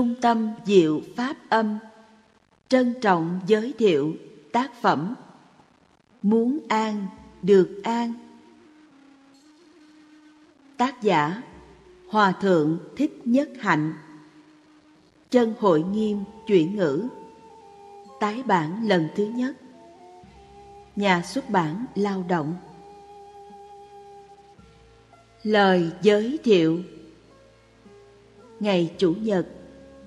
Trung tâm Diệu Pháp Âm Trân trọng giới thiệu tác phẩm Muốn an, được an. Tác giả Hòa Thượng Thích Nhất Hạnh. Chân Hội Nghiêm chuyển ngữ. Tái bản lần thứ nhất. Nhà xuất bản Lao động. Lời giới thiệu. Ngày Chủ nhật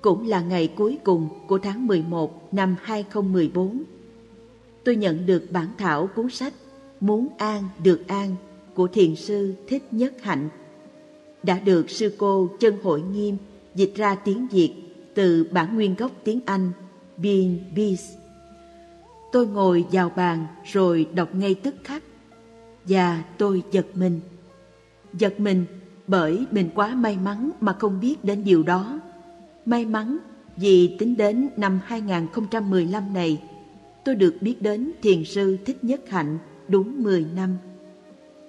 cũng là ngày cuối cùng của tháng 11 năm 2014. Tôi nhận được bản thảo cuốn sách Muốn an được an của thiền sư Thích Nhất Hạnh đã được sư cô Chân Hội Nghiêm dịch ra tiếng Việt từ bản nguyên gốc tiếng Anh Being Peace. Tôi ngồi vào bàn rồi đọc ngay tức khắc và tôi giật mình. Giật mình bởi mình quá may mắn mà không biết đến điều đó. May mắn vì tính đến năm 2015 này, tôi được biết đến thiền sư Thích Nhất Hạnh đúng 10 năm.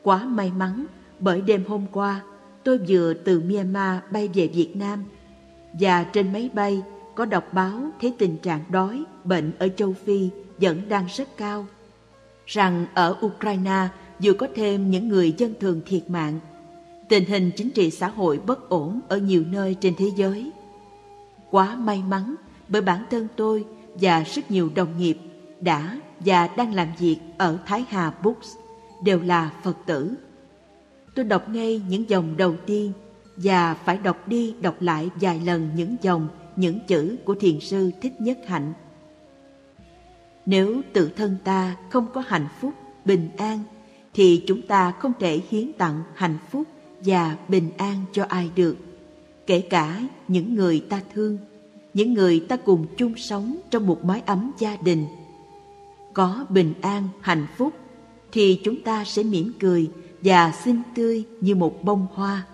Quá may mắn bởi đêm hôm qua tôi vừa từ Myanmar bay về Việt Nam và trên máy bay có đọc báo thấy tình trạng đói, bệnh ở châu Phi vẫn đang rất cao. Rằng ở Ukraine vừa có thêm những người dân thường thiệt mạng. Tình hình chính trị xã hội bất ổn ở nhiều nơi trên thế giới. Quá may mắn bởi bản thân tôi và rất nhiều đồng nghiệp đã và đang làm việc ở Thái Hà Books đều là Phật tử. Tôi đọc ngay những dòng đầu tiên và phải đọc đi đọc lại vài lần những dòng, những chữ của thiền sư Thích Nhất Hạnh. Nếu tự thân ta không có hạnh phúc, bình an, thì chúng ta không thể hiến tặng hạnh phúc và bình an cho ai được, kể cả những người ta thương, những người ta cùng chung sống trong một mái ấm gia đình. Có bình an, hạnh phúc, thì chúng ta sẽ mỉm cười và xinh tươi như một bông hoa.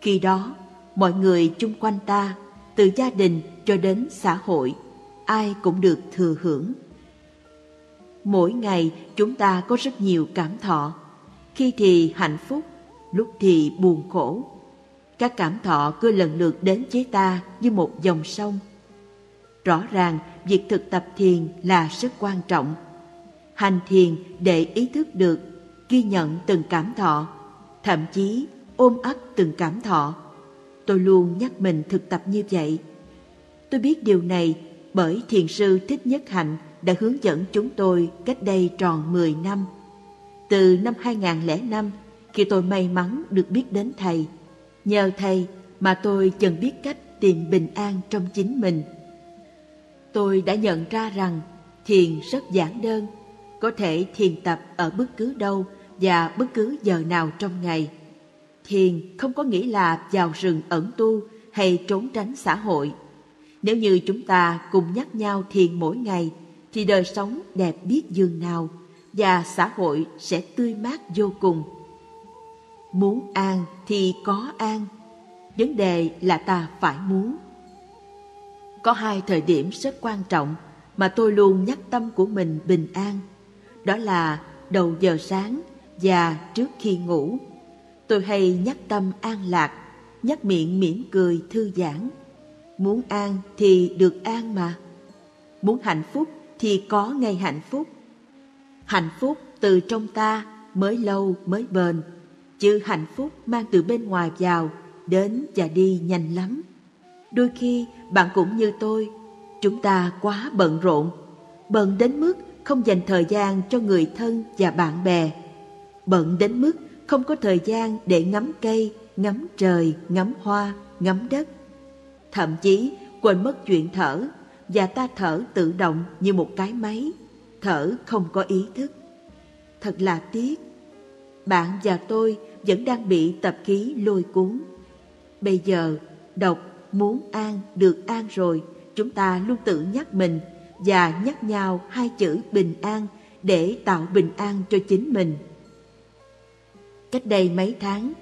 Khi đó, mọi người chung quanh ta, từ gia đình cho đến xã hội, ai cũng được thừa hưởng. Mỗi ngày chúng ta có rất nhiều cảm thọ, khi thì hạnh phúc, lúc thì buồn khổ. Các cảm thọ cứ lần lượt đến với ta như một dòng sông. Rõ ràng việc thực tập thiền là rất quan trọng. Hành thiền để ý thức được, ghi nhận từng cảm thọ, thậm chí ôm ấp từng cảm thọ. Tôi luôn nhắc mình thực tập như vậy. Tôi biết điều này bởi thiền sư Thích Nhất Hạnh đã hướng dẫn chúng tôi cách đây tròn 10 năm. Từ năm 2005, khi tôi may mắn được biết đến Thầy, nhờ Thầy mà tôi dần biết cách tìm bình an trong chính mình. Tôi đã nhận ra rằng thiền rất giản đơn, có thể thiền tập ở bất cứ đâu và bất cứ giờ nào trong ngày. Thiền không có nghĩa là vào rừng ẩn tu hay trốn tránh xã hội. Nếu như chúng ta cùng nhắc nhau thiền mỗi ngày thì đời sống đẹp biết dường nào và xã hội sẽ tươi mát vô cùng. Muốn an thì có an, vấn đề là ta phải muốn. Có hai thời điểm rất quan trọng mà tôi luôn nhắc tâm của mình bình an. Đó là đầu giờ sáng và trước khi ngủ. Tôi hay nhắc tâm an lạc, nhắc miệng mỉm cười thư giãn. Muốn an thì được an mà. Muốn hạnh phúc thì có ngày hạnh phúc. Hạnh phúc từ trong ta mới lâu mới bền, chứ hạnh phúc mang từ bên ngoài vào, đến và đi nhanh lắm. Đôi khi bạn cũng như tôi, chúng ta quá bận rộn, bận đến mức không dành thời gian cho người thân và bạn bè, bận đến mức không có thời gian để ngắm cây, ngắm trời, ngắm hoa, ngắm đất. Thậm chí quên mất chuyện thở và ta thở tự động như một cái máy, thở không có ý thức. Thật là tiếc. Bạn và tôi vẫn đang bị tập khí lôi cuốn. Bây giờ, đọc muốn an được an rồi, chúng ta luôn tự nhắc mình và nhắc nhau hai chữ bình an để tạo bình an cho chính mình. Cách đây mấy tháng,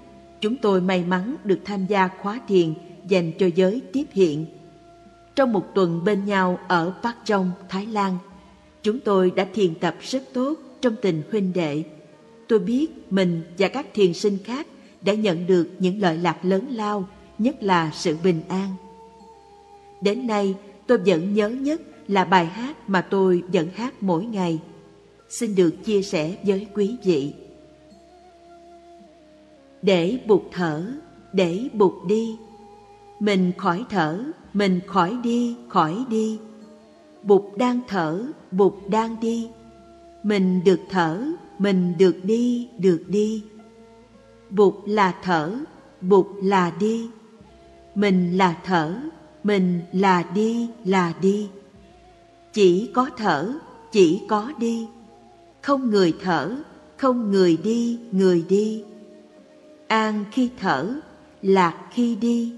chúng tôi may mắn được tham gia khóa thiền dành cho giới tiếp hiện trong một tuần bên nhau ở Park Trong, Thái Lan, chúng tôi đã thiền tập rất tốt trong tình huynh đệ. Tôi biết mình và các thiền sinh khác đã nhận được những lợi lạc lớn lao, nhất là sự bình an. Đến nay tôi vẫn nhớ nhất là bài hát mà tôi vẫn hát mỗi ngày. Xin được chia sẻ với quý vị. Để buộc thở, để buộc đi. Mình khỏi thở, mình khỏi đi, khỏi đi. Bụt đang thở, bụt đang đi. Mình được thở, mình được đi, được đi. Bụt là thở, bụt là đi. Mình là thở, mình là đi, là đi. Chỉ có thở, chỉ có đi. Không người thở, không người đi, người đi. An khi thở, lạc khi đi.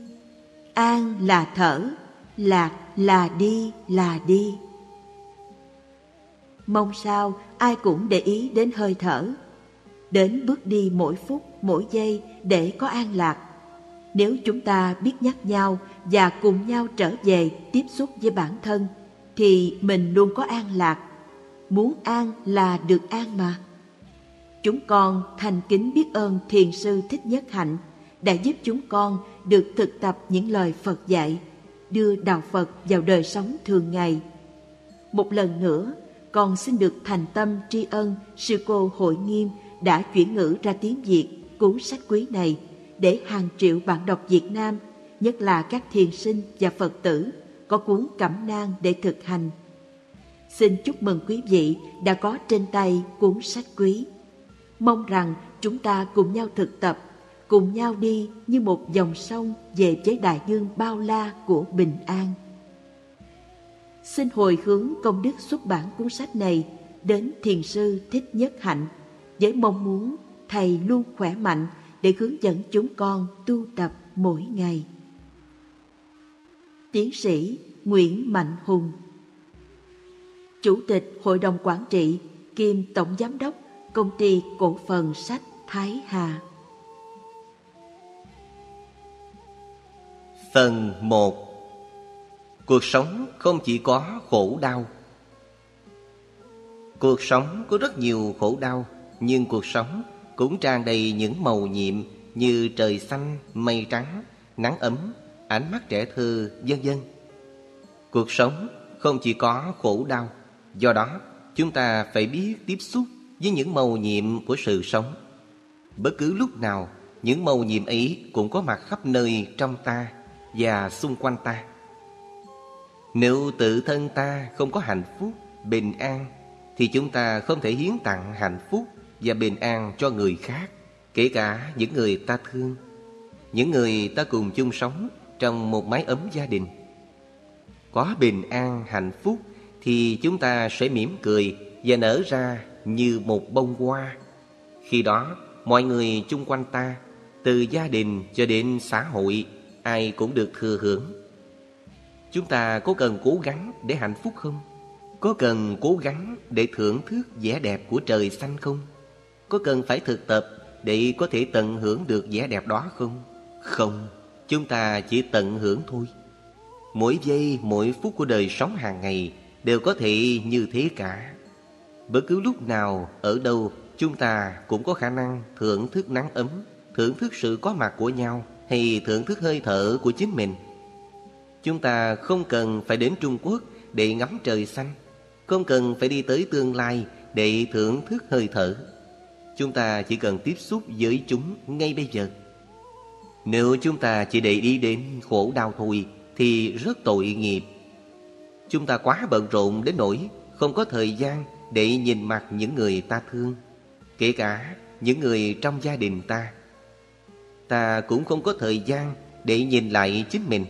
An là thở, lạc là đi, là đi. Mong sao ai cũng để ý đến hơi thở, đến bước đi mỗi phút, mỗi giây để có an lạc. Nếu chúng ta biết nhắc nhau và cùng nhau trở về tiếp xúc với bản thân, thì mình luôn có an lạc. Muốn an là được an mà. Chúng con thành kính biết ơn Thiền sư Thích Nhất Hạnh đã giúp chúng con được thực tập những lời Phật dạy, đưa đạo Phật vào đời sống thường ngày. Một lần nữa, con xin được thành tâm tri ân sư cô Hội Nghiêm đã chuyển ngữ ra tiếng Việt cuốn sách quý này để hàng triệu bạn đọc Việt Nam, nhất là các thiền sinh và Phật tử, có cuốn cẩm nang để thực hành. Xin chúc mừng quý vị đã có trên tay cuốn sách quý. Mong rằng chúng ta cùng nhau thực tập, cùng nhau đi như một dòng sông về với đại dương bao la của bình an. Xin hồi hướng công đức xuất bản cuốn sách này đến Thiền sư Thích Nhất Hạnh với mong muốn Thầy luôn khỏe mạnh để hướng dẫn chúng con tu tập mỗi ngày. Tiến sĩ Nguyễn Mạnh Hùng, Chủ tịch Hội đồng Quản trị kiêm Tổng Giám đốc Công ty Cổ phần Sách Thái Hà Phần 1 Cuộc sống không chỉ có khổ đau. Cuộc sống có rất nhiều khổ đau Nhưng cuộc sống cũng tràn đầy những màu nhiệm Như trời xanh, mây trắng, nắng ấm, ánh mắt trẻ thơ, vân vân. Cuộc sống không chỉ có khổ đau Do đó chúng ta phải biết tiếp xúc với những màu nhiệm của sự sống. Bất cứ lúc nào những màu nhiệm ấy cũng có mặt khắp nơi trong ta và xung quanh ta nếu tự thân ta không có hạnh phúc, bình an Thì chúng ta không thể hiến tặng hạnh phúc và bình an cho người khác Kể cả những người ta thương Những người ta cùng chung sống trong một mái ấm gia đình. Có bình an, hạnh phúc Thì chúng ta sẽ mỉm cười và nở ra như một bông hoa. Khi đó mọi người chung quanh ta Từ gia đình cho đến xã hội Ai cũng được thừa hưởng. Chúng ta có cần cố gắng để hạnh phúc không? Có cần cố gắng để thưởng thức vẻ đẹp của trời xanh không? Có cần phải thực tập để có thể tận hưởng được vẻ đẹp đó không? Không, chúng ta chỉ tận hưởng thôi. Mỗi giây, mỗi phút của đời sống hàng ngày đều có thể như thế cả. Bất cứ lúc nào, ở đâu, chúng ta cũng có khả năng thưởng thức nắng ấm, thưởng thức sự có mặt của nhau hay thưởng thức hơi thở của chính mình. Chúng ta không cần phải đến Trung Quốc để ngắm trời xanh. Không cần phải đi tới tương lai để thưởng thức hơi thở. Chúng ta chỉ cần tiếp xúc với chúng ngay bây giờ. Nếu chúng ta chỉ để đi đến khổ đau thôi, Thì rất tội nghiệp. Chúng ta quá bận rộn đến nỗi Không có thời gian để nhìn mặt những người ta thương, Kể cả những người trong gia đình ta. Ta cũng không có thời gian để nhìn lại chính mình.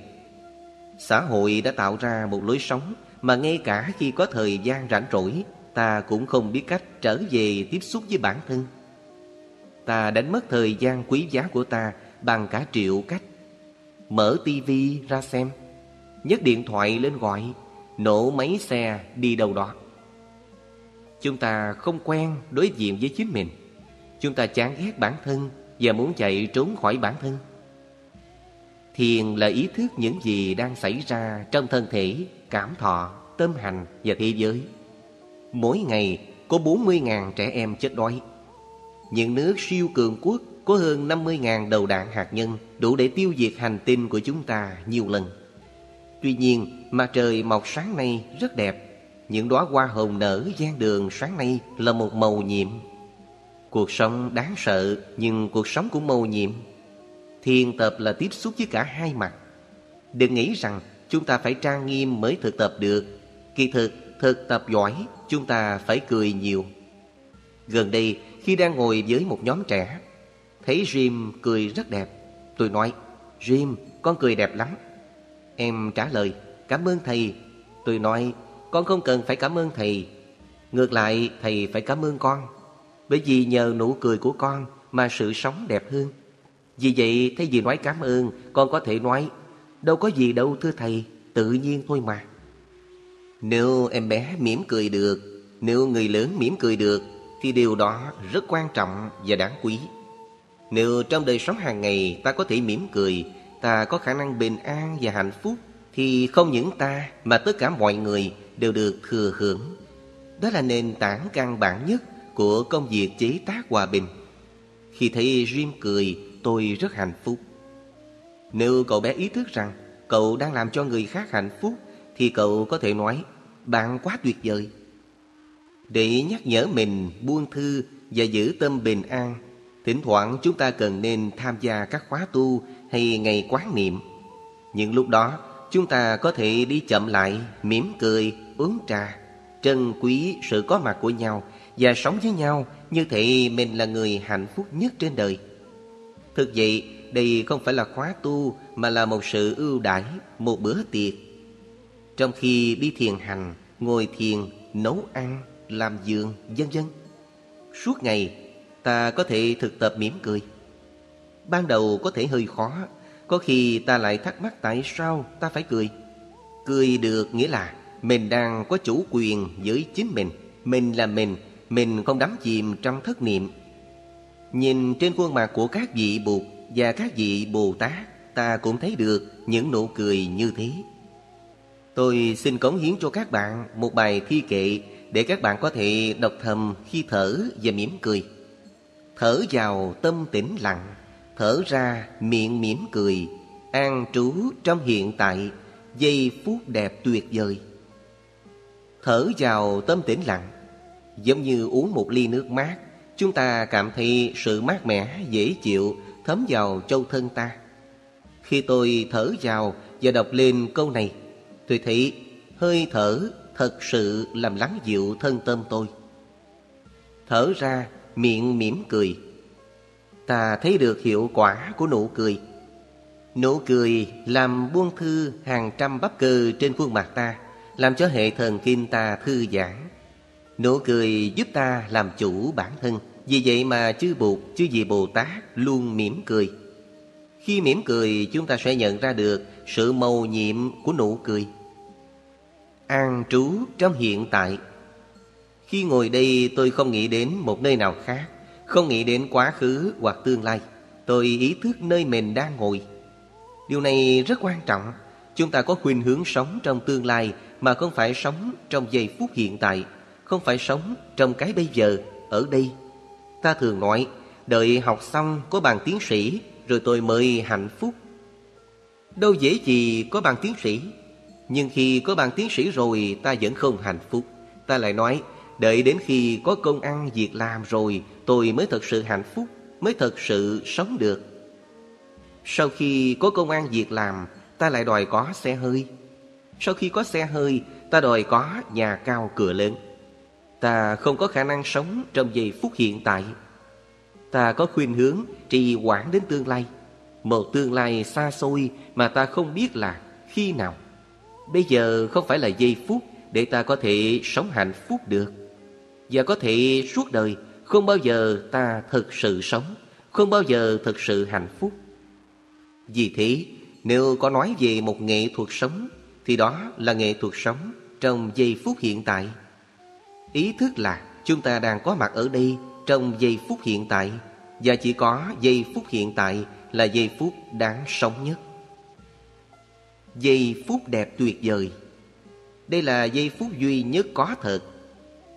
Xã hội đã tạo ra một lối sống mà ngay cả khi có thời gian rảnh rỗi, ta cũng không biết cách trở về tiếp xúc với bản thân. Ta đánh mất thời gian quý giá của ta bằng cả triệu cách. Mở tivi ra xem, nhấc điện thoại lên gọi, nổ máy xe đi đâu đó. Chúng ta không quen đối diện với chính mình. Chúng ta chán ghét bản thân và muốn chạy trốn khỏi bản thân. Thiền là ý thức những gì đang xảy ra trong thân thể, cảm thọ, tâm hành và thế giới. Mỗi ngày có 40.000 trẻ em chết đói. Những nước siêu cường quốc có hơn 50.000 đầu đạn hạt nhân đủ để tiêu diệt hành tinh của chúng ta nhiều lần. Tuy nhiên, mặt trời mọc sáng nay rất đẹp. Những đóa hoa hồng nở gian đường sáng nay là một màu nhiệm. Cuộc sống đáng sợ, nhưng cuộc sống cũng màu nhiệm. Thiền tập là tiếp xúc với cả hai mặt. Đừng nghĩ rằng chúng ta phải trang nghiêm mới thực tập được. Kỳ thực, thực tập giỏi, chúng ta phải cười nhiều. Gần đây, khi đang ngồi với một nhóm trẻ, thấy Jim cười rất đẹp. Tôi nói, Jim, con cười đẹp lắm. Em trả lời, cảm ơn thầy. Tôi nói, con không cần phải cảm ơn thầy. Ngược lại, thầy phải cảm ơn con. Bởi vì nhờ nụ cười của con mà sự sống đẹp hơn. Vì vậy, thay vì nói cảm ơn, con có thể nói, đâu có gì đâu thưa thầy, tự nhiên thôi mà. Nếu em bé mỉm cười được, nếu người lớn mỉm cười được, thì điều đó rất quan trọng và đáng quý. Nếu trong đời sống hàng ngày ta có thể mỉm cười, ta có khả năng bình an và hạnh phúc, thì không những ta mà tất cả mọi người đều được thừa hưởng. Đó là nền tảng căn bản nhất của công việc chế tác hòa bình. Khi thấy Jim cười, tôi rất hạnh phúc. Nếu cậu bé ý thức rằng cậu đang làm cho người khác hạnh phúc, thì cậu có thể nói, bạn quá tuyệt vời. Để nhắc nhở mình buông thư và giữ tâm bình an, thỉnh thoảng chúng ta cần nên tham gia các khóa tu hay ngày quán niệm. Những lúc đó, chúng ta có thể đi chậm lại, mỉm cười, uống trà, trân quý sự có mặt của nhau và sống với nhau như thể mình là người hạnh phúc nhất trên đời. Thực vậy, đây không phải là khóa tu mà là một sự ưu đãi, một bữa tiệc. Trong khi đi thiền hành, ngồi thiền, nấu ăn, làm giường, vân vân. Suốt ngày, ta có thể thực tập mỉm cười. Ban đầu có thể hơi khó, có khi ta lại thắc mắc tại sao ta phải cười. Cười được nghĩa là mình đang có chủ quyền với chính mình. Mình là mình, mình không đắm chìm trong thất niệm. Nhìn trên khuôn mặt của các vị Bụt và các vị Bồ Tát, ta cũng thấy được những nụ cười như thế. Tôi xin cống hiến cho các bạn một bài thi kệ để các bạn có thể đọc thầm khi thở và mỉm cười. Thở vào tâm tĩnh lặng, thở ra miệng mỉm cười, an trú trong hiện tại, giây phút đẹp tuyệt vời. Thở vào tâm tĩnh lặng, giống như uống một ly nước mát, chúng ta cảm thấy sự mát mẻ, dễ chịu thấm vào châu thân ta. Khi tôi thở vào và đọc lên câu này, tôi thấy hơi thở thật sự làm lắng dịu thân tâm tôi. Thở ra, miệng mỉm cười. Ta thấy được hiệu quả của nụ cười. Nụ cười làm buông thư hàng trăm bắp cơ trên khuôn mặt ta, làm cho hệ thần kinh ta thư giãn. Nụ cười giúp ta làm chủ bản thân. Vì vậy mà chư Bụt, chư vị Bồ Tát luôn mỉm cười. Khi mỉm cười chúng ta sẽ nhận ra được sự màu nhiệm của nụ cười an trú trong hiện tại. Khi ngồi đây tôi không nghĩ đến một nơi nào khác, không nghĩ đến quá khứ hoặc tương lai. Tôi ý thức nơi mình đang ngồi. Điều này rất quan trọng. Chúng ta có khuynh hướng sống trong tương lai mà không phải sống trong giây phút hiện tại, không phải sống trong cái bây giờ, ở đây. Ta thường nói, đợi học xong có bằng tiến sĩ rồi tôi mới hạnh phúc. Đâu dễ gì có bằng tiến sĩ nhưng khi có bằng tiến sĩ rồi ta vẫn không hạnh phúc. Ta lại nói Đợi đến khi có công ăn việc làm rồi Tôi mới thật sự hạnh phúc Mới thật sự sống được. Sau khi có công ăn việc làm Ta lại đòi có xe hơi. Sau khi có xe hơi Ta đòi có nhà cao cửa lớn. Ta không có khả năng sống Trong giây phút hiện tại Ta có khuyên hướng trì hoãn đến tương lai Một tương lai xa xôi Mà ta không biết là khi nào Bây giờ không phải là giây phút để ta có thể sống hạnh phúc được. Và có thể suốt đời không bao giờ ta thực sự sống, không bao giờ thực sự hạnh phúc. Vì thế, nếu có nói về một nghệ thuật sống, thì đó là nghệ thuật sống trong giây phút hiện tại. Ý thức là chúng ta đang có mặt ở đây trong giây phút hiện tại, và chỉ có giây phút hiện tại là giây phút đáng sống nhất giây phút đẹp tuyệt vời. Đây là giây phút duy nhất có thật.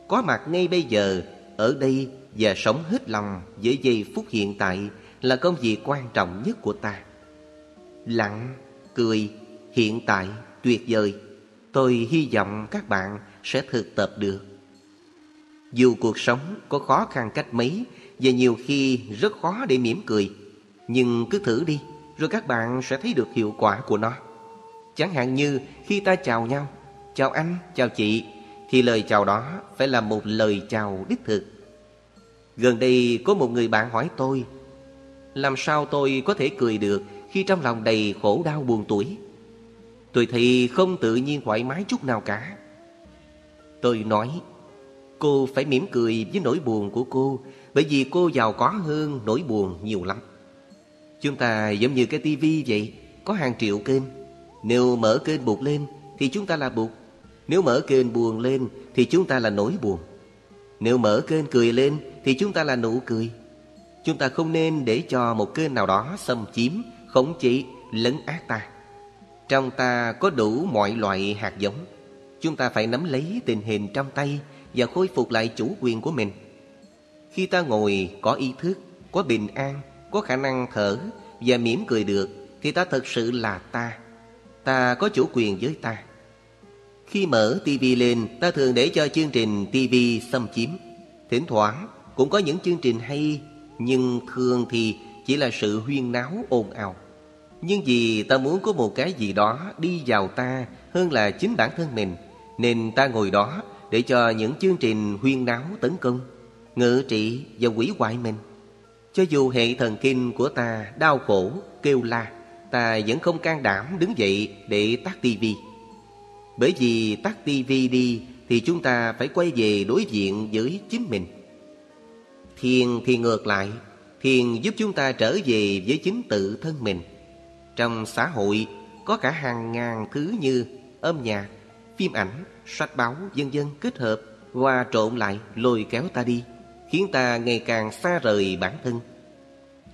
Có mặt ngay bây giờ, ở đây và sống hết lòng với giây phút hiện tại là công việc quan trọng nhất của ta. Lặng, cười, hiện tại, tuyệt vời. Tôi hy vọng các bạn sẽ thực tập được. Dù cuộc sống có khó khăn cách mấy và nhiều khi rất khó để mỉm cười, nhưng cứ thử đi, rồi các bạn sẽ thấy được hiệu quả của nó. Chẳng hạn như khi ta chào nhau, chào anh, chào chị, thì lời chào đó phải là một lời chào đích thực. Gần đây có một người bạn hỏi tôi, làm sao tôi có thể cười được khi trong lòng đầy khổ đau buồn tuổi? Tôi thì không tự nhiên thoải mái chút nào cả. Tôi nói, cô phải mỉm cười với nỗi buồn của cô, bởi vì cô giàu có hơn nỗi buồn nhiều lắm. Chúng ta giống như cái tivi vậy, có hàng triệu kênh. Nếu mở kênh buộc lên thì chúng ta là buộc. Nếu mở kênh buồn lên thì chúng ta là nỗi buồn. Nếu mở kênh cười lên thì chúng ta là nụ cười. Chúng ta không nên để cho một kênh nào đó xâm chiếm, khống chế, lấn át ta. Trong ta có đủ mọi loại hạt giống. Chúng ta phải nắm lấy tình hình trong tay và khôi phục lại chủ quyền của mình. Khi ta ngồi có ý thức, có bình an, có khả năng thở và mỉm cười được thì ta thật sự là ta. Ta có chủ quyền với ta. Khi mở tivi lên, ta thường để cho chương trình tivi xâm chiếm. Thỉnh thoảng cũng có những chương trình hay, nhưng thường thì chỉ là sự huyên náo ồn ào. Nhưng vì ta muốn có một cái gì đó đi vào ta hơn là chính bản thân mình, nên ta ngồi đó để cho những chương trình huyên náo tấn công, ngự trị và quỷ hoại mình. Cho dù hệ thần kinh của ta đau khổ, kêu la, ta vẫn không can đảm đứng dậy để tắt tivi. Bởi vì tắt tivi đi thì chúng ta phải quay về đối diện với chính mình. Thiền thì ngược lại, thiền giúp chúng ta trở về với chính tự thân mình. Trong xã hội có cả hàng ngàn thứ như âm nhạc, phim ảnh, sách báo, vân vân kết hợp, hòa trộn lại lôi kéo ta đi, khiến ta ngày càng xa rời bản thân.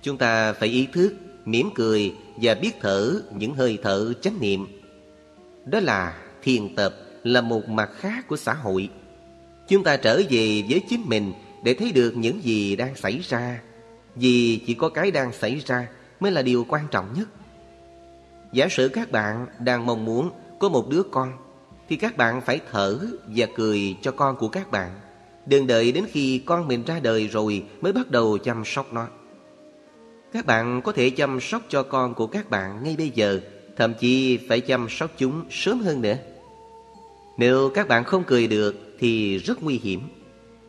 Chúng ta phải ý thức, mỉm cười và biết thở những hơi thở chánh niệm. Đó là thiền tập là một mặt khác của xã hội. Chúng ta trở về với chính mình để thấy được những gì đang xảy ra. Vì chỉ có cái đang xảy ra mới là điều quan trọng nhất. Giả sử các bạn đang mong muốn có một đứa con thì các bạn phải thở và cười cho con của các bạn. Đừng đợi đến khi con mình ra đời rồi mới bắt đầu chăm sóc nó. Các bạn có thể chăm sóc cho con của các bạn ngay bây giờ, thậm chí phải chăm sóc chúng sớm hơn nữa. Nếu các bạn không cười được thì rất nguy hiểm.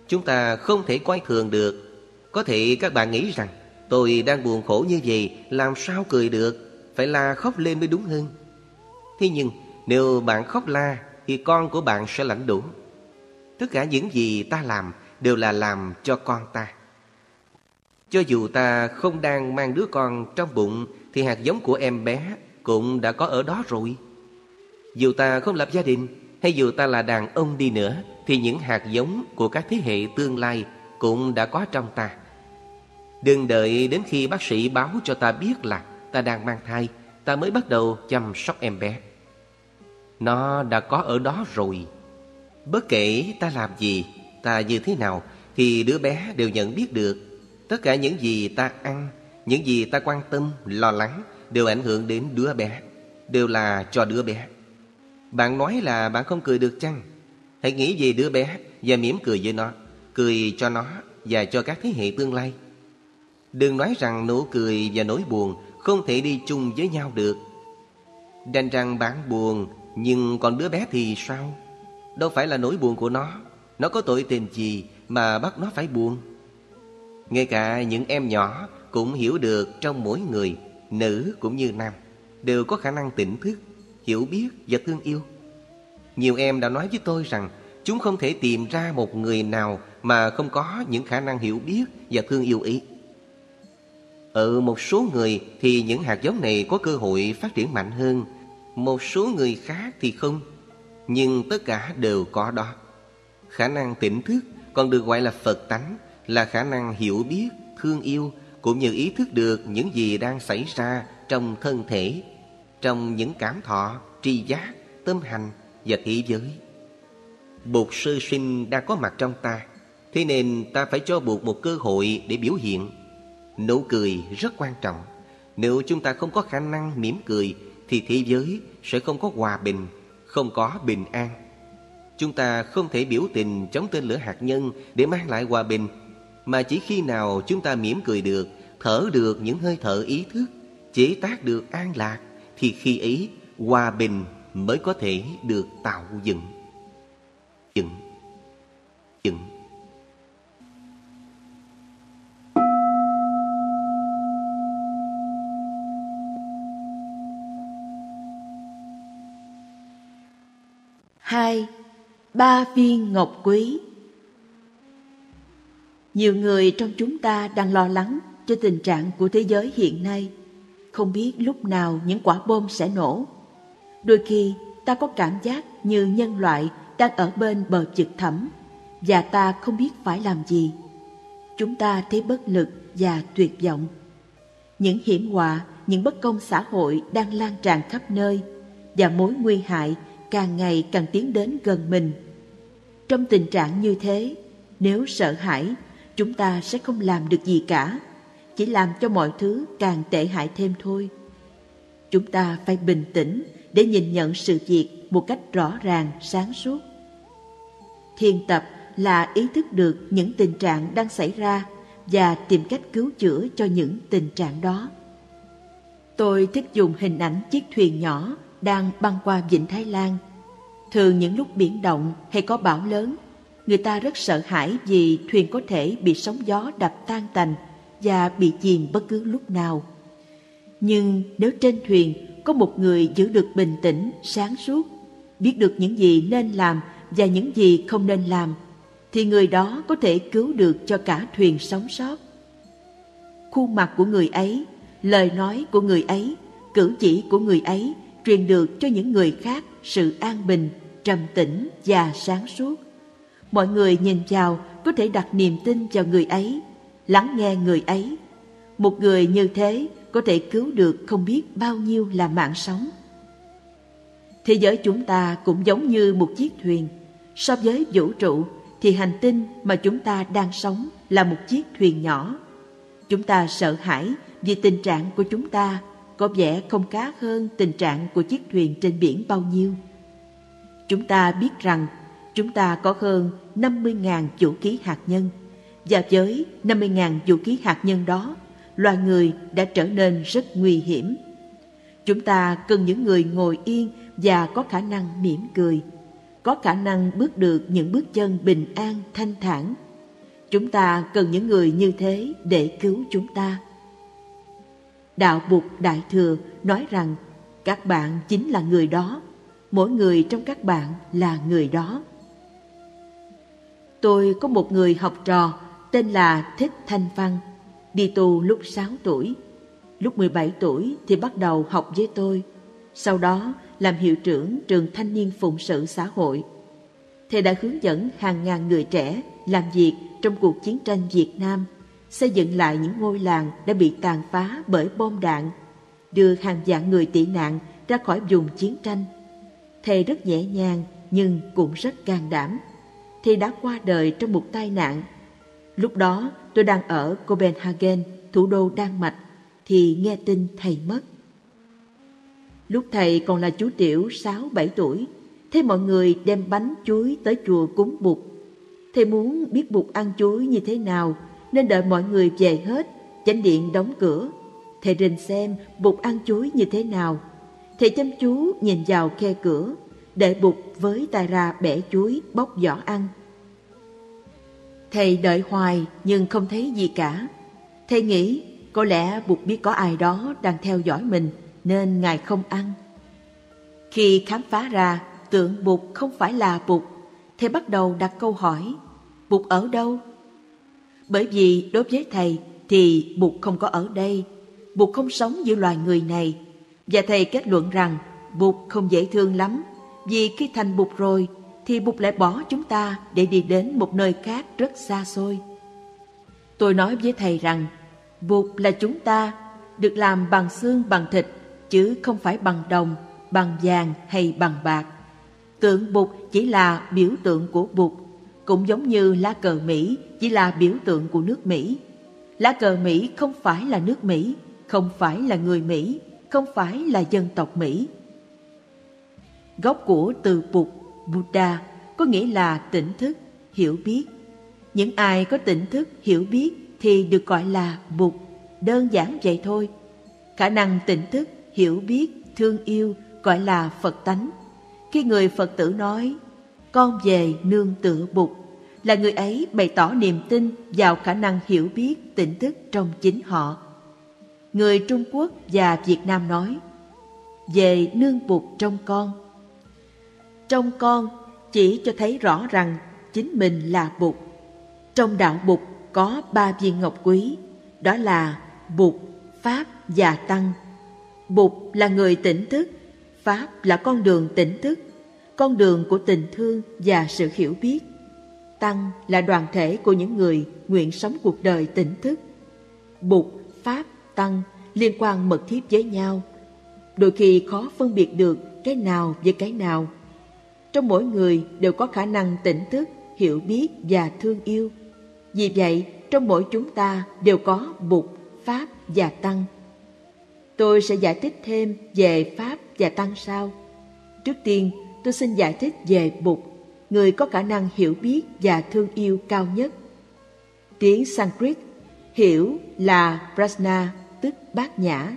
Chúng ta không thể coi thường được. Có thể các bạn nghĩ rằng tôi đang buồn khổ như vậy, làm sao cười được, phải la khóc lên mới đúng hơn. Thế nhưng nếu bạn khóc la thì con của bạn sẽ lãnh đủ. Tất cả những gì ta làm đều là làm cho con ta. Cho dù ta không đang mang đứa con trong bụng thì hạt giống của em bé cũng đã có ở đó rồi. Dù ta không lập gia đình hay dù ta là đàn ông đi nữa thì những hạt giống của các thế hệ tương lai cũng đã có trong ta. Đừng đợi đến khi bác sĩ báo cho ta biết là ta đang mang thai, ta mới bắt đầu chăm sóc em bé. Nó đã có ở đó rồi. Bất kể ta làm gì, ta như thế nào thì đứa bé đều nhận biết được. Tất cả những gì ta ăn, những gì ta quan tâm, lo lắng đều ảnh hưởng đến đứa bé, đều là cho đứa bé. Bạn nói là bạn không cười được chăng? Hãy nghĩ về đứa bé và mỉm cười với nó, cười cho nó và cho các thế hệ tương lai. Đừng nói rằng nụ cười và nỗi buồn không thể đi chung với nhau được. Đành rằng bạn buồn, nhưng còn đứa bé thì sao? Đâu phải là nỗi buồn của nó. Nó có tội tình gì mà bắt nó phải buồn? Ngay cả những em nhỏ cũng hiểu được trong mỗi người, nữ cũng như nam, đều có khả năng tỉnh thức, hiểu biết và thương yêu. Nhiều em đã nói với tôi rằng chúng không thể tìm ra một người nào mà không có những khả năng hiểu biết và thương yêu ý. Ở một số người thì những hạt giống này có cơ hội phát triển mạnh hơn, một số người khác thì không. Nhưng tất cả đều có đó. Khả năng tỉnh thức còn được gọi là Phật tánh, là khả năng hiểu biết, thương yêu cũng như ý thức được những gì đang xảy ra trong thân thể, trong những cảm thọ, tri giác, tâm hành và thế giới. Bụt sơ sinh đang có mặt trong ta, thế nên ta phải cho Bụt một cơ hội để biểu hiện. Nụ cười rất quan trọng. Nếu chúng ta không có khả năng mỉm cười thì thế giới sẽ không có hòa bình, không có bình an. Chúng ta không thể biểu tình chống tên lửa hạt nhân để mang lại hòa bình, mà chỉ khi nào chúng ta mỉm cười được, thở được những hơi thở ý thức, chế tác được an lạc, thì khi ấy hòa bình mới có thể được tạo dựng. Dựng. Dựng. Hai, ba viên ngọc quý. Nhiều người trong chúng ta đang lo lắng cho tình trạng của thế giới hiện nay. Không biết lúc nào những quả bom sẽ nổ. Đôi khi, ta có cảm giác như nhân loại đang ở bên bờ vực thẳm và ta không biết phải làm gì. Chúng ta thấy bất lực và tuyệt vọng. Những hiểm họa, những bất công xã hội đang lan tràn khắp nơi và mối nguy hại càng ngày càng tiến đến gần mình. Trong tình trạng như thế, nếu sợ hãi, chúng ta sẽ không làm được gì cả, chỉ làm cho mọi thứ càng tệ hại thêm thôi. Chúng ta phải bình tĩnh để nhìn nhận sự việc một cách rõ ràng, sáng suốt. Thiền tập là ý thức được những tình trạng đang xảy ra và tìm cách cứu chữa cho những tình trạng đó. Tôi thích dùng hình ảnh chiếc thuyền nhỏ đang băng qua Vịnh Thái Lan. Thường những lúc biển động hay có bão lớn, người ta rất sợ hãi vì thuyền có thể bị sóng gió đập tan tành và bị chìm bất cứ lúc nào. Nhưng nếu trên thuyền có một người giữ được bình tĩnh, sáng suốt, biết được những gì nên làm và những gì không nên làm, thì người đó có thể cứu được cho cả thuyền sống sót. Khuôn mặt của người ấy, lời nói của người ấy, cử chỉ của người ấy truyền được cho những người khác sự an bình, trầm tĩnh và sáng suốt. Mọi người nhìn vào có thể đặt niềm tin vào người ấy, lắng nghe người ấy. Một người như thế có thể cứu được không biết bao nhiêu là mạng sống. Thế giới chúng ta cũng giống như một chiếc thuyền. So với vũ trụ thì hành tinh mà chúng ta đang sống là một chiếc thuyền nhỏ. Chúng ta sợ hãi vì tình trạng của chúng ta có vẻ không cá hơn tình trạng của chiếc thuyền trên biển bao nhiêu. Chúng ta biết rằng chúng ta có hơn 50.000 vũ khí hạt nhân và với 50.000 vũ khí hạt nhân đó, loài người đã trở nên rất nguy hiểm. Chúng ta cần những người ngồi yên và có khả năng mỉm cười, có khả năng bước được những bước chân bình an, thanh thản. Chúng ta cần những người như thế để cứu chúng ta. Đạo Bụt Đại Thừa nói rằng các bạn chính là người đó, mỗi người trong các bạn là người đó. Tôi có một người học trò tên là Thích Thanh Văn, đi tu lúc 6 tuổi. Lúc 17 tuổi thì bắt đầu học với tôi, sau đó làm hiệu trưởng trường thanh niên phụng sự xã hội. Thầy đã hướng dẫn hàng ngàn người trẻ làm việc trong cuộc chiến tranh Việt Nam xây dựng lại những ngôi làng đã bị tàn phá bởi bom đạn, đưa hàng vạn người tị nạn ra khỏi vùng chiến tranh. Thầy rất nhẹ nhàng nhưng cũng rất can đảm. Thầy đã qua đời trong một tai nạn. Lúc đó tôi đang ở Copenhagen, thủ đô Đan Mạch, thì nghe tin thầy mất. Lúc thầy còn là chú tiểu 6-7 tuổi, thấy mọi người đem bánh chuối tới chùa cúng Bụt. Thầy muốn biết Bụt ăn chuối như thế nào nên đợi mọi người về hết, chánh điện đóng cửa. Thầy rình xem bụt ăn chuối như thế nào. Thầy chăm chú nhìn vào khe cửa, để bụt với tay ra bẻ chuối bóc vỏ ăn. Thầy đợi hoài nhưng không thấy gì cả. Thầy nghĩ có lẽ bụt biết có ai đó đang theo dõi mình nên ngài không ăn. Khi khám phá ra tượng bụt không phải là bụt, thầy bắt đầu đặt câu hỏi, bụt ở đâu? Bởi vì đối với thầy thì Bụt không có ở đây, Bụt không sống giữa loài người này. Và thầy kết luận rằng Bụt không dễ thương lắm, vì khi thành Bụt rồi thì Bụt lại bỏ chúng ta để đi đến một nơi khác rất xa xôi. Tôi nói với thầy rằng Bụt là chúng ta, được làm bằng xương bằng thịt, chứ không phải bằng đồng, bằng vàng hay bằng bạc. Tượng Bụt chỉ là biểu tượng của Bụt cũng giống như lá cờ Mỹ chỉ là biểu tượng của nước Mỹ. Lá cờ Mỹ không phải là nước Mỹ, không phải là người Mỹ, không phải là dân tộc Mỹ. Gốc của từ Bụt, Buddha có nghĩa là tỉnh thức, hiểu biết. Những ai có tỉnh thức, hiểu biết thì được gọi là Bụt, đơn giản vậy thôi. Khả năng tỉnh thức, hiểu biết, thương yêu gọi là Phật tánh. Khi người Phật tử nói, con về nương tựa Bụt, là người ấy bày tỏ niềm tin vào khả năng hiểu biết tỉnh thức trong chính họ. Người Trung Quốc và Việt Nam nói, về nương Bụt trong con. Trong con chỉ cho thấy rõ rằng chính mình là Bụt. Trong đạo Bụt có ba viên ngọc quý, đó là Bụt, Pháp và Tăng. Bụt là người tỉnh thức, Pháp là con đường tỉnh thức, con đường của tình thương và sự hiểu biết. Tăng là đoàn thể của những người nguyện sống cuộc đời tỉnh thức. Bụt, Pháp, Tăng liên quan mật thiết với nhau. Đôi khi khó phân biệt được cái nào với cái nào. Trong mỗi người đều có khả năng tỉnh thức, hiểu biết và thương yêu. Vì vậy, trong mỗi chúng ta đều có Bụt, Pháp và Tăng. Tôi sẽ giải thích thêm về Pháp và Tăng sau. Trước tiên, tôi xin giải thích về Bụt, người có khả năng hiểu biết và thương yêu cao nhất. Tiếng Sanskrit hiểu là prasna, tức bát nhã,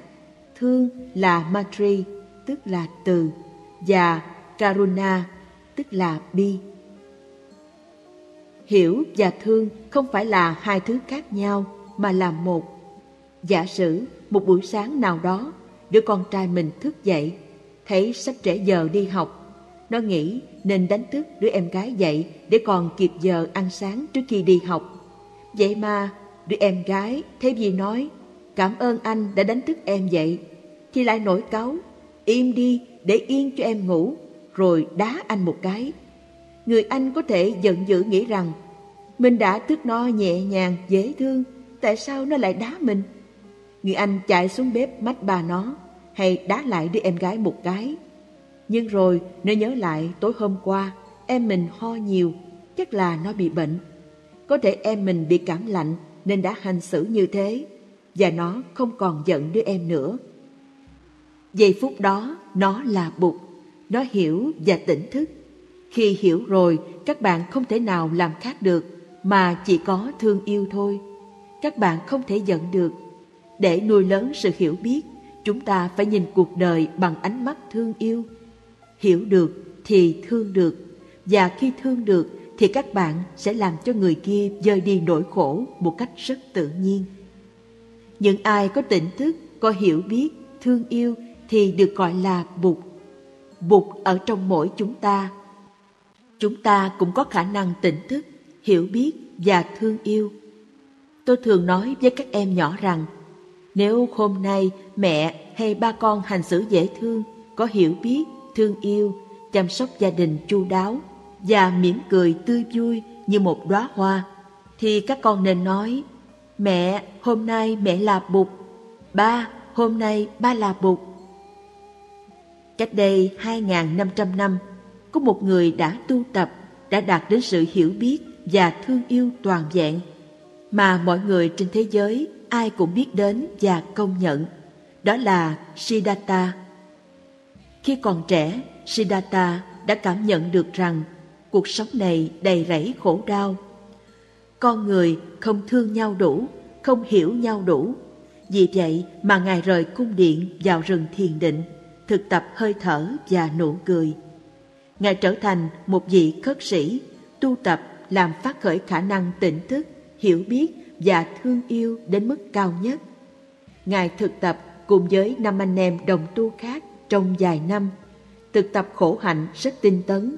thương là matri, tức là từ, và karuna, tức là bi. Hiểu và thương không phải là hai thứ khác nhau mà là một. Giả sử một buổi sáng nào đó, đứa con trai mình thức dậy, thấy sắp trễ giờ đi học. Nó nghĩ nên đánh thức đứa em gái dậy để còn kịp giờ ăn sáng trước khi đi học. Vậy mà, đứa em gái thấy gì nói, cảm ơn anh đã đánh thức em dậy. Thì lại nổi cáu, im đi, để yên cho em ngủ, rồi đá anh một cái. Người anh có thể giận dữ nghĩ rằng, mình đã thức nó nhẹ nhàng, dễ thương, tại sao nó lại đá mình? Người anh chạy xuống bếp mách bà nó, hay đá lại đứa em gái một cái nhưng rồi nó nhớ lại tối hôm qua em mình ho nhiều chắc là nó bị bệnh có thể em mình bị cảm lạnh nên đã hành xử như thế và nó không còn giận đứa em nữa. Giây phút đó nó là bụt, nó hiểu và tỉnh thức. Khi hiểu rồi các bạn không thể nào làm khác được mà chỉ có thương yêu thôi. Các bạn không thể giận được. Để nuôi lớn sự hiểu biết, chúng ta phải nhìn cuộc đời bằng ánh mắt thương yêu. Hiểu được thì thương được, và khi thương được thì các bạn sẽ làm cho người kia dời đi nỗi khổ một cách rất tự nhiên. Những ai có tỉnh thức, có hiểu biết, thương yêu thì được gọi là Bụt. Bụt ở trong mỗi chúng ta. Chúng ta cũng có khả năng tỉnh thức, hiểu biết và thương yêu. Tôi thường nói với các em nhỏ rằng nếu hôm nay mẹ hay ba con hành xử dễ thương, có hiểu biết, thương yêu, chăm sóc gia đình chu đáo và mỉm cười tươi vui như một đóa hoa, thì các con nên nói, mẹ, hôm nay mẹ là bụt, ba, hôm nay ba là bụt. Cách đây 2.500 năm, có một người đã tu tập, đã đạt đến sự hiểu biết và thương yêu toàn vẹn, mà mọi người trên thế giới ai cũng biết đến và công nhận. Đó là Siddhartha. Khi còn trẻ, Siddhartha đã cảm nhận được rằng cuộc sống này đầy rẫy khổ đau. Con người không thương nhau đủ, không hiểu nhau đủ. Vì vậy mà Ngài rời cung điện vào rừng thiền định, thực tập hơi thở và nụ cười. Ngài trở thành một vị khất sĩ, tu tập làm phát khởi khả năng tỉnh thức, hiểu biết và thương yêu đến mức cao nhất. Ngài thực tập cùng với năm anh em đồng tu khác trong vài năm, thực tập khổ hạnh rất tinh tấn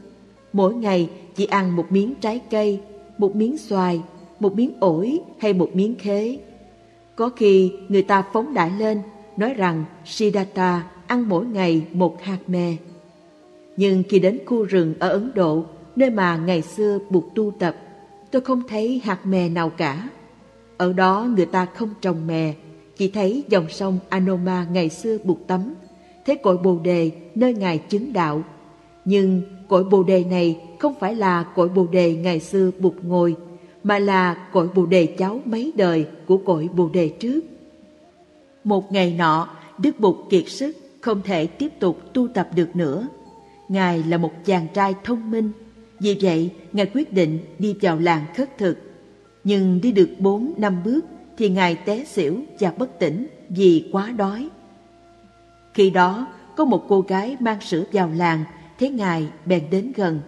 mỗi ngày chỉ ăn một miếng trái cây, một miếng xoài, một miếng ổi hay một miếng khế. Có khi người ta phóng đại lên, nói rằng Siddhartha ăn mỗi ngày một hạt mè. Nhưng khi đến khu rừng ở Ấn Độ, nơi mà ngày xưa buộc tu tập, tôi không thấy hạt mè nào cả. Ở đó người ta không trồng mè, chỉ thấy dòng sông Anoma ngày xưa buộc tắm, thế cội bồ đề nơi ngài chứng đạo. Nhưng cội bồ đề này không phải là cội bồ đề ngày xưa bụt ngồi, mà là cội bồ đề cháu mấy đời của cội bồ đề trước. Một ngày nọ, Đức Bụt kiệt sức, không thể tiếp tục tu tập được nữa. Ngài là một chàng trai thông minh, vì vậy Ngài quyết định đi vào làng khất thực. Nhưng đi được bốn năm bước thì Ngài té xỉu và bất tỉnh vì quá đói. Khi đó, có một cô gái mang sữa vào làng, thấy Ngài bèn đến gần.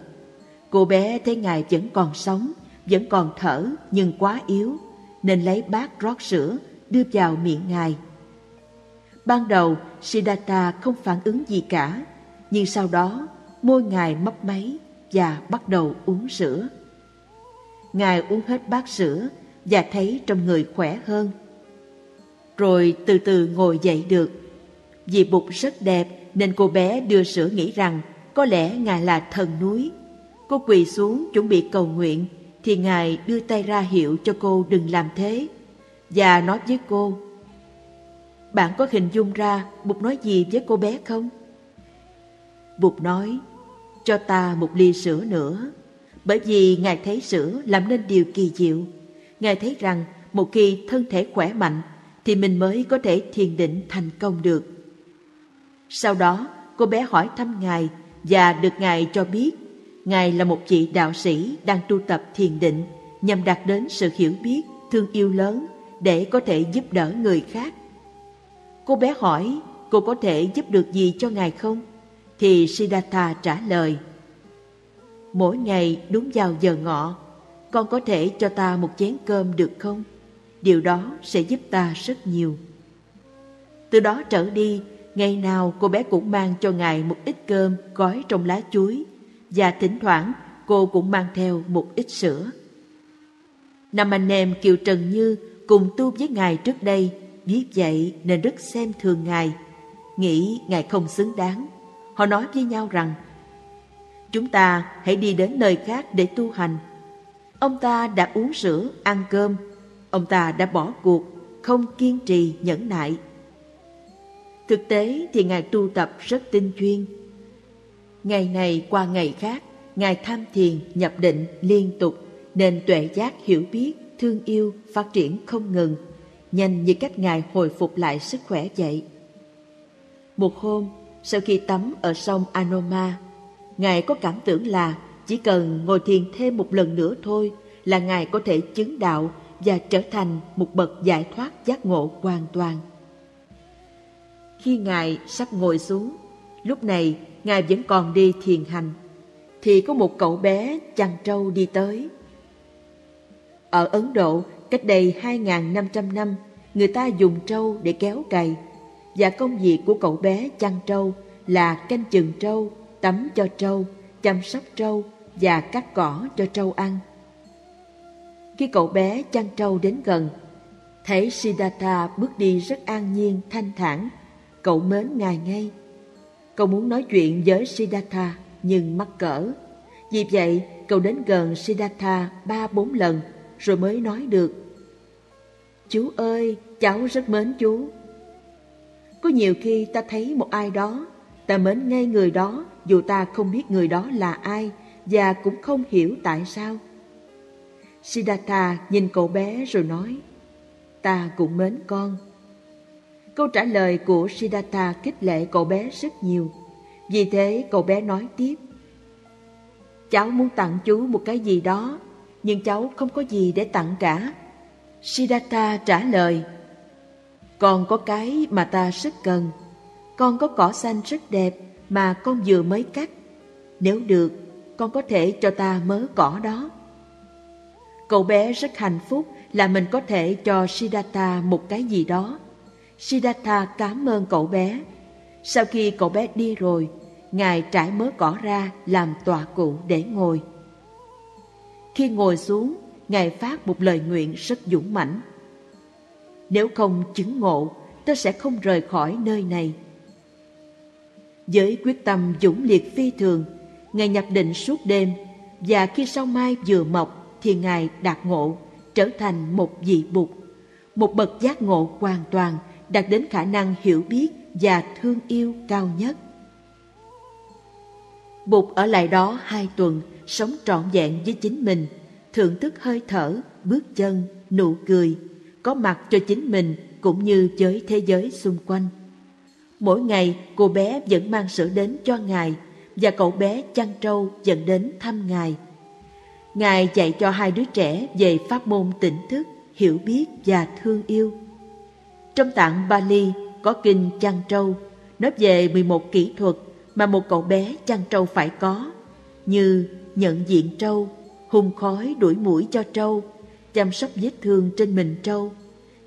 Cô bé thấy Ngài vẫn còn sống, vẫn còn thở nhưng quá yếu, nên lấy bát rót sữa đưa vào miệng Ngài. Ban đầu, Siddhartha không phản ứng gì cả, nhưng sau đó môi Ngài mấp máy và bắt đầu uống sữa. Ngài uống hết bát sữa và thấy trong người khỏe hơn. Rồi từ từ ngồi dậy được. Vì bụt rất đẹp nên cô bé đưa sữa nghĩ rằng có lẽ Ngài là thần núi. Cô quỳ xuống chuẩn bị cầu nguyện, thì Ngài đưa tay ra hiệu cho cô đừng làm thế và nói với cô, Bạn có hình dung ra Bụt nói gì với cô bé không? Bụt nói, Cho ta một ly sữa nữa, Bởi vì Ngài thấy sữa làm nên điều kỳ diệu Ngài thấy rằng một khi thân thể khỏe mạnh Thì mình mới có thể thiền định thành công được sau đó cô bé hỏi thăm Ngài Và được Ngài cho biết Ngài là một vị đạo sĩ đang tu tập thiền định nhằm đạt đến sự hiểu biết, thương yêu lớn để có thể giúp đỡ người khác. Cô bé hỏi cô có thể giúp được gì cho Ngài không? Thì Siddhartha trả lời Mỗi ngày đúng vào giờ ngọ Con có thể cho ta một chén cơm được không? Điều đó sẽ giúp ta rất nhiều Từ đó trở đi Ngày nào cô bé cũng mang cho Ngài một ít cơm gói trong lá chuối Và thỉnh thoảng cô cũng mang theo một ít sữa Năm anh em Kiều Trần Như cùng tu với Ngài trước đây, biết vậy nên rất xem thường Ngài, nghĩ Ngài không xứng đáng. Họ nói với nhau rằng, chúng ta hãy đi đến nơi khác để tu hành. Ông ta đã uống sữa, ăn cơm, ông ta đã bỏ cuộc, không kiên trì, nhẫn nại. Thực tế thì Ngài tu tập rất tinh chuyên. Ngày này qua ngày khác, Ngài tham thiền, nhập định liên tục, nên tuệ giác hiểu biết thương yêu, phát triển không ngừng, nhanh như cách Ngài hồi phục lại sức khỏe vậy. Một hôm, sau khi tắm ở sông Anoma, Ngài có cảm tưởng là chỉ cần ngồi thiền thêm một lần nữa thôi là Ngài có thể chứng đạo và trở thành một bậc giải thoát giác ngộ hoàn toàn. Khi Ngài sắp ngồi xuống, lúc này Ngài vẫn còn đi thiền hành, thì có một cậu bé chăn trâu đi tới ở Ấn Độ, cách đây 2.500 năm, người ta dùng trâu để kéo cày. Và công việc của cậu bé chăn trâu là canh chừng trâu, tắm cho trâu, chăm sóc trâu và cắt cỏ cho trâu ăn. Khi cậu bé chăn trâu đến gần, thấy Siddhartha bước đi rất an nhiên, thanh thản, cậu mến ngài ngay. Cậu muốn nói chuyện với Siddhartha nhưng mắc cỡ. Vì vậy, cậu đến gần Siddhartha ba bốn lần rồi mới nói được. Chú ơi, cháu rất mến chú. Có nhiều khi ta thấy một ai đó, ta mến ngay người đó dù ta không biết người đó là ai và cũng không hiểu tại sao. Siddhartha nhìn cậu bé rồi nói, ta cũng mến con. Câu trả lời của Siddhartha kích lệ cậu bé rất nhiều. Vì thế cậu bé nói tiếp, cháu muốn tặng chú một cái gì đó nhưng cháu không có gì để tặng cả. Siddhartha trả lời, Con có cái mà ta rất cần. Con có cỏ xanh rất đẹp mà con vừa mới cắt. Nếu được, con có thể cho ta mớ cỏ đó. Cậu bé rất hạnh phúc là mình có thể cho Siddhartha một cái gì đó. Siddhartha cảm ơn cậu bé. Sau khi cậu bé đi rồi, Ngài trải mớ cỏ ra làm tọa cụ để ngồi. Khi ngồi xuống, Ngài phát một lời nguyện rất dũng mãnh. Nếu không chứng ngộ, ta sẽ không rời khỏi nơi này. Với quyết tâm dũng liệt phi thường, Ngài nhập định suốt đêm và khi sau mai vừa mọc thì Ngài đạt ngộ, trở thành một vị bụt, một bậc giác ngộ hoàn toàn đạt đến khả năng hiểu biết và thương yêu cao nhất. Bụt ở lại đó hai tuần sống trọn vẹn với chính mình, thưởng thức hơi thở, bước chân, nụ cười, có mặt cho chính mình cũng như với thế giới xung quanh. Mỗi ngày cô bé vẫn mang sữa đến cho Ngài và cậu bé chăn trâu dẫn đến thăm Ngài. Ngài dạy cho hai đứa trẻ về pháp môn tỉnh thức, hiểu biết và thương yêu. Trong tạng Bali có kinh chăn trâu, nói về 11 kỹ thuật mà một cậu bé chăn trâu phải có, như nhận diện trâu, hùng khói đuổi mũi cho trâu, chăm sóc vết thương trên mình trâu,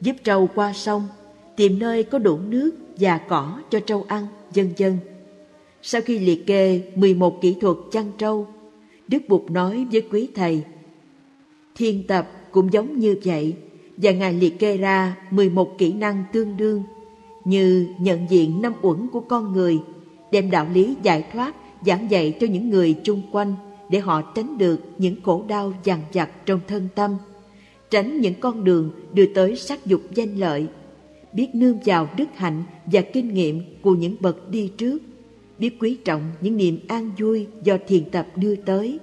giúp trâu qua sông, tìm nơi có đủ nước và cỏ cho trâu ăn, vân vân. Sau khi liệt kê 11 kỹ thuật chăn trâu, Đức Bụt nói với quý thầy, Thiên tập cũng giống như vậy, và Ngài liệt kê ra 11 kỹ năng tương đương, như nhận diện năm uẩn của con người, đem đạo lý giải thoát giảng dạy cho những người chung quanh để họ tránh được những khổ đau dằn vặt trong thân tâm, tránh những con đường đưa tới sắc dục danh lợi, biết nương vào đức hạnh và kinh nghiệm của những bậc đi trước, biết quý trọng những niềm an vui do thiền tập đưa tới,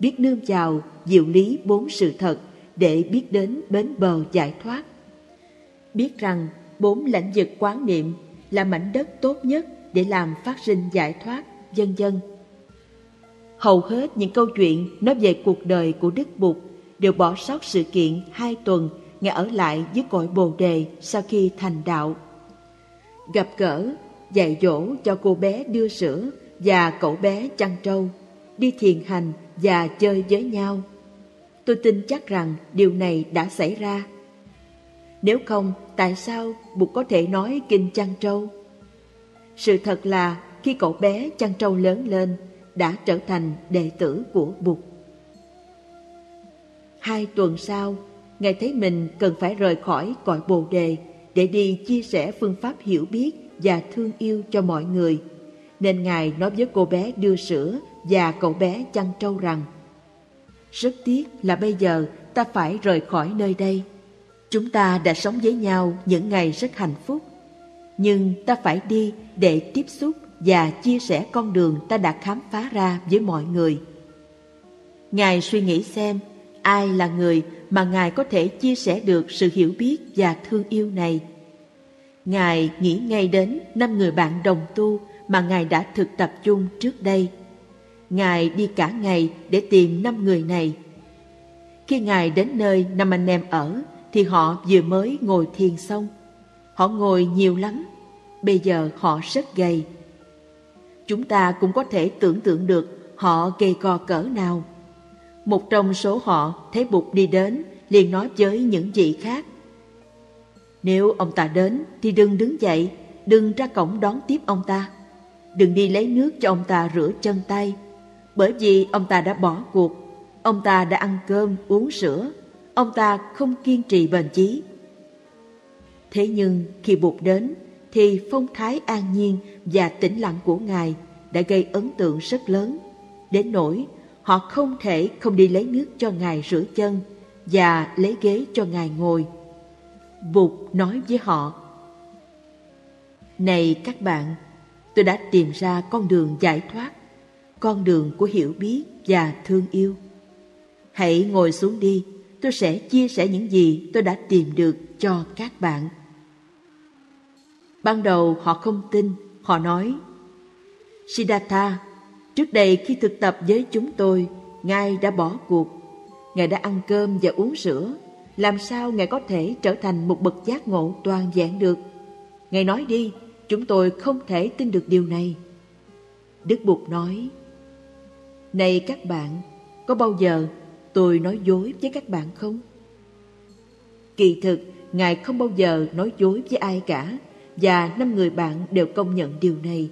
biết nương vào diệu lý bốn sự thật để biết đến bến bờ giải thoát. Biết rằng bốn lãnh vực quán niệm là mảnh đất tốt nhất để làm phát sinh giải thoát, vân vân. Hầu hết những câu chuyện nói về cuộc đời của Đức Bụt đều bỏ sót sự kiện hai tuần Ngài ở lại dưới cội Bồ Đề sau khi thành đạo. Gặp gỡ, dạy dỗ cho cô bé đưa sữa và cậu bé chăn trâu, đi thiền hành và chơi với nhau. Tôi tin chắc rằng điều này đã xảy ra. Nếu không, tại sao Bụt có thể nói kinh chăn trâu? Sự thật là khi cậu bé chăn trâu lớn lên, đã trở thành đệ tử của Bụt. Hai tuần sau, Ngài thấy mình cần phải rời khỏi cõi Bồ Đề để đi chia sẻ phương pháp hiểu biết và thương yêu cho mọi người. Nên Ngài nói với cô bé đưa sữa và cậu bé chăn trâu rằng rất tiếc là bây giờ ta phải rời khỏi nơi đây. Chúng ta đã sống với nhau những ngày rất hạnh phúc. Nhưng ta phải đi để tiếp xúc và chia sẻ con đường ta đã khám phá ra với mọi người. Ngài suy nghĩ xem, ai là người mà Ngài có thể chia sẻ được sự hiểu biết và thương yêu này. Ngài nghĩ ngay đến năm người bạn đồng tu mà Ngài đã thực tập chung trước đây. Ngài đi cả ngày để tìm năm người này. Khi Ngài đến nơi năm anh em ở thì họ vừa mới ngồi thiền xong. Họ ngồi nhiều lắm, bây giờ họ rất gầy. Chúng ta cũng có thể tưởng tượng được họ gầy gò cỡ nào. Một trong số họ thấy Bụt đi đến, liền nói với những vị khác. Nếu ông ta đến thì đừng đứng dậy, đừng ra cổng đón tiếp ông ta. Đừng đi lấy nước cho ông ta rửa chân tay, bởi vì ông ta đã bỏ cuộc. Ông ta đã ăn cơm, uống sữa, ông ta không kiên trì bền chí. Thế nhưng khi Bụt đến, thì phong thái an nhiên và tĩnh lặng của Ngài đã gây ấn tượng rất lớn, đến nỗi họ không thể không đi lấy nước cho Ngài rửa chân và lấy ghế cho Ngài ngồi. Bụt nói với họ, Này các bạn, tôi đã tìm ra con đường giải thoát, con đường của hiểu biết và thương yêu. Hãy ngồi xuống đi, tôi sẽ chia sẻ những gì tôi đã tìm được cho các bạn. Ban đầu họ không tin, họ nói, Siddhartha, trước đây khi thực tập với chúng tôi, Ngài đã bỏ cuộc. Ngài đã ăn cơm và uống sữa. Làm sao Ngài có thể trở thành một bậc giác ngộ toàn vẹn được? Ngài nói đi, chúng tôi không thể tin được điều này. Đức Bụt nói, này các bạn, có bao giờ tôi nói dối với các bạn không? Kỳ thực, Ngài không bao giờ nói dối với ai cả, và năm người bạn đều công nhận điều này.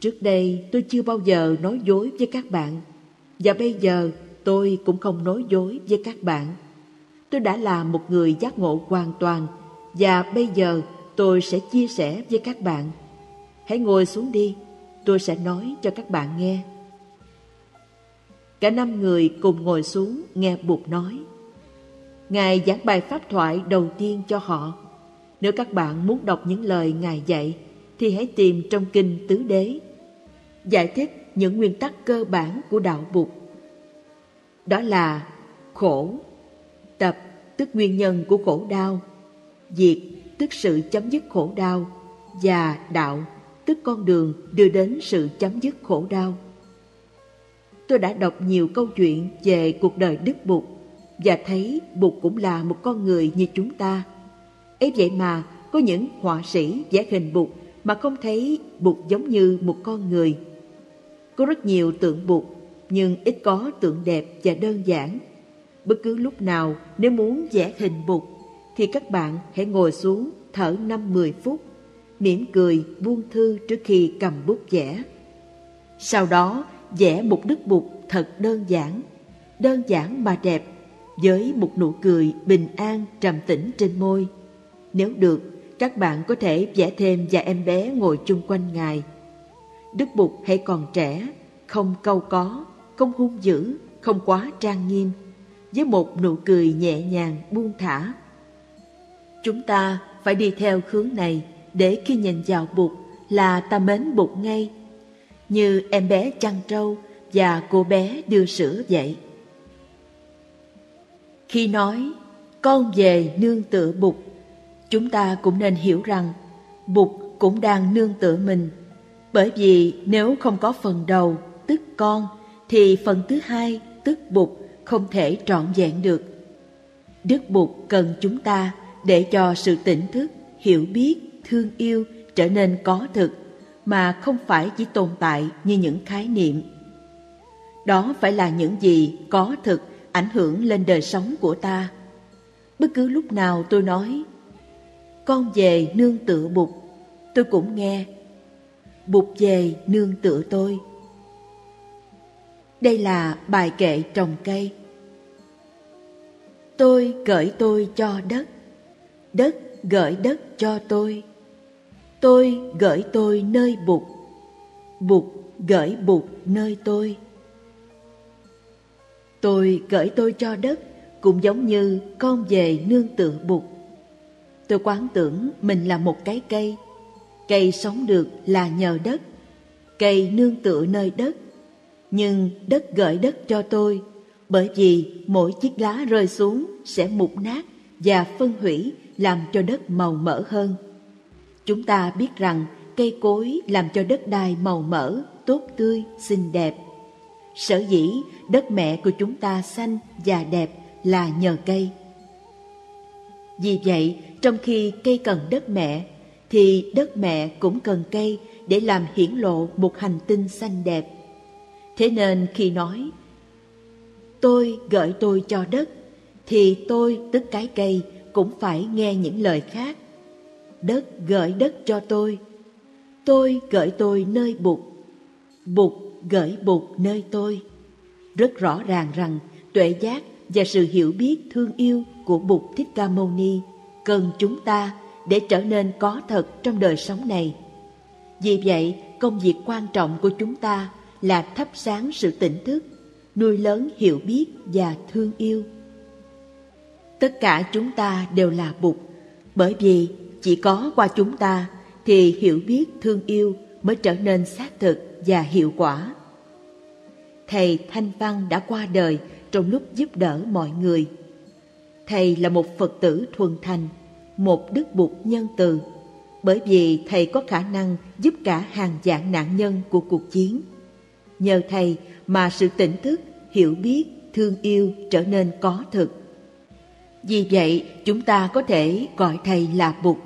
Trước đây tôi chưa bao giờ nói dối với các bạn Và bây giờ tôi cũng không nói dối với các bạn Tôi đã là một người giác ngộ hoàn toàn Và bây giờ tôi sẽ chia sẻ với các bạn Hãy ngồi xuống đi Tôi sẽ nói cho các bạn nghe. Cả năm người cùng ngồi xuống nghe Bụt nói. Ngài giảng bài pháp thoại đầu tiên cho họ. Nếu các bạn muốn đọc những lời Ngài dạy Thì hãy tìm trong kinh Tứ Đế. Giải thích những nguyên tắc cơ bản của đạo Bụt. Đó là khổ, tập tức nguyên nhân của khổ đau, diệt tức sự chấm dứt khổ đau và đạo, tức con đường đưa đến sự chấm dứt khổ đau. Tôi đã đọc nhiều câu chuyện về cuộc đời Đức Bụt và thấy Bụt cũng là một con người như chúng ta. ấy vậy mà có những họa sĩ vẽ hình Bụt mà không thấy Bụt giống như một con người. Có rất nhiều tượng Bụt nhưng ít có tượng đẹp và đơn giản. Bất cứ lúc nào nếu muốn vẽ hình Bụt thì các bạn hãy ngồi xuống thở 5-10 phút, mỉm cười buông thư trước khi cầm bút vẽ. Sau đó vẽ một đức Bụt thật đơn giản, đơn giản mà đẹp, với một nụ cười bình an trầm tĩnh trên môi. Nếu được, các bạn có thể vẽ thêm và em bé ngồi chung quanh Ngài. Đức Bụt hay còn trẻ, không câu có, không hung dữ, không quá trang nghiêm, với một nụ cười nhẹ nhàng buông thả. Chúng ta phải đi theo hướng này để khi nhìn vào Bụt là ta mến Bụt ngay, như em bé chăn trâu và cô bé đưa sữa vậy. Khi nói con về nương tựa Bụt, chúng ta cũng nên hiểu rằng Bụt cũng đang nương tựa mình, bởi vì nếu không có phần đầu tức con thì phần thứ hai tức Bụt không thể trọn vẹn được. Đức Bụt cần chúng ta để cho sự tỉnh thức, hiểu biết, thương yêu trở nên có thực mà không phải chỉ tồn tại như những khái niệm. Đó phải là những gì có thực ảnh hưởng lên đời sống của ta. Bất cứ lúc nào tôi nói con về nương tựa Bụt, tôi cũng nghe Bụt về nương tựa tôi. Đây là bài kệ trồng cây. Tôi gửi tôi cho đất, đất gửi đất cho tôi. Tôi gửi tôi nơi Bụt, Bụt gửi Bụt nơi tôi. Tôi gửi tôi cho đất cũng giống như con về nương tựa Bụt. Tôi quán tưởng mình là một cái cây. Cây sống được là nhờ đất. Cây nương tựa nơi đất. Nhưng đất gửi đất cho tôi bởi vì mỗi chiếc lá rơi xuống sẽ mục nát và phân hủy làm cho đất màu mỡ hơn. Chúng ta biết rằng cây cối làm cho đất đai màu mỡ, tốt tươi, xinh đẹp. Sở dĩ đất mẹ của chúng ta xanh và đẹp là nhờ cây. Vì vậy, trong khi cây cần đất mẹ, thì đất mẹ cũng cần cây để làm hiển lộ một hành tinh xanh đẹp. Thế nên khi nói, tôi gửi tôi cho đất, thì tôi tức cái cây cũng phải nghe những lời khác. Đất gửi đất cho tôi, tôi gửi tôi nơi bụt, bụt gửi bụt nơi tôi. Rất rõ ràng rằng tuệ giác và sự hiểu biết thương yêu của Bụt Thích Ca Mâu Ni cần chúng ta để trở nên có thật trong đời sống này. Vì vậy, công việc quan trọng của chúng ta là thắp sáng sự tỉnh thức, nuôi lớn hiểu biết và thương yêu. Tất cả chúng ta đều là Bụt, bởi vì chỉ có qua chúng ta thì hiểu biết thương yêu mới trở nên xác thực và hiệu quả. Thầy Thanh Văn đã qua đời trong lúc giúp đỡ mọi người. Thầy là một Phật tử thuần thành, một đức bụt nhân từ, bởi vì thầy có khả năng giúp cả hàng vạn nạn nhân của cuộc chiến. Nhờ thầy mà sự tỉnh thức, hiểu biết, thương yêu trở nên có thực. Vì vậy, chúng ta có thể gọi thầy là Bụt.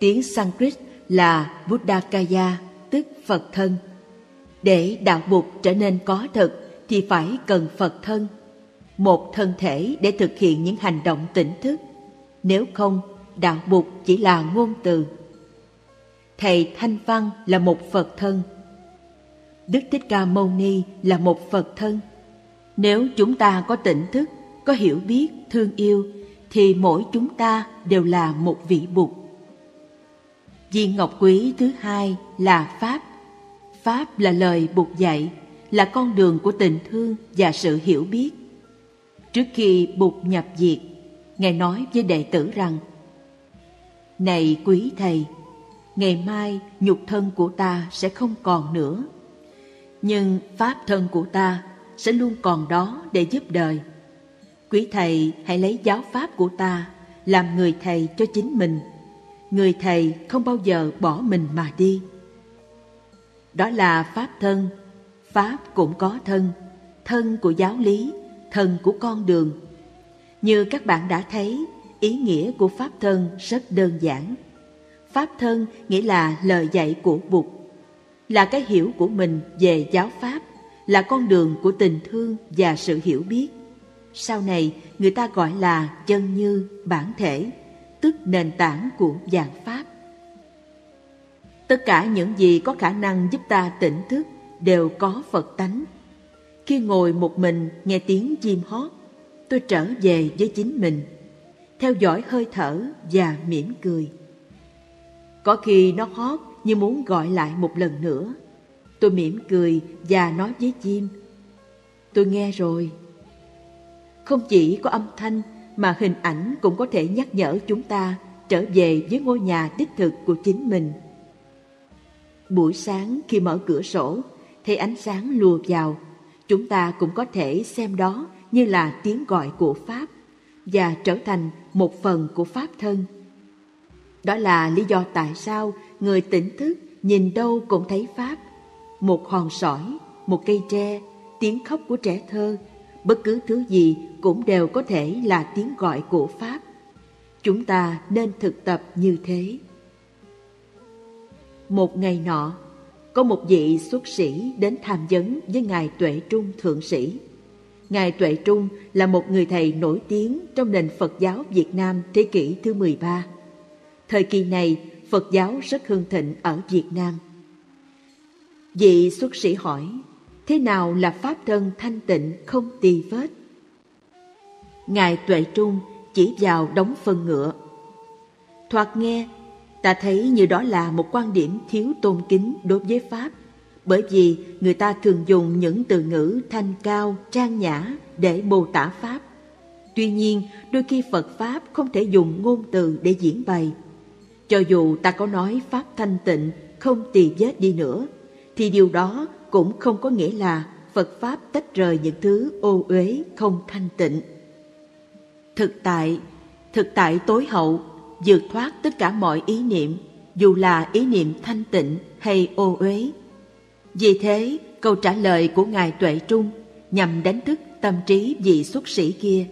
Tiếng Sanskrit là Buddhakaya, tức Phật thân. Để đạo Bụt trở nên có thực thì phải cần Phật thân, một thân thể để thực hiện những hành động tỉnh thức. Nếu không, đạo Bụt chỉ là ngôn từ. Thầy Thanh Văn là một Phật thân. Đức Thích Ca Mâu Ni là một Phật thân. Nếu chúng ta có tỉnh thức, có hiểu biết, thương yêu, thì mỗi chúng ta đều là một vị Bụt. Viên ngọc quý thứ hai là Pháp. Pháp là lời buộc dạy, là con đường của tình thương và sự hiểu biết. Trước khi Bụt nhập diệt, Ngài nói với đệ tử rằng Này quý thầy, ngày mai nhục thân của ta sẽ không còn nữa. Nhưng Pháp thân của ta sẽ luôn còn đó để giúp đời. Quý thầy hãy lấy giáo Pháp của ta làm người thầy cho chính mình người thầy không bao giờ bỏ mình mà đi. Đó là Pháp thân, Pháp cũng có thân, thân của giáo lý, thân của con đường. Như các bạn đã thấy, ý nghĩa của Pháp thân rất đơn giản. Pháp thân nghĩa là lời dạy của Bụt, là cái hiểu của mình về giáo Pháp, là con đường của tình thương và sự hiểu biết. Sau này, người ta gọi là chân như, bản thể, tức nền tảng của dạng Pháp. Tất cả những gì có khả năng giúp ta tỉnh thức đều có Phật tánh. Khi ngồi một mình nghe tiếng chim hót, tôi trở về với chính mình, theo dõi hơi thở và mỉm cười. Có khi nó hót như muốn gọi lại một lần nữa. Tôi mỉm cười và nói với chim, tôi nghe rồi. Không chỉ có âm thanh mà hình ảnh cũng có thể nhắc nhở chúng ta trở về với ngôi nhà đích thực của chính mình. Buổi sáng khi mở cửa sổ, thấy ánh sáng lùa vào, chúng ta cũng có thể xem đó như là tiếng gọi của Pháp và trở thành một phần của Pháp thân. Đó là lý do tại sao người tỉnh thức nhìn đâu cũng thấy Pháp. Một hòn sỏi, một cây tre, tiếng khóc của trẻ thơ, bất cứ thứ gì cũng đều có thể là tiếng gọi của Pháp. Chúng ta nên thực tập như thế. Một ngày nọ, có một vị xuất sĩ đến tham vấn với Ngài Tuệ Trung Thượng Sĩ. Ngài Tuệ Trung là một người thầy nổi tiếng trong nền Phật giáo Việt Nam thế kỷ thứ 13. Thời kỳ này, Phật giáo rất hưng thịnh ở Việt Nam. Vị xuất sĩ hỏi, thế nào là Pháp thân thanh tịnh không tì vết? Ngài Tuệ Trung chỉ vào đống phân ngựa. Thoạt nghe Ta thấy như đó là một quan điểm thiếu tôn kính đối với Pháp, bởi vì người ta thường dùng những từ ngữ thanh cao, trang nhã để mô tả Pháp. Tuy nhiên, đôi khi Phật Pháp không thể dùng ngôn từ để diễn bày. Cho dù ta có nói Pháp thanh tịnh, không tì vết đi nữa, thì điều đó cũng không có nghĩa là Phật Pháp tách rời những thứ ô uế không thanh tịnh. Thực tại, thực tại tối hậu vượt thoát tất cả mọi ý niệm, dù là ý niệm thanh tịnh hay ô uế. Vì thế, câu trả lời của Ngài Tuệ Trung nhằm đánh thức tâm trí vị xuất sĩ kia,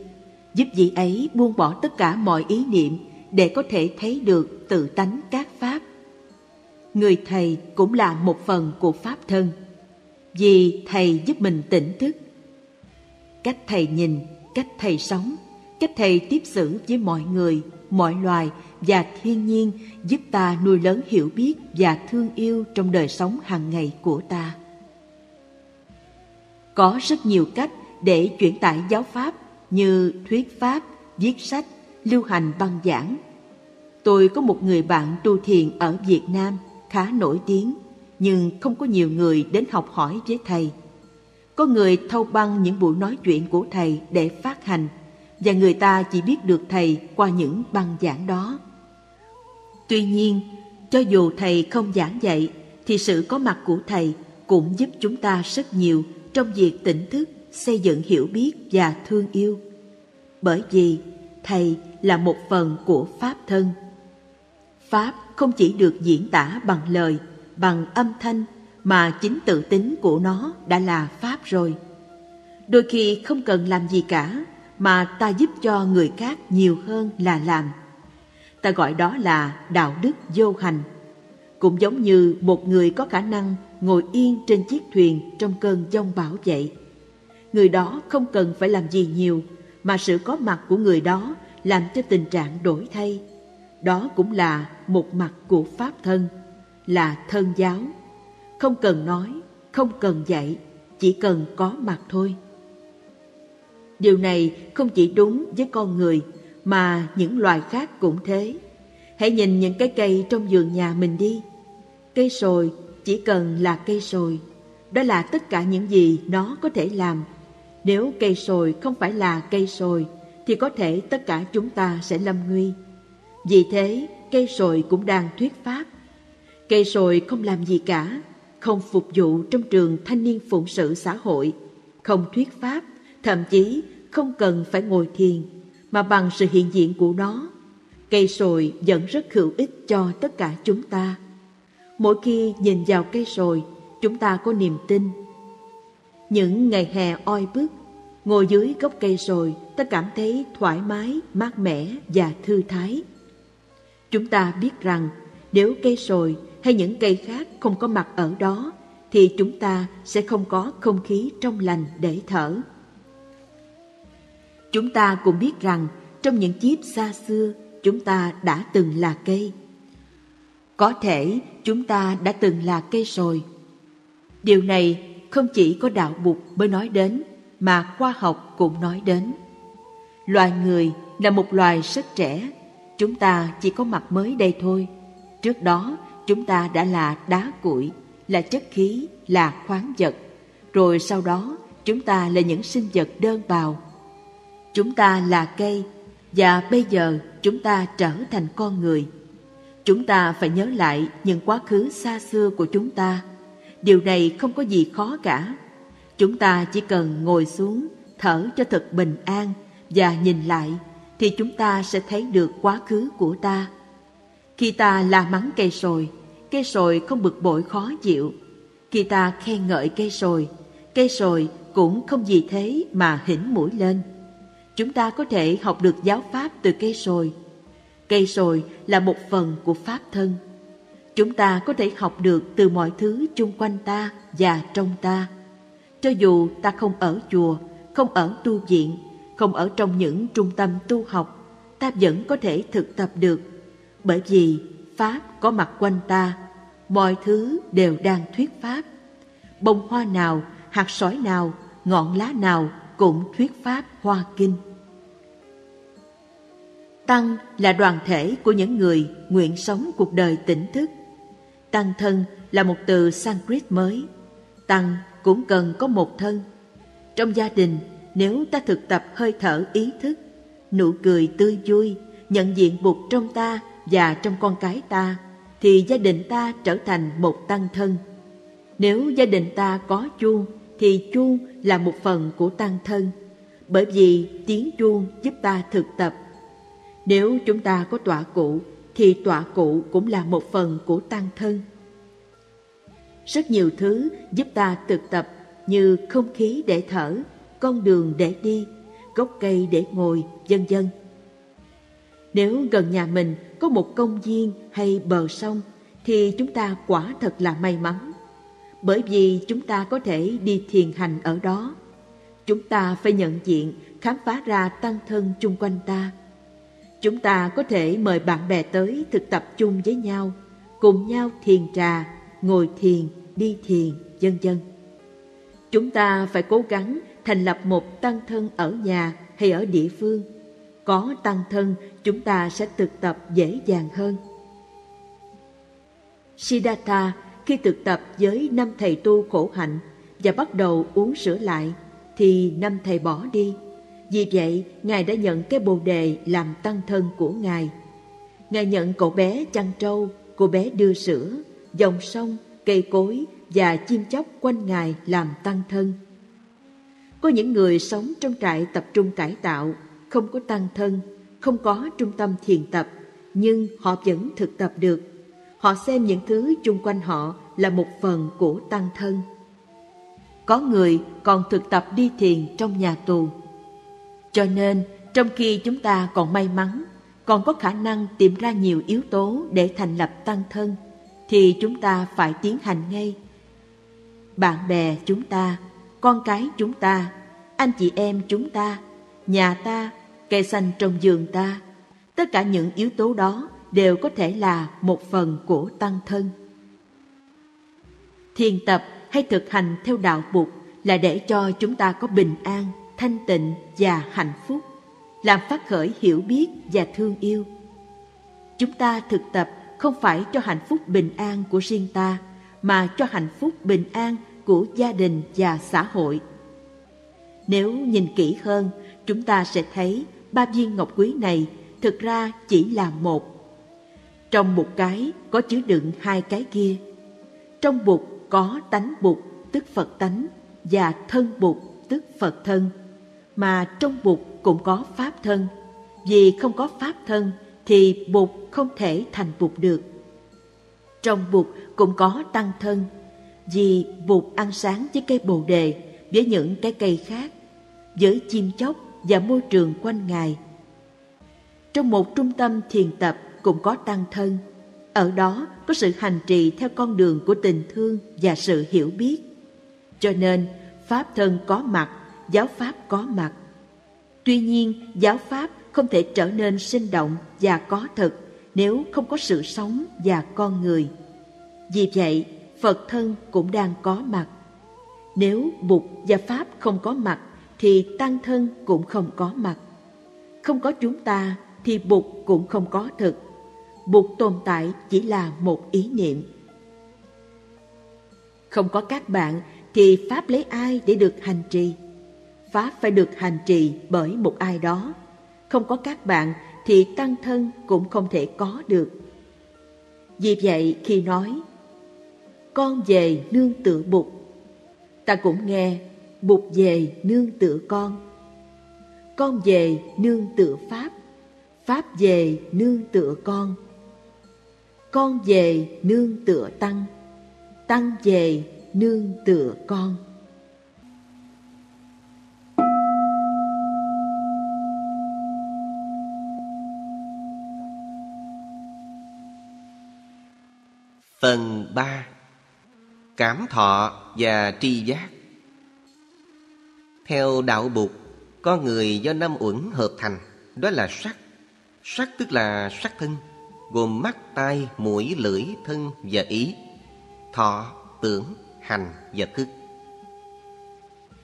giúp vị ấy buông bỏ tất cả mọi ý niệm để có thể thấy được tự tánh các pháp. Người thầy cũng là một phần của pháp thân, vì thầy giúp mình tỉnh thức. Cách thầy nhìn, cách thầy sống, cách thầy tiếp xử với mọi người mọi loài và thiên nhiên giúp ta nuôi lớn hiểu biết và thương yêu trong đời sống hàng ngày của ta. Có rất nhiều cách để chuyển tải giáo pháp như thuyết pháp, viết sách, lưu hành băng giảng. Tôi có một người bạn tu thiền ở Việt Nam khá nổi tiếng, nhưng không có nhiều người đến học hỏi với thầy. Có người thâu băng những buổi nói chuyện của thầy để phát hành và người ta chỉ biết được thầy qua những băng giảng đó. Tuy nhiên, cho dù thầy không giảng dạy, thì sự có mặt của thầy cũng giúp chúng ta rất nhiều trong việc tỉnh thức, xây dựng hiểu biết và thương yêu. Bởi vì thầy là một phần của Pháp thân. Pháp không chỉ được diễn tả bằng lời, bằng âm thanh, mà chính tự tính của nó đã là Pháp rồi. Đôi khi không cần làm gì cả, mà ta giúp cho người khác nhiều hơn là làm. Ta gọi đó là đạo đức vô hành. Cũng giống như một người có khả năng ngồi yên trên chiếc thuyền trong cơn giông bão vậy. Người đó không cần phải làm gì nhiều, mà sự có mặt của người đó làm cho tình trạng đổi thay. Đó cũng là một mặt của Pháp thân, là thân giáo. Không cần nói, không cần dạy, chỉ cần có mặt thôi. Điều này không chỉ đúng với con người mà những loài khác cũng thế. Hãy nhìn những cái cây trong vườn nhà mình đi. Cây sồi chỉ cần là cây sồi, đó là tất cả những gì nó có thể làm. Nếu cây sồi không phải là cây sồi thì có thể tất cả chúng ta sẽ lâm nguy. Vì thế, cây sồi cũng đang thuyết pháp. Cây sồi không làm gì cả, không phục vụ trong trường thanh niên phụng sự xã hội, không thuyết pháp, thậm chí không cần phải ngồi thiền, mà bằng sự hiện diện của nó, Cây sồi vẫn rất hữu ích cho tất cả chúng ta. Mỗi khi nhìn vào cây sồi, chúng ta có niềm tin. Những ngày hè oi bức, ngồi dưới gốc cây sồi, ta cảm thấy thoải mái, mát mẻ và thư thái. Chúng ta biết rằng nếu cây sồi hay những cây khác không có mặt ở đó, thì chúng ta sẽ không có không khí trong lành để thở. Chúng ta cũng biết rằng trong những kiếp xa xưa, chúng ta đã từng là cây. Có thể chúng ta đã từng là cây rồi. Điều này không chỉ có đạo bục mới nói đến, mà khoa học cũng nói đến. Loài người là một loài rất trẻ, chúng ta chỉ có mặt mới đây thôi. Trước đó, chúng ta đã là đá cuội, là chất khí, là khoáng vật. Rồi sau đó, chúng ta là những sinh vật đơn bào. Chúng ta là cây, và bây giờ chúng ta trở thành con người. Chúng ta phải nhớ lại những quá khứ xa xưa của chúng ta. Điều này không có gì khó cả. Chúng ta chỉ cần ngồi xuống, thở cho thật bình an và nhìn lại thì chúng ta sẽ thấy được quá khứ của ta. Khi ta la mắng cây sồi, cây sồi không bực bội khó chịu. Khi ta khen ngợi cây sồi, cây sồi cũng không vì thế mà hỉnh mũi lên. Chúng ta có thể học được giáo pháp từ cây sồi. Cây sồi là một phần của pháp thân. Chúng ta có thể học được từ mọi thứ chung quanh ta và trong ta. Cho dù ta không ở chùa, không ở tu viện, không ở trong những trung tâm tu học, ta vẫn có thể thực tập được. Bởi vì Pháp có mặt quanh ta, mọi thứ đều đang thuyết Pháp. Bông hoa nào, hạt sỏi nào, ngọn lá nào cũng thuyết Pháp hoa kinh. Tăng là đoàn thể của những người nguyện sống cuộc đời tỉnh thức. Tăng thân là một từ Sanskrit mới. Tăng cũng cần có một thân. Trong gia đình, nếu ta thực tập hơi thở ý thức, nụ cười tươi vui, nhận diện bụt trong ta và trong con cái ta, thì gia đình ta trở thành một tăng thân. Nếu gia đình ta có chuông, thì chuông là một phần của tăng thân, bởi vì tiếng chuông giúp ta thực tập nếu chúng ta có tọa cụ, thì tọa cụ cũng là một phần của tăng thân. Rất nhiều thứ giúp ta thực tập như không khí để thở, con đường để đi, gốc cây để ngồi, vân vân. Nếu gần nhà mình có một công viên hay bờ sông thì chúng ta quả thật là may mắn. Bởi vì chúng ta có thể đi thiền hành ở đó. Chúng ta phải nhận diện, khám phá ra tăng thân chung quanh ta Chúng ta có thể mời bạn bè tới thực tập chung với nhau, cùng nhau thiền trà, ngồi thiền, đi thiền, vân vân. Chúng ta phải cố gắng thành lập một tăng thân ở nhà hay ở địa phương. Có tăng thân, chúng ta sẽ thực tập dễ dàng hơn. Siddhartha khi thực tập với năm thầy tu khổ hạnh và bắt đầu uống sữa lại, thì năm thầy bỏ đi vì vậy, Ngài đã nhận cái bồ đề làm tăng thân của Ngài. Ngài nhận cậu bé chăn trâu, cô bé đưa sữa, dòng sông, cây cối và chim chóc quanh Ngài làm tăng thân. Có những người sống trong trại tập trung cải tạo, không có tăng thân, không có trung tâm thiền tập, nhưng họ vẫn thực tập được. Họ xem những thứ chung quanh họ là một phần của tăng thân. Có người còn thực tập đi thiền trong nhà tù. Cho nên, trong khi chúng ta còn may mắn, còn có khả năng tìm ra nhiều yếu tố để thành lập tăng thân, thì chúng ta phải tiến hành ngay. Bạn bè chúng ta, con cái chúng ta, anh chị em chúng ta, nhà ta, cây xanh trong giường ta, tất cả những yếu tố đó đều có thể là một phần của tăng thân. Thiền tập hay thực hành theo đạo Bụt là để cho chúng ta có bình an, thanh tịnh và hạnh phúc, làm phát khởi hiểu biết và thương yêu. Chúng ta thực tập không phải cho hạnh phúc bình an của riêng ta, mà cho hạnh phúc bình an của gia đình và xã hội. Nếu nhìn kỹ hơn, chúng ta sẽ thấy ba viên ngọc quý này thực ra chỉ là một. Trong một cái có chứa đựng hai cái kia. Trong bụt có tánh bụt tức Phật tánh và thân bụt tức Phật thân mà trong bụt cũng có pháp thân. Vì không có pháp thân thì Bụt không thể thành Bụt được. Trong Bụt cũng có tăng thân, vì Bụt ăn sáng với cây bồ đề, với những cái cây khác, với chim chóc và môi trường quanh Ngài. Trong một trung tâm thiền tập cũng có tăng thân, ở đó có sự hành trì theo con đường của tình thương và sự hiểu biết. Cho nên, Pháp thân có mặt, giáo Pháp có mặt. Tuy nhiên, giáo Pháp không thể trở nên sinh động và có thực nếu không có sự sống và con người. Vì vậy, Phật thân cũng đang có mặt. Nếu Bụt và Pháp không có mặt, thì Tăng thân cũng không có mặt. Không có chúng ta, thì Bụt cũng không có thực. Bụt tồn tại chỉ là một ý niệm. Không có các bạn, thì Pháp lấy ai để được hành trì? Pháp phải được hành trì bởi một ai đó. Không có các bạn thì tăng thân cũng không thể có được. Vì vậy khi nói Con về nương tựa Bụt Ta cũng nghe Bụt về nương tựa con. Con về nương tựa Pháp. Pháp về nương tựa con. Con về nương tựa Tăng. Tăng về nương tựa con. Phần 3 Cảm thọ và tri giác. Theo đạo Bụt, con người do năm uẩn hợp thành, đó là sắc. Sắc tức là sắc thân, gồm mắt, tai, mũi, lưỡi, thân và ý. Thọ, tưởng, hành và thức.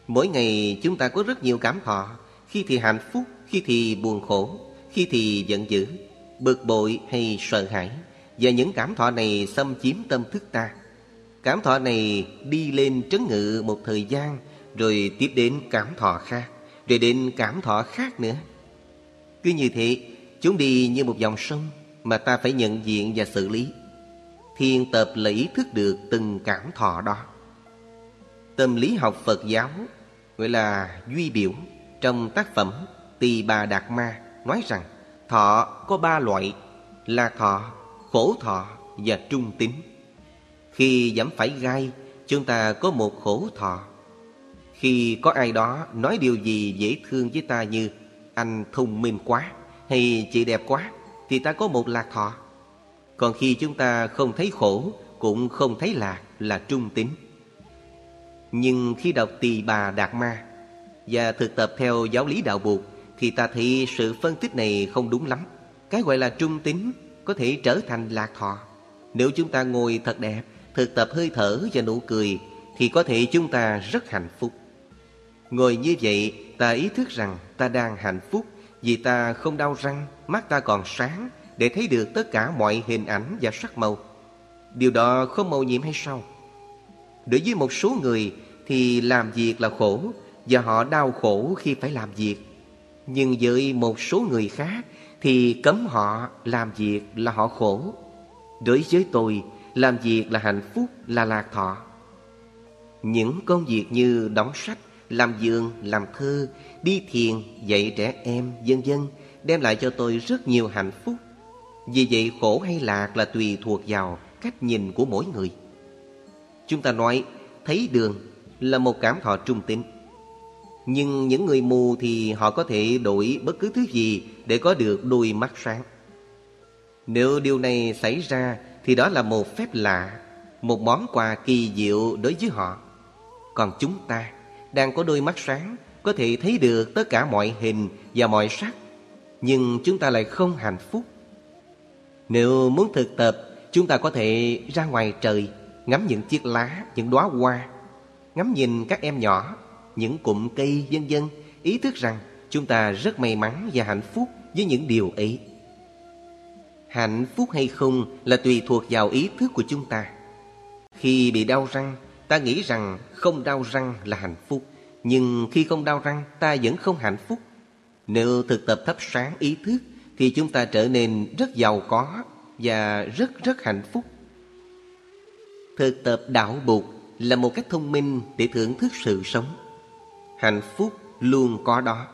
Mỗi ngày chúng ta có rất nhiều cảm thọ, khi thì hạnh phúc, khi thì buồn khổ, khi thì giận dữ, bực bội hay sợ hãi và những cảm thọ này xâm chiếm tâm thức ta Cảm thọ này đi lên trấn ngự một thời gian rồi tiếp đến cảm thọ khác Rồi đến cảm thọ khác nữa Cứ như thế Chúng đi như một dòng sông Mà ta phải nhận diện và xử lý Thiên tập là ý thức được từng cảm thọ đó Tâm lý học Phật giáo Gọi là duy biểu Trong tác phẩm Tỳ Bà Đạt Ma Nói rằng Thọ có ba loại Là thọ khổ thọ và trung tính. Khi giảm phải gai, chúng ta có một khổ thọ. Khi có ai đó nói điều gì dễ thương với ta như anh thông minh quá hay chị đẹp quá thì ta có một lạc thọ. Còn khi chúng ta không thấy khổ cũng không thấy lạc là trung tính. Nhưng khi đọc Tỳ Bà Đạt Ma và thực tập theo giáo lý đạo buộc thì ta thấy sự phân tích này không đúng lắm. Cái gọi là trung tính có thể trở thành lạc thọ. Nếu chúng ta ngồi thật đẹp, thực tập hơi thở và nụ cười, thì có thể chúng ta rất hạnh phúc. Ngồi như vậy, ta ý thức rằng ta đang hạnh phúc vì ta không đau răng, mắt ta còn sáng để thấy được tất cả mọi hình ảnh và sắc màu. Điều đó không màu nhiệm hay sao? Đối với một số người thì làm việc là khổ và họ đau khổ khi phải làm việc. Nhưng với một số người khác thì cấm họ làm việc là họ khổ. Đối với tôi, làm việc là hạnh phúc, là lạc thọ. Những công việc như đóng sách, làm giường, làm thơ, đi thiền, dạy trẻ em, vân vân đem lại cho tôi rất nhiều hạnh phúc. Vì vậy khổ hay lạc là tùy thuộc vào cách nhìn của mỗi người. Chúng ta nói thấy đường là một cảm thọ trung tính. Nhưng những người mù thì họ có thể đổi bất cứ thứ gì để có được đôi mắt sáng. Nếu điều này xảy ra thì đó là một phép lạ, một món quà kỳ diệu đối với họ. Còn chúng ta đang có đôi mắt sáng, có thể thấy được tất cả mọi hình và mọi sắc, nhưng chúng ta lại không hạnh phúc. Nếu muốn thực tập, chúng ta có thể ra ngoài trời, ngắm những chiếc lá, những đóa hoa, ngắm nhìn các em nhỏ những cụm cây vân vân ý thức rằng chúng ta rất may mắn và hạnh phúc với những điều ấy. Hạnh phúc hay không là tùy thuộc vào ý thức của chúng ta. Khi bị đau răng, ta nghĩ rằng không đau răng là hạnh phúc. Nhưng khi không đau răng, ta vẫn không hạnh phúc. Nếu thực tập thắp sáng ý thức, thì chúng ta trở nên rất giàu có và rất rất hạnh phúc. Thực tập đạo Bụt là một cách thông minh để thưởng thức sự sống. Hạnh phúc luôn có đó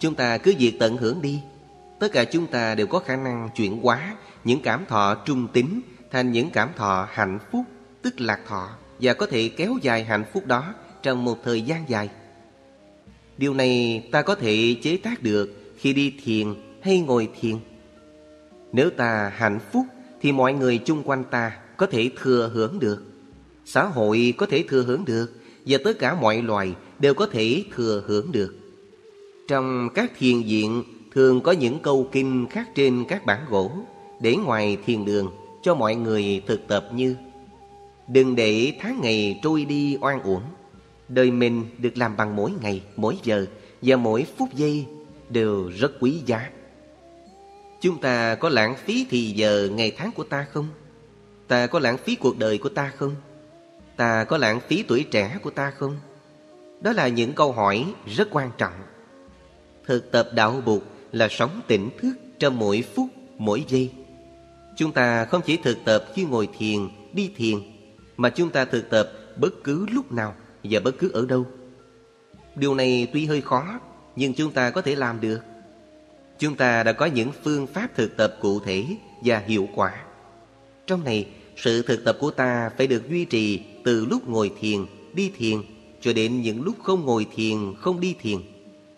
Chúng ta cứ việc tận hưởng đi Tất cả chúng ta đều có khả năng chuyển hóa những cảm thọ trung tính thành những cảm thọ hạnh phúc, tức lạc thọ và có thể kéo dài hạnh phúc đó trong một thời gian dài. Điều này ta có thể chế tác được khi đi thiền hay ngồi thiền. Nếu ta hạnh phúc thì mọi người chung quanh ta có thể thừa hưởng được. Xã hội có thể thừa hưởng được và tất cả mọi loài đều có thể thừa hưởng được. Trong các thiền viện, thường có những câu kinh khắc trên các bản gỗ để ngoài thiền đường cho mọi người thực tập như Đừng để tháng ngày trôi đi oan uổng Đời mình được làm bằng mỗi ngày, mỗi giờ Và mỗi phút giây đều rất quý giá Chúng ta có lãng phí thì giờ ngày tháng của ta không? Ta có lãng phí cuộc đời của ta không? Ta có lãng phí tuổi trẻ của ta không? Đó là những câu hỏi rất quan trọng Thực tập đạo Bụt là sống tỉnh thức trong mỗi phút, mỗi giây Chúng ta không chỉ thực tập khi ngồi thiền, đi thiền mà chúng ta thực tập bất cứ lúc nào và bất cứ ở đâu. Điều này tuy hơi khó Nhưng chúng ta có thể làm được. Chúng ta đã có những phương pháp thực tập cụ thể và hiệu quả. Trong này, sự thực tập của ta phải được duy trì từ lúc ngồi thiền, đi thiền Cho đến những lúc không ngồi thiền, không đi thiền.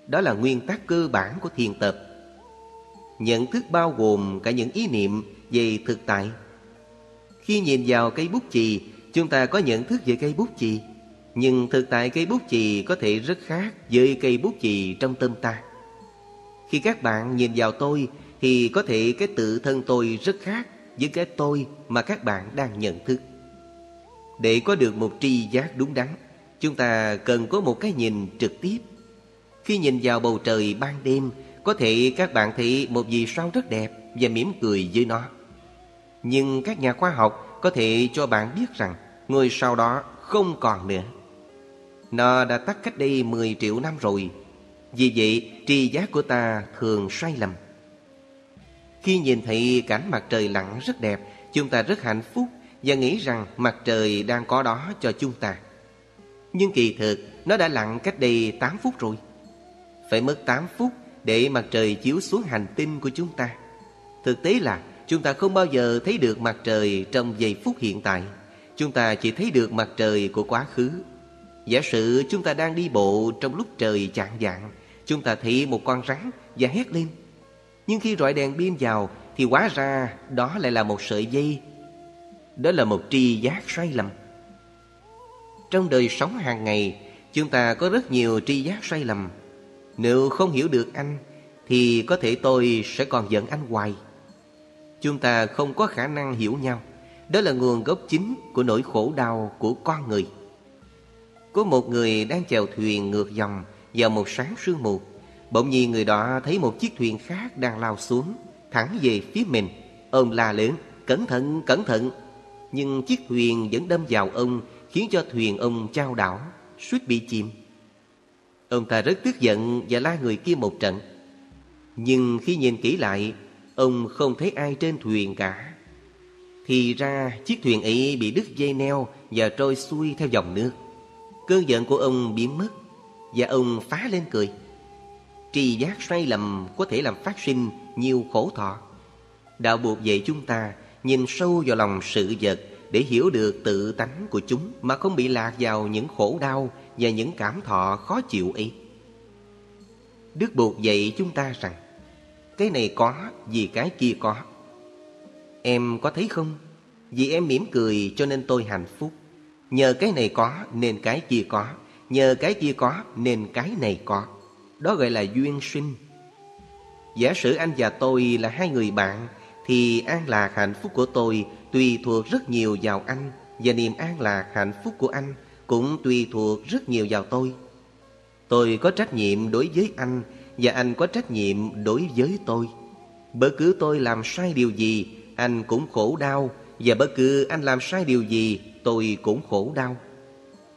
Đó là nguyên tắc cơ bản của thiền tập. Nhận thức bao gồm cả những ý niệm về thực tại. Khi nhìn vào cây bút chì, chúng ta có nhận thức về cây bút chì, nhưng thực tại cây bút chì có thể rất khác với cây bút chì trong tâm ta. Khi các bạn nhìn vào tôi thì có thể cái tự thân tôi rất khác với cái tôi mà các bạn đang nhận thức. Để có được một tri giác đúng đắn, chúng ta cần có một cái nhìn trực tiếp. Khi nhìn vào bầu trời ban đêm, có thể các bạn thấy một vì sao rất đẹp và mỉm cười với nó. Nhưng các nhà khoa học có thể cho bạn biết rằng người sau đó không còn nữa. Nó đã tắt cách đây 10 triệu năm rồi. Vì vậy, tri giác của ta thường sai lầm. Khi nhìn thấy cảnh mặt trời lặn rất đẹp, chúng ta rất hạnh phúc và nghĩ rằng mặt trời đang có đó cho chúng ta. Nhưng kỳ thực, nó đã lặn cách đây 8 phút rồi. Phải mất 8 phút để mặt trời chiếu xuống hành tinh của chúng ta. Thực tế là chúng ta không bao giờ thấy được mặt trời trong giây phút hiện tại. Chúng ta chỉ thấy được mặt trời của quá khứ. Giả sử chúng ta đang đi bộ trong lúc trời chạng vạng, chúng ta thấy một con rắn và hét lên. Nhưng khi rọi đèn pin vào thì hóa ra đó lại là một sợi dây. Đó là một tri giác sai lầm. Trong đời sống hàng ngày, chúng ta có rất nhiều tri giác sai lầm. Nếu không hiểu được anh, thì có thể tôi sẽ còn giận anh hoài. Chúng ta không có khả năng hiểu nhau đó là nguồn gốc chính của nỗi khổ đau của con người. Có một người đang chèo thuyền ngược dòng vào một sáng sương mù. Bỗng nhiên người đó thấy một chiếc thuyền khác đang lao xuống Thẳng về phía mình. Ông la lớn Cẩn thận, cẩn thận! Nhưng chiếc thuyền vẫn đâm vào ông Khiến cho thuyền ông trao đảo Suýt bị chìm. Ông ta rất tức giận và la người kia một trận. Nhưng khi nhìn kỹ lại Ông không thấy ai trên thuyền cả. Thì ra chiếc thuyền ấy bị đứt dây neo Và trôi xuôi theo dòng nước. Cơn giận của ông biến mất Và ông phá lên cười. Trì giác sai lầm có thể làm phát sinh nhiều khổ thọ. Đạo buộc dạy chúng ta nhìn sâu vào lòng sự vật Để hiểu được tự tánh của chúng Mà không bị lạc vào những khổ đau Và những cảm thọ khó chịu ấy. Đức buộc dạy chúng ta rằng, cái này có vì cái kia có. Em có thấy không? Vì em mỉm cười cho nên tôi hạnh phúc. Nhờ cái này có nên cái kia có. Nhờ cái kia có nên cái này có. Đó gọi là duyên sinh. Giả sử anh và tôi là hai người bạn Thì an lạc hạnh phúc của tôi Tùy thuộc rất nhiều vào anh Và niềm an lạc hạnh phúc của anh Cũng tùy thuộc rất nhiều vào tôi. Tôi có trách nhiệm đối với anh và anh có trách nhiệm đối với tôi. Bất cứ tôi làm sai điều gì, anh cũng khổ đau và bất cứ anh làm sai điều gì, tôi cũng khổ đau.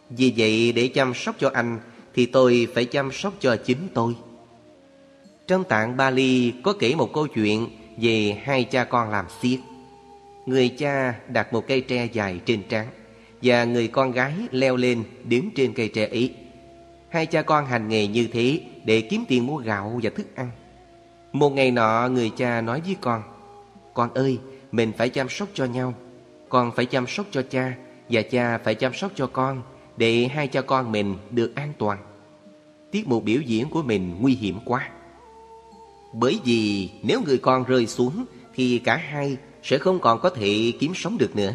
Vì vậy để chăm sóc cho anh thì tôi phải chăm sóc cho chính tôi. Trong tạng Bali có kể một câu chuyện về hai cha con làm xiếc Người cha đặt một cây tre dài trên trán và người con gái leo lên đứng trên cây tre ấy. Hai cha con hành nghề như thế để kiếm tiền mua gạo và thức ăn. Một ngày nọ người cha nói với con con ơi mình phải chăm sóc cho nhau. Con phải chăm sóc cho cha Và cha phải chăm sóc cho con Để hai cha con mình được an toàn. Tiết mục biểu diễn của mình nguy hiểm quá. Bởi vì nếu người con rơi xuống Thì cả hai sẽ không còn có thể kiếm sống được nữa.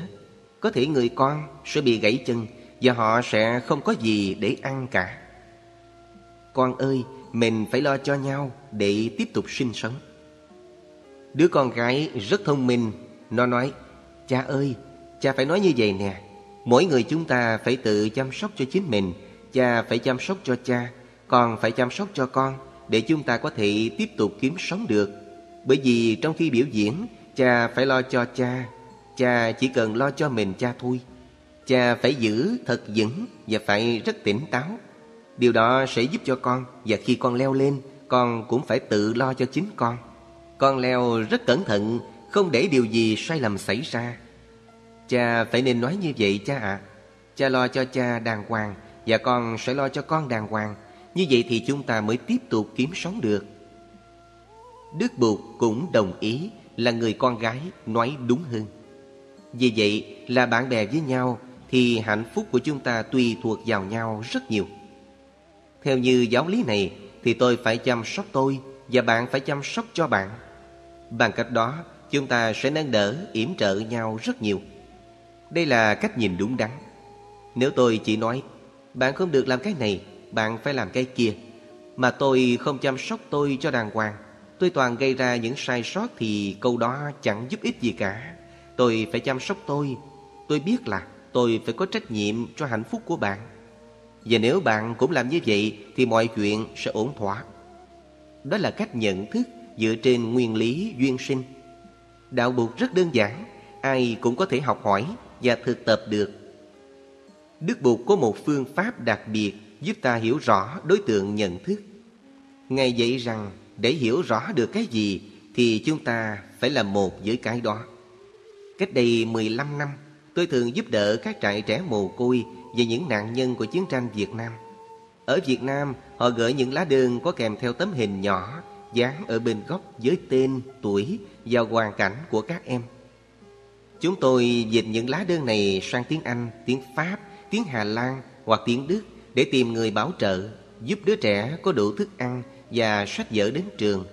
Có thể người con sẽ bị gãy chân Và họ sẽ không có gì để ăn cả. Con ơi, mình phải lo cho nhau để tiếp tục sinh sống. Đứa con gái rất thông minh. Nó nói Cha ơi, cha phải nói như vậy nè. Mỗi người chúng ta phải tự chăm sóc cho chính mình. Cha phải chăm sóc cho cha Con phải chăm sóc cho con Để chúng ta có thể tiếp tục kiếm sống được. Bởi vì trong khi biểu diễn Cha phải lo cho cha. Cha chỉ cần lo cho mình cha thôi. Cha phải giữ thật vững Và phải rất tỉnh táo. Điều đó sẽ giúp cho con Và khi con leo lên Con cũng phải tự lo cho chính con. Con leo rất cẩn thận, Không để điều gì sai lầm xảy ra. Cha phải nên nói như vậy, cha ạ. Cha lo cho cha đàng hoàng, Và con sẽ lo cho con đàng hoàng. Như vậy thì chúng ta mới tiếp tục kiếm sống được. Đức Bụt cũng đồng ý là người con gái nói đúng hơn. Vì vậy là bạn bè với nhau Thì hạnh phúc của chúng ta tùy thuộc vào nhau rất nhiều. Theo như giáo lý này Thì tôi phải chăm sóc tôi Và bạn phải chăm sóc cho bạn. Bằng cách đó chúng ta sẽ nâng đỡ, yểm trợ nhau rất nhiều. Đây là cách nhìn đúng đắn. Nếu tôi chỉ nói Bạn không được làm cái này Bạn phải làm cái kia Mà tôi không chăm sóc tôi cho đàng hoàng Tôi toàn gây ra những sai sót Thì câu đó chẳng giúp ích gì cả. Tôi phải chăm sóc tôi. Tôi biết là tôi phải có trách nhiệm cho hạnh phúc của bạn. Và nếu bạn cũng làm như vậy Thì mọi chuyện sẽ ổn thỏa. Đó là cách nhận thức dựa trên nguyên lý duyên sinh. Đạo buộc rất đơn giản, Ai cũng có thể học hỏi và thực tập được. Đức Bụt có một phương pháp đặc biệt Giúp ta hiểu rõ đối tượng nhận thức. Ngài dạy rằng, để hiểu rõ được cái gì Thì chúng ta phải làm một với cái đó. Cách đây 15 năm, Tôi thường giúp đỡ các trại trẻ mồ côi Và những nạn nhân của chiến tranh Việt Nam. Ở Việt Nam, Họ gửi những lá đơn có kèm theo tấm hình nhỏ Dán ở bên góc với tên, tuổi Và hoàn cảnh của các em Chúng tôi dịch những lá đơn này sang tiếng Anh, tiếng Pháp, tiếng Hà Lan hoặc tiếng Đức Để tìm người bảo trợ Giúp đứa trẻ có đủ thức ăn và sách vở đến trường.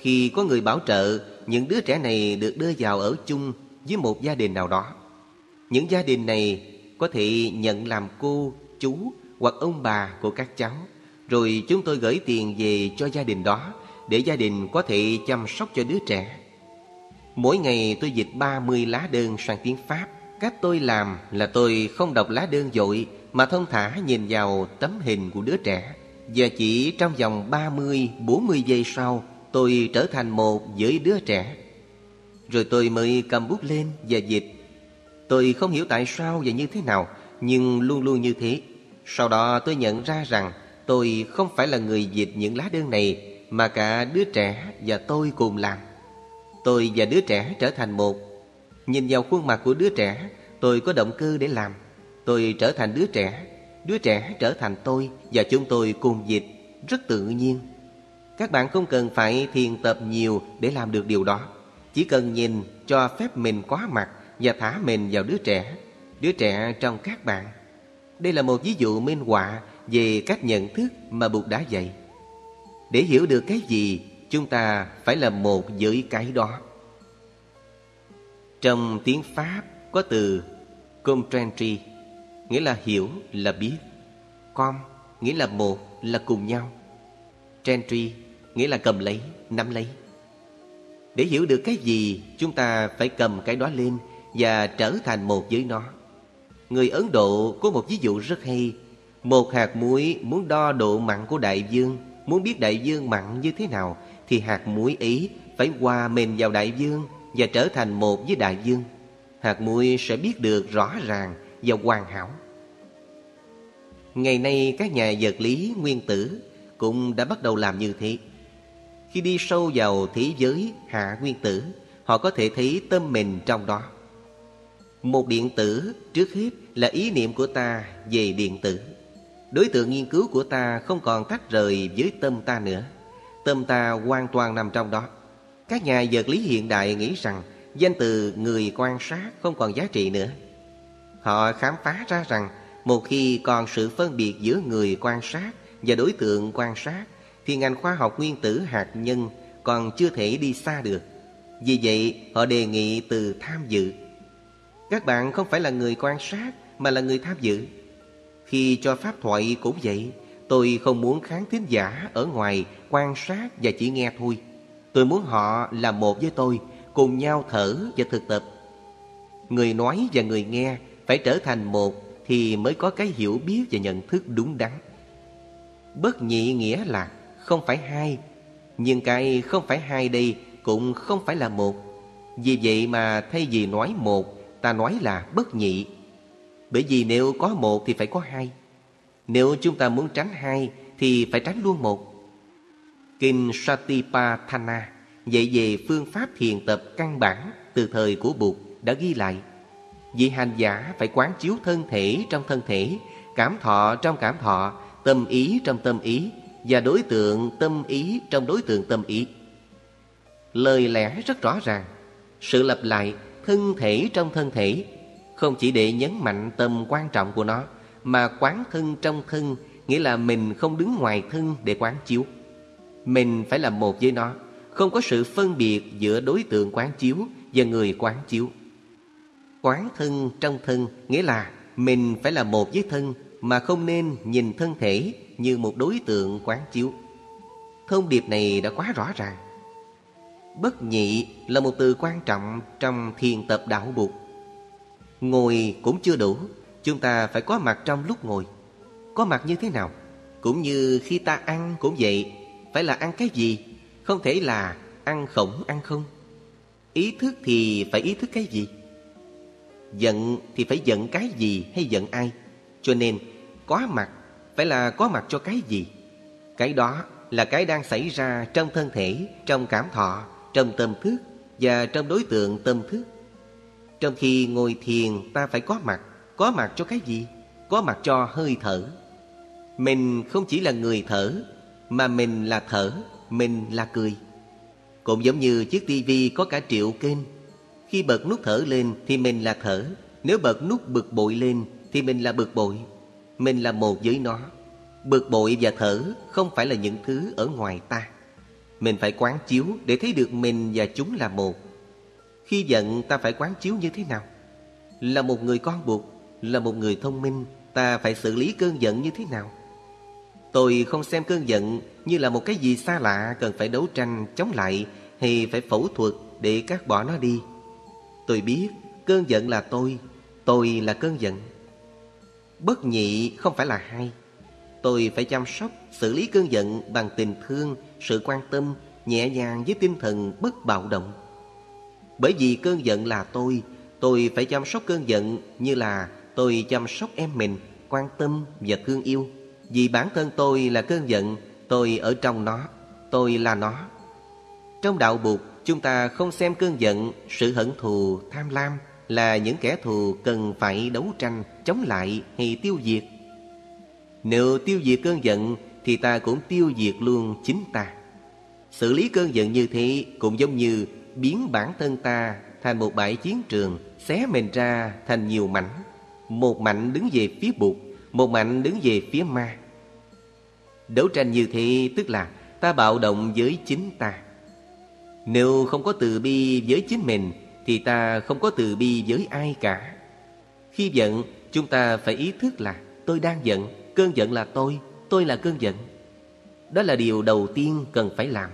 Khi có người bảo trợ, những đứa trẻ này được đưa vào ở chung với một gia đình nào đó. Những gia đình này có thể nhận làm cô, chú hoặc ông bà của các cháu. Rồi chúng tôi gửi tiền về cho gia đình đó, để gia đình có thể chăm sóc cho đứa trẻ. Mỗi ngày tôi dịch 30 lá đơn sang tiếng Pháp. Cách tôi làm là tôi không đọc lá đơn dội, mà thông thả nhìn vào tấm hình của đứa trẻ và chỉ trong vòng 30-40 giây sau, Tôi trở thành một với đứa trẻ Rồi tôi mới cầm bút lên và dịch Tôi không hiểu tại sao và như thế nào, Nhưng luôn luôn như thế Sau đó tôi nhận ra rằng Tôi không phải là người dịch những lá đơn này Mà cả đứa trẻ và tôi cùng làm Tôi và đứa trẻ trở thành một Nhìn vào khuôn mặt của đứa trẻ Tôi có động cơ để làm Tôi trở thành đứa trẻ Đứa trẻ trở thành tôi và chúng tôi cùng dịch rất tự nhiên. Các bạn không cần phải thiền tập nhiều để làm được điều đó. Chỉ cần nhìn cho phép mình quá mặt và thả mình vào đứa trẻ, đứa trẻ trong các bạn. Đây là một ví dụ minh họa về cách nhận thức mà Bụt đã dạy. Để hiểu được cái gì, chúng ta phải là một với cái đó. Trong tiếng Pháp có từ comprendre nghĩa là hiểu là biết. Com nghĩa là một là cùng nhau. Gentry nghĩa là cầm lấy, nắm lấy. Để hiểu được cái gì, chúng ta phải cầm cái đó lên và trở thành một với nó. Người Ấn Độ có một ví dụ rất hay. Một hạt muối muốn đo độ mặn của đại dương, muốn biết đại dương mặn như thế nào, thì hạt muối ấy phải hòa mềm vào đại dương và trở thành một với đại dương. Hạt muối sẽ biết được rõ ràng và hoàn hảo. Ngày nay các nhà vật lý nguyên tử cũng đã bắt đầu làm như thế. Khi đi sâu vào thế giới hạ nguyên tử, họ có thể thấy tâm mình trong đó. Một điện tử trước hết là ý niệm của ta về điện tử. Đối tượng nghiên cứu của ta không còn tách rời với tâm ta nữa. Tâm ta hoàn toàn nằm trong đó. Các nhà vật lý hiện đại nghĩ rằng Danh từ người quan sát không còn giá trị nữa. Họ khám phá ra rằng Một khi còn sự phân biệt giữa người quan sát Và đối tượng quan sát, Thì ngành khoa học nguyên tử hạt nhân Còn chưa thể đi xa được. Vì vậy, họ đề nghị từ tham dự. Các bạn không phải là người quan sát Mà là người tham dự. Khi cho pháp thoại cũng vậy Tôi không muốn khán thính giả ở ngoài quan sát và chỉ nghe thôi. Tôi muốn họ là một với tôi, cùng nhau thở và thực tập. Người nói và người nghe phải trở thành một thì mới có cái hiểu biết và nhận thức đúng đắn. Bất nhị nghĩa là không phải hai, nhưng cái không phải hai đây cũng không phải là một. Vì vậy mà thay vì nói một, ta nói là bất nhị. Bởi vì nếu có một thì phải có hai. Nếu chúng ta muốn tránh hai thì phải tránh luôn một. Kinh Satipatthana dạy về phương pháp thiền tập căn bản từ thời của Bụt đã ghi lại. Vị hành giả phải quán chiếu thân thể trong thân thể, cảm thọ trong cảm thọ, tâm ý trong tâm ý và đối tượng tâm ý trong đối tượng tâm ý. Lời lẽ rất rõ ràng, sự lặp lại thân thể trong thân thể không chỉ để nhấn mạnh tầm quan trọng của nó mà quán thân trong thân nghĩa là mình không đứng ngoài thân để quán chiếu. Mình phải là một với nó, không có sự phân biệt giữa đối tượng quán chiếu và người quán chiếu. Quán thân trong thân nghĩa là mình phải là một với thân mà không nên nhìn thân thể như một đối tượng quán chiếu. Thông điệp này đã quá rõ ràng. Bất nhị là một từ quan trọng trong thiền tập đạo buộc Ngồi cũng chưa đủ, chúng ta phải có mặt trong lúc ngồi. Có mặt như thế nào? Cũng như khi ta ăn cũng vậy, phải là ăn cái gì? Không thể là ăn khổng ăn không. Ý thức thì phải ý thức cái gì? Giận thì phải giận cái gì hay giận ai? Cho nên có mặt phải là có mặt cho cái gì? Cái đó là cái đang xảy ra trong thân thể, trong cảm thọ, trong tâm thức và trong đối tượng tâm thức. Trong khi ngồi thiền, ta phải có mặt. Có mặt cho cái gì? Có mặt cho hơi thở. Mình không chỉ là người thở, Mà mình là thở, Mình là cười. Cũng giống như chiếc tivi có cả triệu kênh. Khi bật nút thở lên thì mình là thở. Nếu bật nút bực bội lên thì mình là bực bội. Mình là một với nó. Bực bội và thở không phải là những thứ ở ngoài ta. Mình phải quán chiếu để thấy được mình và chúng là một. Khi giận ta phải quán chiếu như thế nào? Là một người con buộc, là một người thông minh, Ta phải xử lý cơn giận như thế nào? Tôi không xem cơn giận Như là một cái gì xa lạ Cần phải đấu tranh chống lại Hay phải phẫu thuật để cắt bỏ nó đi. Tôi biết cơn giận là tôi Tôi là cơn giận. Bất nhị không phải là hai. Tôi phải chăm sóc, Xử lý cơn giận bằng tình thương, Sự quan tâm, Nhẹ nhàng với tinh thần bất bạo động. Bởi vì cơn giận là tôi Tôi phải chăm sóc cơn giận như là Tôi chăm sóc em mình, quan tâm và thương yêu. Vì bản thân tôi là cơn giận, tôi ở trong nó, tôi là nó. Trong đạo Bụt, chúng ta không xem cơn giận, sự hận thù, tham lam là những kẻ thù cần phải đấu tranh, chống lại hay tiêu diệt. Nếu tiêu diệt cơn giận thì ta cũng tiêu diệt luôn chính ta. Xử lý cơn giận như thế cũng giống như biến bản thân ta thành một bãi chiến trường, xé mình ra thành nhiều mảnh. Một mảnh đứng về phía Bụt Một mảnh đứng về phía ma. Đấu tranh như thế tức là Ta bạo động với chính ta. Nếu không có từ bi với chính mình Thì ta không có từ bi với ai cả. Khi giận Chúng ta phải ý thức là Tôi đang giận Cơn giận là tôi Tôi là cơn giận. Đó là điều đầu tiên cần phải làm.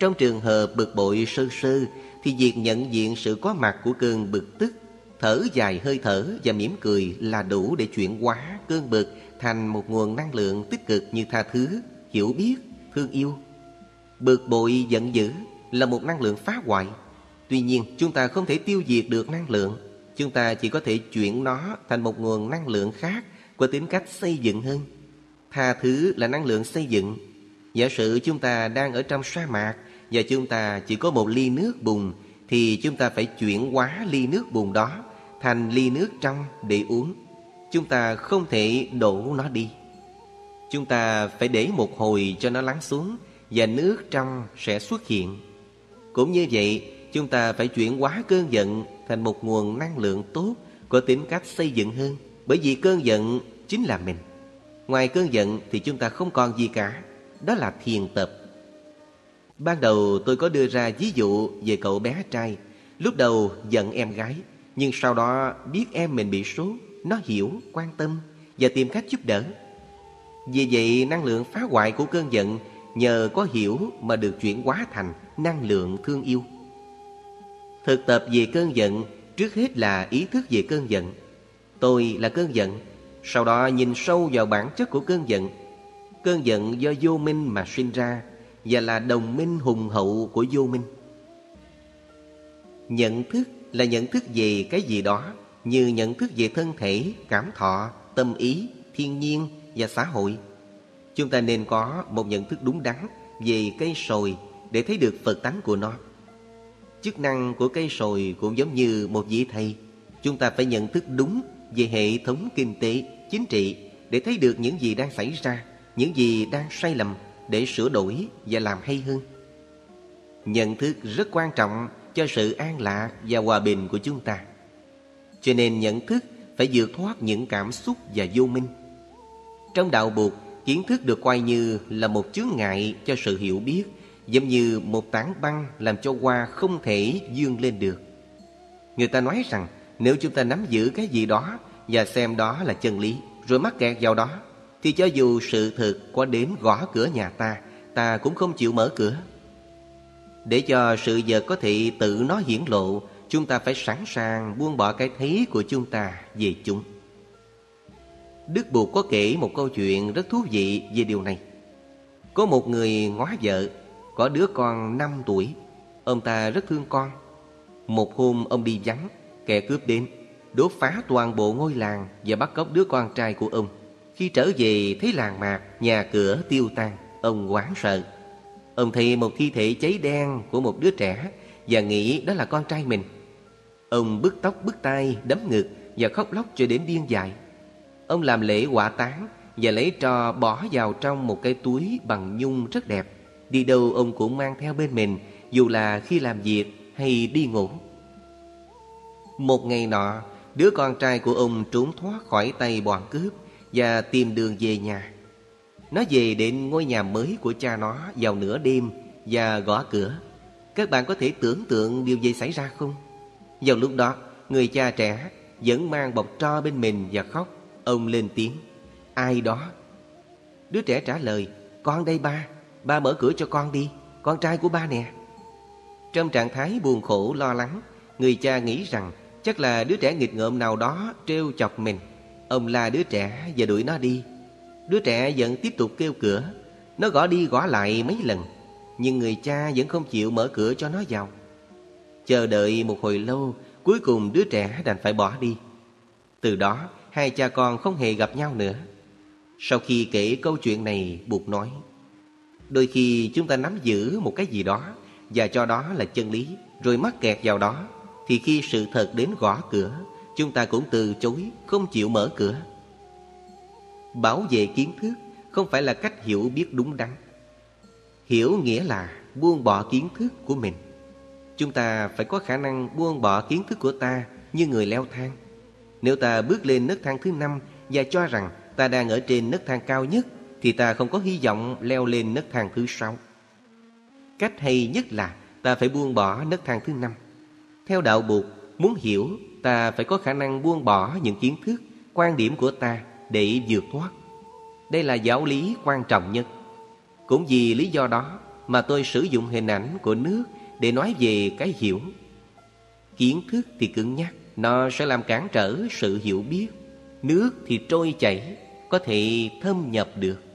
Trong trường hợp bực bội sơ sơ Thì việc nhận diện sự có mặt của cơn bực tức Thở dài hơi thở và mỉm cười là đủ để chuyển hóa cơn bực thành một nguồn năng lượng tích cực như tha thứ, hiểu biết, thương yêu. Bực bội giận dữ là một năng lượng phá hoại. Tuy nhiên, chúng ta không thể tiêu diệt được năng lượng. Chúng ta chỉ có thể chuyển nó thành một nguồn năng lượng khác có tính cách xây dựng hơn. Tha thứ là năng lượng xây dựng. Giả sử chúng ta đang ở trong sa mạc và chúng ta chỉ có một ly nước bùn thì chúng ta phải chuyển hóa ly nước bùn đó thành ly nước trong để uống. Chúng ta không thể đổ nó đi. Chúng ta phải để một hồi cho nó lắng xuống và nước trong sẽ xuất hiện. Cũng như vậy, chúng ta phải chuyển hóa cơn giận thành một nguồn năng lượng tốt có tính cách xây dựng hơn. Bởi vì cơn giận chính là mình. Ngoài cơn giận thì chúng ta không còn gì cả. Đó là thiền tập. Ban đầu tôi có đưa ra ví dụ về cậu bé trai. Lúc đầu giận em gái, nhưng sau đó biết em mình bị sốt, nó hiểu, quan tâm và tìm cách giúp đỡ. Vì vậy năng lượng phá hoại của cơn giận nhờ có hiểu mà được chuyển hóa thành năng lượng thương yêu. Thực tập về cơn giận trước hết là ý thức về cơn giận. Tôi là cơn giận, sau đó nhìn sâu vào bản chất của cơn giận. Cơn giận do vô minh mà sinh ra và là đồng minh hùng hậu của vô minh. Nhận thức là nhận thức về cái gì đó như nhận thức về thân thể, cảm thọ, tâm ý, thiên nhiên và xã hội. Chúng ta nên có một nhận thức đúng đắn về cây sồi để thấy được Phật tánh của nó. Chức năng của cây sồi cũng giống như một vị thầy. Chúng ta phải nhận thức đúng về hệ thống kinh tế, chính trị để thấy được những gì đang xảy ra, những gì đang sai lầm để sửa đổi và làm hay hơn. Nhận thức rất quan trọng cho sự an lạc và hòa bình của chúng ta. Cho nên nhận thức phải vượt thoát những cảm xúc và vô minh. Trong đạo Bụt, kiến thức được coi như là một chướng ngại cho sự hiểu biết, giống như một tảng băng làm cho hoa không thể dương lên được. Người ta nói rằng nếu chúng ta nắm giữ cái gì đó và xem đó là chân lý, rồi mắc kẹt vào đó, thì cho dù sự thực có đến gõ cửa nhà ta, ta cũng không chịu mở cửa. Để cho sự vật có thể tự nó hiển lộ, chúng ta phải sẵn sàng buông bỏ cái thấy của chúng ta về chúng. Đức Bụt có kể một câu chuyện rất thú vị về điều này. Có một người ngó vợ, có đứa con 5 tuổi. Ông ta rất thương con. Một hôm ông đi vắng, kẻ cướp đến, đốt phá toàn bộ ngôi làng và bắt cóc đứa con trai của ông. Khi trở về thấy làng mạc, nhà cửa tiêu tan, ông quán sợ. Ông thấy một thi thể cháy đen của một đứa trẻ và nghĩ đó là con trai mình. Ông bứt tóc bứt tay đấm ngực và khóc lóc cho đến điên dại. Ông làm lễ hỏa táng và lấy trò bỏ vào trong một cái túi bằng nhung rất đẹp. Đi đâu ông cũng mang theo bên mình, dù là khi làm việc hay đi ngủ. Một ngày nọ, đứa con trai của ông trốn thoát khỏi tay bọn cướp và tìm đường về nhà. Nó về đến ngôi nhà mới của cha nó vào nửa đêm và gõ cửa. Các bạn có thể tưởng tượng điều gì xảy ra không? Vào lúc đó, người cha trẻ vẫn mang bọc tro bên mình và khóc. Ông lên tiếng, ai đó? Đứa trẻ trả lời, con đây ba, ba mở cửa cho con đi, con trai của ba nè. Trong trạng thái buồn khổ lo lắng, người cha nghĩ rằng chắc là đứa trẻ nghịch ngợm nào đó trêu chọc mình. Ông la đứa trẻ và đuổi nó đi. Đứa trẻ vẫn tiếp tục kêu cửa, nó gõ đi gõ lại mấy lần, nhưng người cha vẫn không chịu mở cửa cho nó vào. Chờ đợi một hồi lâu, cuối cùng đứa trẻ đành phải bỏ đi. Từ đó, hai cha con không hề gặp nhau nữa. Sau khi kể câu chuyện này, buộc nói, Đôi khi chúng ta nắm giữ một cái gì đó và cho đó là chân lý, rồi mắc kẹt vào đó, thì khi sự thật đến gõ cửa, chúng ta cũng từ chối, không chịu mở cửa. Bảo vệ kiến thức không phải là cách hiểu biết đúng đắn. Hiểu nghĩa là buông bỏ kiến thức của mình. Chúng ta phải có khả năng buông bỏ kiến thức của ta như người leo thang. Nếu ta bước lên nấc thang thứ năm và cho rằng ta đang ở trên nấc thang cao nhất thì ta không có hy vọng leo lên nấc thang thứ sáu. Cách hay nhất là ta phải buông bỏ nấc thang thứ năm. Theo đạo buộc, muốn hiểu ta phải có khả năng buông bỏ những kiến thức, quan điểm của ta để vượt thoát. Đây là giáo lý quan trọng nhất. Cũng vì lý do đó mà tôi sử dụng hình ảnh của nước để nói về cái hiểu. Kiến thức thì cứng nhắc, nó sẽ làm cản trở sự hiểu biết. Nước thì trôi chảy, có thể thâm nhập được.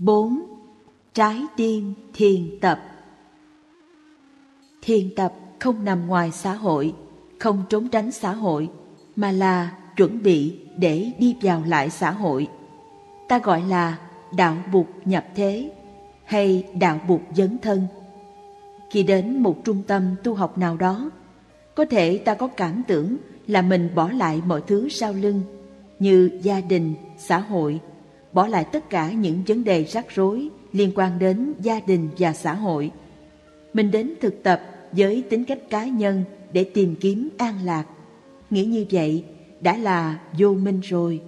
Bốn Trái tim thiền tập Thiền tập không nằm ngoài xã hội, không trốn tránh xã hội, mà là chuẩn bị để đi vào lại xã hội. Ta gọi là đạo bục nhập thế hay đạo bục dấn thân. Khi đến một trung tâm tu học nào đó, Có thể ta có cảm tưởng là mình bỏ lại mọi thứ sau lưng như gia đình, xã hội, bỏ lại tất cả những vấn đề rắc rối liên quan đến gia đình và xã hội. Mình đến thực tập với tính cách cá nhân để tìm kiếm an lạc. Nghĩ như vậy đã là vô minh rồi,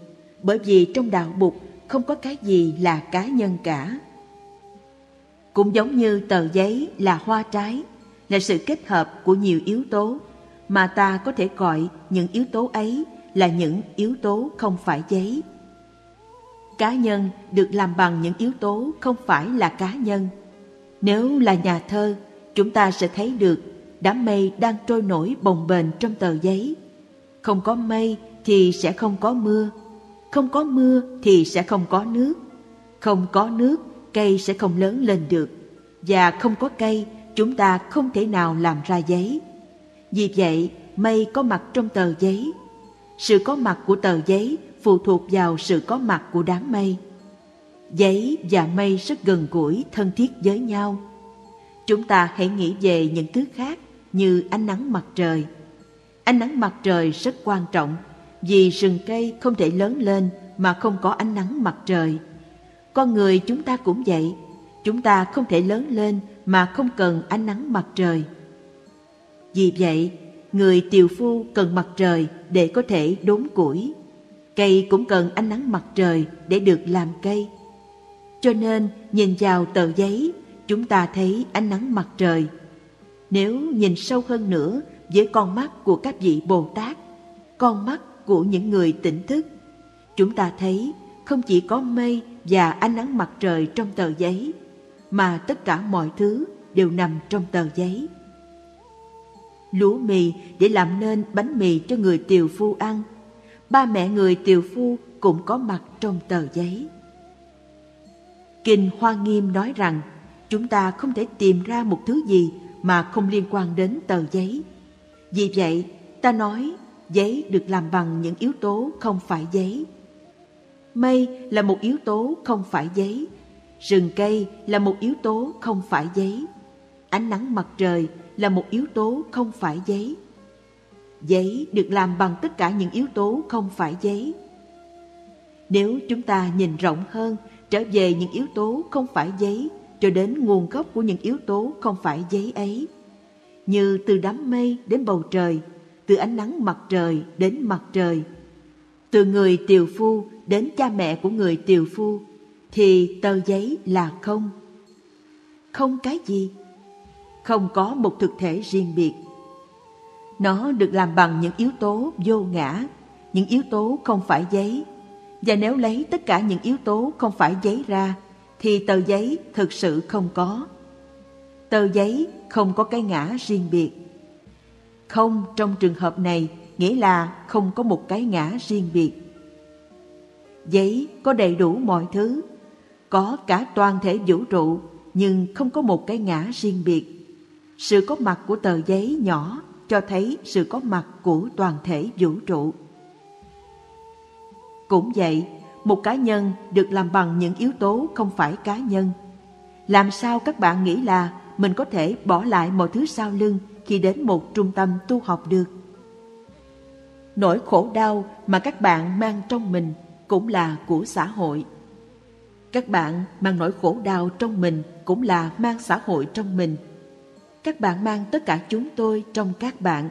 bởi vì trong đạo Bụt không có cái gì là cá nhân cả. Cũng giống như tờ giấy là hoa trái, là sự kết hợp của nhiều yếu tố, mà ta có thể gọi những yếu tố ấy là những yếu tố không phải giấy. Cá nhân được làm bằng những yếu tố không phải là cá nhân. Nếu là nhà thơ, chúng ta sẽ thấy được đám mây đang trôi nổi bồng bềnh trong tờ giấy. Không có mây thì sẽ không có mưa, không có mưa thì sẽ không có nước, không có nước cây sẽ không lớn lên được, và không có cây chúng ta không thể nào làm ra giấy. Vì vậy, mây có mặt trong tờ giấy. Sự có mặt của tờ giấy phụ thuộc vào sự có mặt của đám mây. Giấy và mây rất gần gũi, thân thiết với nhau. Chúng ta hãy nghĩ về những thứ khác như ánh nắng mặt trời. Ánh nắng mặt trời rất quan trọng vì rừng cây không thể lớn lên mà không có ánh nắng mặt trời. Con người chúng ta cũng vậy, chúng ta không thể lớn lên mà không cần ánh nắng mặt trời. Vì vậy, người tiều phu cần mặt trời để có thể đốn củi. Cây cũng cần ánh nắng mặt trời để được làm cây. Cho nên, nhìn vào tờ giấy, chúng ta thấy ánh nắng mặt trời. Nếu nhìn sâu hơn nữa với con mắt của các vị Bồ Tát, con mắt của những người tỉnh thức, chúng ta thấy không chỉ có mây và ánh nắng mặt trời trong tờ giấy, mà tất cả mọi thứ đều nằm trong tờ giấy. Lúa mì để làm nên bánh mì cho người tiều phu ăn, ba mẹ người tiều phu cũng có mặt trong tờ giấy. Kinh Hoa Nghiêm nói rằng chúng ta không thể tìm ra một thứ gì mà không liên quan đến tờ giấy. Vì vậy, ta nói giấy được làm bằng những yếu tố không phải giấy. Mây là một yếu tố không phải giấy. Rừng cây là một yếu tố không phải giấy. Ánh nắng mặt trời là một yếu tố không phải giấy. Giấy được làm bằng tất cả những yếu tố không phải giấy. Nếu chúng ta nhìn rộng hơn, trở về những yếu tố không phải giấy, cho đến nguồn gốc của những yếu tố không phải giấy ấy, như từ đám mây đến bầu trời, từ ánh nắng mặt trời đến mặt trời, từ người tiều phu đến cha mẹ của người tiều phu, thì tờ giấy là không. Không cái gì? Không có một thực thể riêng biệt. Nó được làm bằng những yếu tố vô ngã, những yếu tố không phải giấy. Và nếu lấy tất cả những yếu tố không phải giấy ra, thì tờ giấy thực sự không có. Tờ giấy không có cái ngã riêng biệt. Không trong trường hợp này nghĩa là không có một cái ngã riêng biệt. Giấy có đầy đủ mọi thứ, có cả toàn thể vũ trụ nhưng không có một cái ngã riêng biệt. Sự có mặt của tờ giấy nhỏ cho thấy sự có mặt của toàn thể vũ trụ. Cũng vậy, một cá nhân được làm bằng những yếu tố không phải cá nhân. Làm sao các bạn nghĩ là mình có thể bỏ lại mọi thứ sau lưng khi đến một trung tâm tu học được? Nỗi khổ đau mà các bạn mang trong mình cũng là của xã hội. Các bạn mang nỗi khổ đau trong mình cũng là mang xã hội trong mình. Các bạn mang tất cả chúng tôi trong các bạn.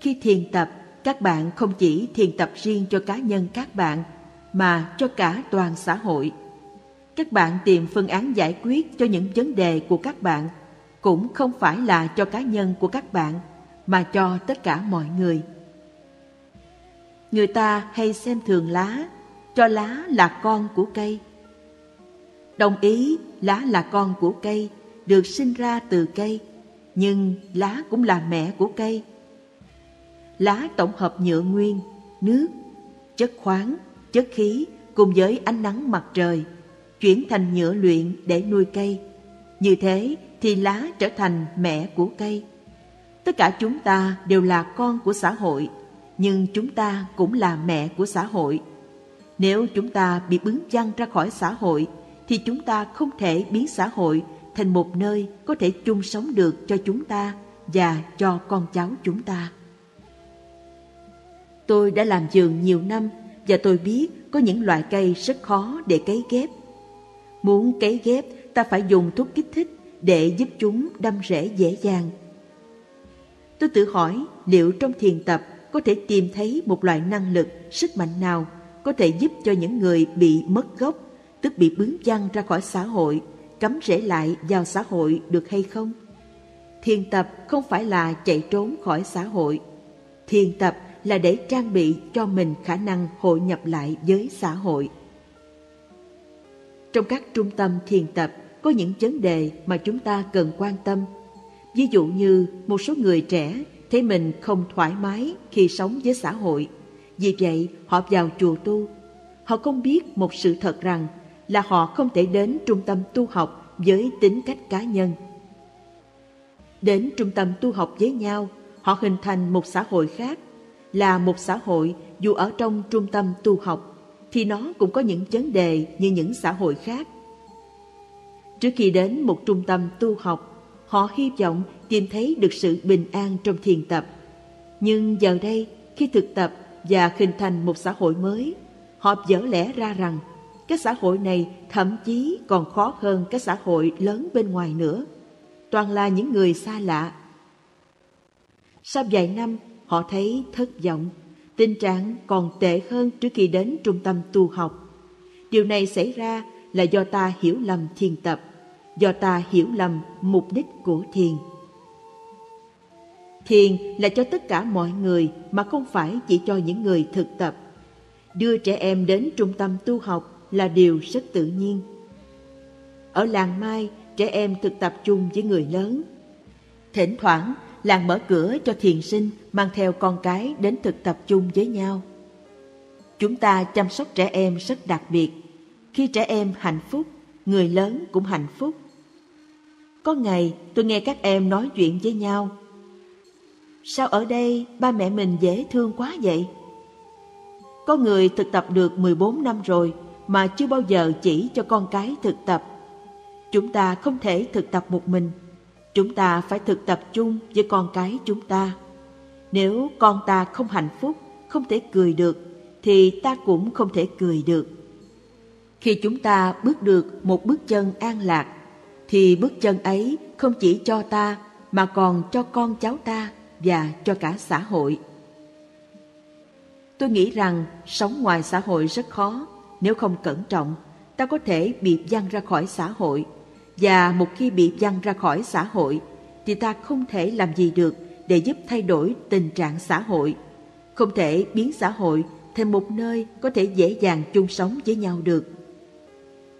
Khi thiền tập, các bạn không chỉ thiền tập riêng cho cá nhân các bạn, mà cho cả toàn xã hội. Các bạn tìm phương án giải quyết cho những vấn đề của các bạn, cũng không phải là cho cá nhân của các bạn, mà cho tất cả mọi người. Người ta hay xem thường lá, cho lá là con của cây. Đồng ý lá là con của cây, được sinh ra từ cây, nhưng lá cũng là mẹ của cây. Lá tổng hợp nhựa nguyên, nước, chất khoáng, chất khí cùng với ánh nắng mặt trời, chuyển thành nhựa luyện để nuôi cây. Như thế thì lá trở thành mẹ của cây. Tất cả chúng ta đều là con của xã hội nhưng chúng ta cũng là mẹ của xã hội. Nếu chúng ta bị bứng văng ra khỏi xã hội, thì chúng ta không thể biến xã hội thành một nơi có thể chung sống được cho chúng ta và cho con cháu chúng ta. Tôi đã làm vườn nhiều năm và tôi biết có những loại cây rất khó để cấy ghép. Muốn cấy ghép, ta phải dùng thuốc kích thích để giúp chúng đâm rễ dễ dàng. Tôi tự hỏi liệu trong thiền tập có thể tìm thấy một loại năng lực, sức mạnh nào có thể giúp cho những người bị mất gốc, tức bị bướng văng ra khỏi xã hội, cắm rễ lại vào xã hội được hay không? Thiền tập không phải là chạy trốn khỏi xã hội. Thiền tập là để trang bị cho mình khả năng hội nhập lại với xã hội. Trong các trung tâm thiền tập, có những vấn đề mà chúng ta cần quan tâm. Ví dụ như một số người trẻ thấy mình không thoải mái khi sống với xã hội. Vì vậy, họ vào chùa tu. Họ không biết một sự thật rằng là họ không thể đến trung tâm tu học với tính cách cá nhân. Đến trung tâm tu học với nhau, họ hình thành một xã hội khác là một xã hội dù ở trong trung tâm tu học thì nó cũng có những vấn đề như những xã hội khác. Trước khi đến một trung tâm tu học, họ hy vọng tìm thấy được sự bình an trong thiền tập. Nhưng giờ đây, khi thực tập và hình thành một xã hội mới, họ dở lẽ ra rằng cái xã hội này thậm chí còn khó hơn cái xã hội lớn bên ngoài nữa. Toàn là những người xa lạ. Sau vài năm, họ thấy thất vọng. Tình trạng còn tệ hơn trước khi đến trung tâm tu học. Điều này xảy ra là do ta hiểu lầm thiền tập, do ta hiểu lầm mục đích của thiền. Thiền là cho tất cả mọi người mà không phải chỉ cho những người thực tập. Đưa trẻ em đến trung tâm tu học là điều rất tự nhiên. Ở làng Mai, trẻ em thực tập chung với người lớn. Thỉnh thoảng, làng mở cửa cho thiền sinh mang theo con cái đến thực tập chung với nhau. Chúng ta chăm sóc trẻ em rất đặc biệt. Khi trẻ em hạnh phúc, người lớn cũng hạnh phúc. Có ngày tôi nghe các em nói chuyện với nhau. Sao ở đây ba mẹ mình dễ thương quá vậy? Có người thực tập được 14 năm rồi mà chưa bao giờ chỉ cho con cái thực tập. Chúng ta không thể thực tập một mình Chúng ta phải thực tập chung với con cái chúng ta. Nếu con ta không hạnh phúc, không thể cười được, thì ta cũng không thể cười được. Khi chúng ta bước được một bước chân an lạc, thì bước chân ấy không chỉ cho ta mà còn cho con cháu ta và cho cả xã hội. Tôi nghĩ rằng sống ngoài xã hội rất khó, nếu không cẩn trọng, ta có thể bị văng ra khỏi xã hội. Và một khi bị văng ra khỏi xã hội thì ta không thể làm gì được để giúp thay đổi tình trạng xã hội. Không thể biến xã hội thành một nơi có thể dễ dàng chung sống với nhau được.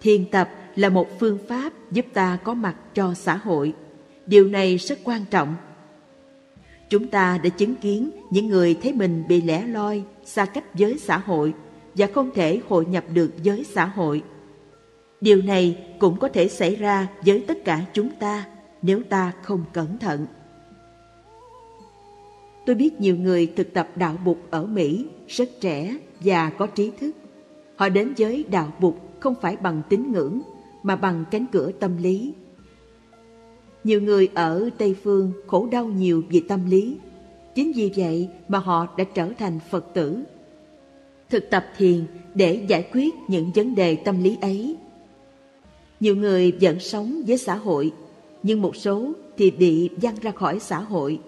Thiền tập là một phương pháp giúp ta có mặt cho xã hội. Điều này rất quan trọng. Chúng ta đã chứng kiến những người thấy mình bị lẻ loi xa cách với xã hội và không thể hội nhập được với xã hội Điều này cũng có thể xảy ra với tất cả chúng ta nếu ta không cẩn thận. Tôi biết nhiều người thực tập đạo Bụt ở Mỹ rất trẻ và có trí thức. Họ đến với đạo Bụt không phải bằng tín ngưỡng, mà bằng cánh cửa tâm lý. Nhiều người ở Tây Phương khổ đau nhiều vì tâm lý. Chính vì vậy mà họ đã trở thành Phật tử. Thực tập thiền để giải quyết những vấn đề tâm lý ấy nhiều người vẫn sống với xã hội, nhưng một số thì bị văng ra khỏi xã hội.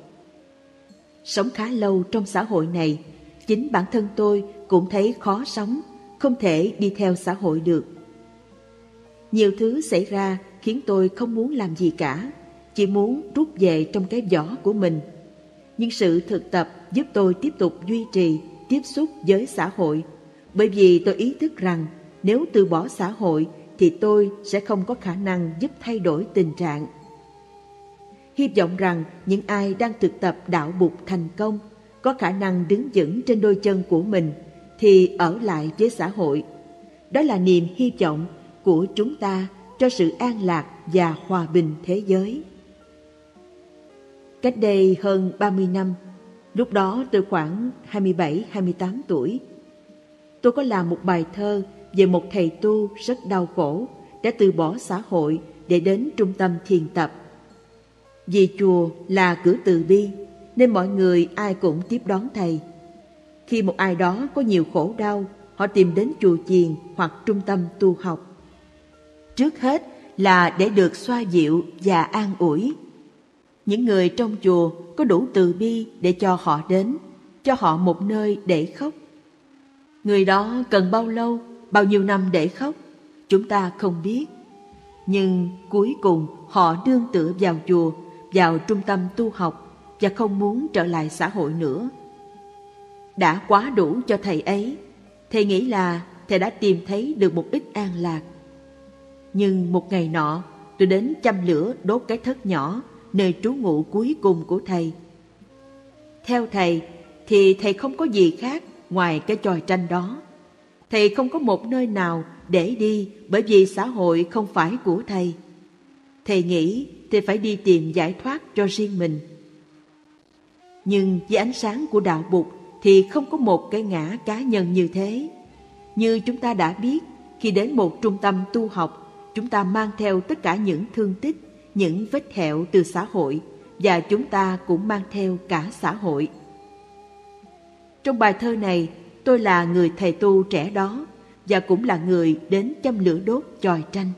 Sống khá lâu trong xã hội này, chính bản thân tôi cũng thấy khó sống, không thể đi theo xã hội được. Nhiều thứ xảy ra khiến tôi không muốn làm gì cả, chỉ muốn rút về trong cái vỏ của mình. Nhưng sự thực tập giúp tôi tiếp tục duy trì tiếp xúc với xã hội, bởi vì tôi ý thức rằng nếu từ bỏ xã hội thì tôi sẽ không có khả năng giúp thay đổi tình trạng. Hy vọng rằng những ai đang thực tập đạo bục thành công có khả năng đứng vững trên đôi chân của mình thì ở lại với xã hội. Đó là niềm hy vọng của chúng ta cho sự an lạc và hòa bình thế giới. Cách đây hơn 30 năm, lúc đó tôi khoảng 27-28 tuổi, tôi có làm một bài thơ về một thầy tu rất đau khổ đã từ bỏ xã hội để đến trung tâm thiền tập. Vì chùa là cửa từ bi, nên mọi người ai cũng tiếp đón thầy. Khi một ai đó có nhiều khổ đau, họ tìm đến chùa chiền hoặc trung tâm tu học. Trước hết là để được xoa dịu và an ủi. Những người trong chùa có đủ từ bi để cho họ đến, cho họ một nơi để khóc. Người đó cần bao lâu, bao nhiêu năm để khóc, chúng ta không biết. Nhưng cuối cùng họ đương tựa vào chùa, vào trung tâm tu học và không muốn trở lại xã hội nữa. Đã quá đủ cho thầy ấy, thầy nghĩ là thầy đã tìm thấy được một ít an lạc. Nhưng một ngày nọ, tôi đến chăm lửa đốt cái thất nhỏ, nơi trú ngụ cuối cùng của thầy. Theo thầy, thì thầy không có gì khác ngoài cái tròi tranh đó. Thầy không có một nơi nào để đi bởi vì xã hội không phải của thầy. Thầy nghĩ thầy phải đi tìm giải thoát cho riêng mình. Nhưng với ánh sáng của đạo Bụt thì không có một cái ngã cá nhân như thế. Như chúng ta đã biết, khi đến một trung tâm tu học, chúng ta mang theo tất cả những thương tích, những vết hẹo từ xã hội và chúng ta cũng mang theo cả xã hội. Trong bài thơ này, tôi là người thầy tu trẻ đó và cũng là người đến châm lửa đốt chòi tranh.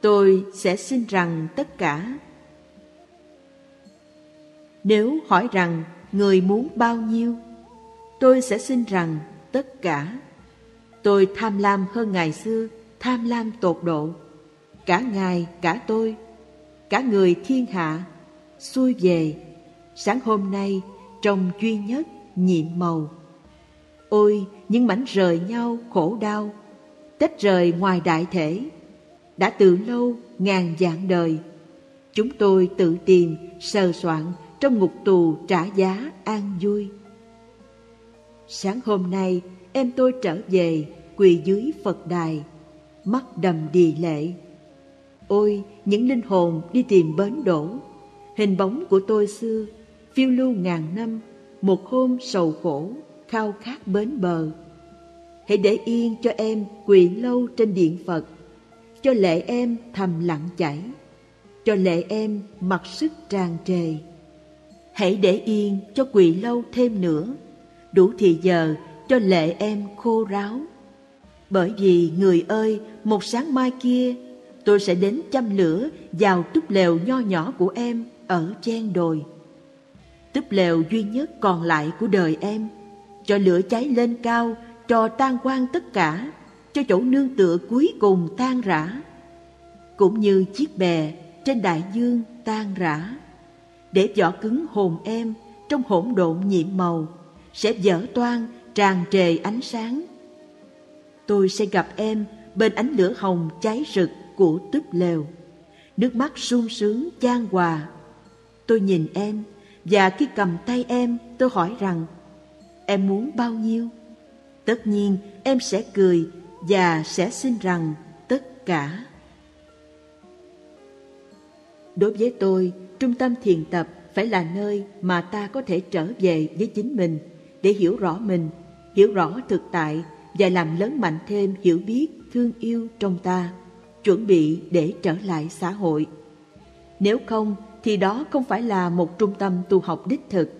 Tôi sẽ xin rằng tất cả. Nếu hỏi rằng người muốn bao nhiêu, tôi sẽ xin rằng tất cả. Tôi tham lam hơn ngày xưa, tham lam tột độ. Cả ngài, cả tôi, cả người thiên hạ, xuôi về. Sáng hôm nay, trong duy nhất, nhiệm màu. Ôi, những mảnh rời nhau khổ đau, tách rời ngoài đại thể. Đã từ lâu, ngàn vạn đời, chúng tôi tự tìm, sờ soạn trong ngục tù trả giá an vui. Sáng hôm nay, em tôi trở về, quỳ dưới Phật đài, mắt đầm đì lệ. Ôi, những linh hồn đi tìm bến đổ, hình bóng của tôi xưa, phiêu lưu ngàn năm, một hôm sầu khổ, khao khát bến bờ. Hãy để yên cho em quỳ lâu trên điện Phật, cho lệ em thầm lặng chảy, cho lệ em mặc sức tràn trề. Hãy để yên cho quỳ lâu thêm nữa, đủ thì giờ cho lệ em khô ráo. Bởi vì người ơi, một sáng mai kia, tôi sẽ đến châm lửa vào túp lều nho nhỏ của em ở chen đồi. Túp lều duy nhất còn lại của đời em, cho lửa cháy lên cao, cho tan quang tất cả, cho chỗ nương tựa cuối cùng tan rã. Cũng như chiếc bè trên đại dương tan rã để vỏ cứng hồn em trong hỗn độn nhiệm màu sẽ dở toan tràn trề ánh sáng. Tôi sẽ gặp em bên ánh lửa hồng cháy rực của túp lều. Nước mắt sung sướng chan hòa. Tôi nhìn em và khi cầm tay em tôi hỏi rằng em muốn bao nhiêu? Tất nhiên em sẽ cười và sẽ xin rằng tất cả. Đối với tôi, trung tâm thiền tập phải là nơi mà ta có thể trở về với chính mình để hiểu rõ mình, hiểu rõ thực tại và làm lớn mạnh thêm hiểu biết, thương yêu trong ta, chuẩn bị để trở lại xã hội. Nếu không thì đó không phải là một trung tâm tu học đích thực.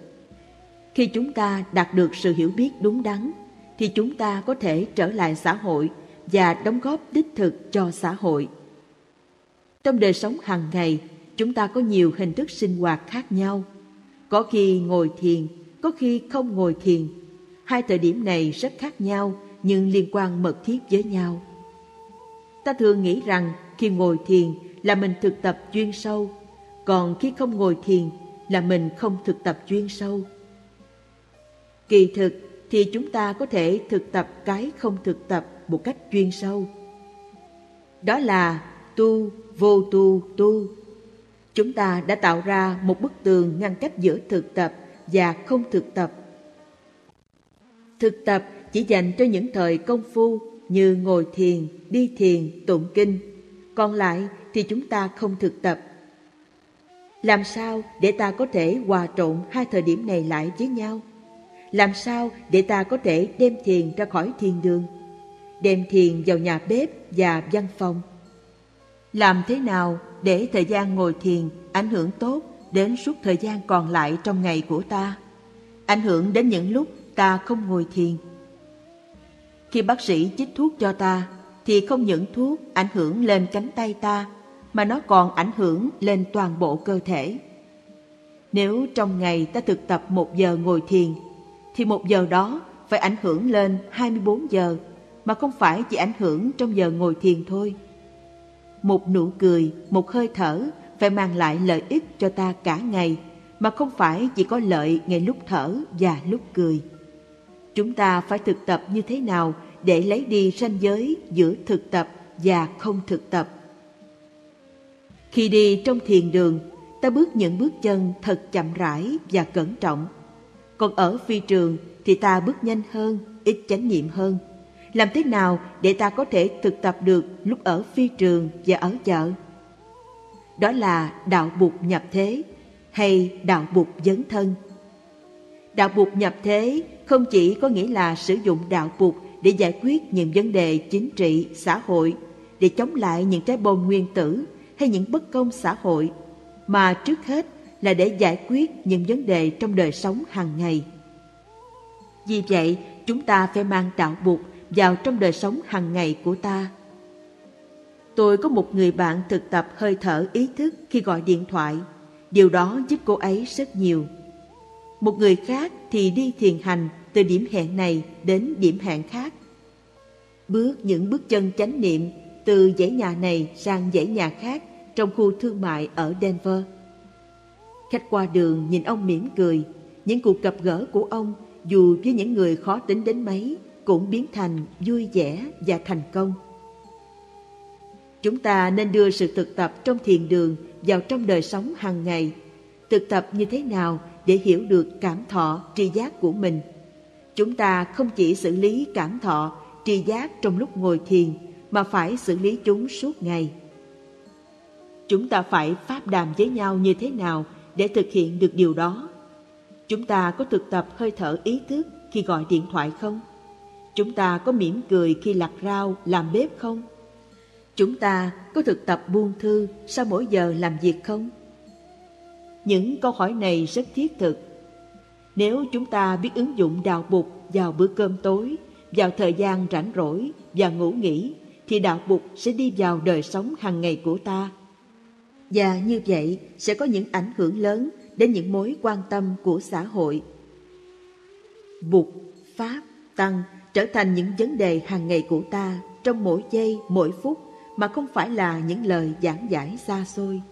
Khi chúng ta đạt được sự hiểu biết đúng đắn thì chúng ta có thể trở lại xã hội và đóng góp đích thực cho xã hội. Trong đời sống hàng ngày, chúng ta có nhiều hình thức sinh hoạt khác nhau. Có khi ngồi thiền, có khi không ngồi thiền. Hai thời điểm này rất khác nhau nhưng liên quan mật thiết với nhau. Ta thường nghĩ rằng khi ngồi thiền là mình thực tập chuyên sâu, còn khi không ngồi thiền là mình không thực tập chuyên sâu. Kỳ thực thì chúng ta có thể thực tập cái không thực tập một cách chuyên sâu. Đó là tu, vô tu, tu Chúng ta đã tạo ra một bức tường ngăn cách giữa thực tập và không thực tập. Thực tập chỉ dành cho những thời công phu như ngồi thiền, đi thiền, tụng kinh. Còn lại thì chúng ta không thực tập. Làm sao để ta có thể hòa trộn hai thời điểm này lại với nhau? Làm sao để ta có thể đem thiền ra khỏi thiền đường? Đem thiền vào nhà bếp và văn phòng? Làm thế nào để thời gian ngồi thiền ảnh hưởng tốt đến suốt thời gian còn lại trong ngày của ta? Ảnh hưởng đến những lúc ta không ngồi thiền. Khi bác sĩ chích thuốc cho ta, thì không những thuốc ảnh hưởng lên cánh tay ta, mà nó còn ảnh hưởng lên toàn bộ cơ thể. Nếu trong ngày ta thực tập một giờ ngồi thiền, thì một giờ đó phải ảnh hưởng lên 24 giờ, mà không phải chỉ ảnh hưởng trong giờ ngồi thiền thôi. Một nụ cười, một hơi thở phải mang lại lợi ích cho ta cả ngày, mà không phải chỉ có lợi ngay lúc thở và lúc cười. Chúng ta phải thực tập như thế nào để lấy đi ranh giới giữa thực tập và không thực tập. Khi đi trong thiền đường, ta bước những bước chân thật chậm rãi và cẩn trọng. Còn ở phi trường thì ta bước nhanh hơn, ít chánh niệm hơn. Làm thế nào để ta có thể thực tập được lúc ở phi trường và ở chợ? Đó là đạo bục nhập thế hay đạo bục dấn thân. Đạo bục nhập thế không chỉ có nghĩa là sử dụng đạo bục để giải quyết những vấn đề chính trị, xã hội, để chống lại những trái bom nguyên tử hay những bất công xã hội, mà trước hết là để giải quyết những vấn đề trong đời sống hàng ngày. Vì vậy, chúng ta phải mang đạo bục vào trong đời sống hàng ngày của ta. Tôi có một người bạn thực tập hơi thở ý thức khi gọi điện thoại. Điều đó giúp cô ấy rất nhiều. Một người khác thì đi thiền hành từ điểm hẹn này đến điểm hẹn khác. Bước những bước chân chánh niệm từ dãy nhà này sang dãy nhà khác trong khu thương mại ở Denver. Khách qua đường nhìn ông mỉm cười, những cuộc gặp gỡ của ông dù với những người khó tính đến mấy cũng biến thành vui vẻ và thành công. Chúng ta nên đưa sự thực tập trong thiền đường vào trong đời sống hàng ngày. Thực tập như thế nào để hiểu được cảm thọ, tri giác của mình. Chúng ta không chỉ xử lý cảm thọ, tri giác trong lúc ngồi thiền, mà phải xử lý chúng suốt ngày. Chúng ta phải pháp đàm với nhau như thế nào để thực hiện được điều đó? Chúng ta có thực tập hơi thở ý thức khi gọi điện thoại không? Chúng ta có mỉm cười khi lặt rau, làm bếp không? Chúng ta có thực tập buông thư sau mỗi giờ làm việc không? Những câu hỏi này rất thiết thực. Nếu chúng ta biết ứng dụng đạo bục vào bữa cơm tối, vào thời gian rảnh rỗi và ngủ nghỉ, thì đạo bục sẽ đi vào đời sống hàng ngày của ta. Và như vậy sẽ có những ảnh hưởng lớn đến những mối quan tâm của xã hội. Bục, Pháp, Tăng trở thành những vấn đề hàng ngày của ta trong mỗi giây, mỗi phút mà không phải là những lời giảng giải xa xôi.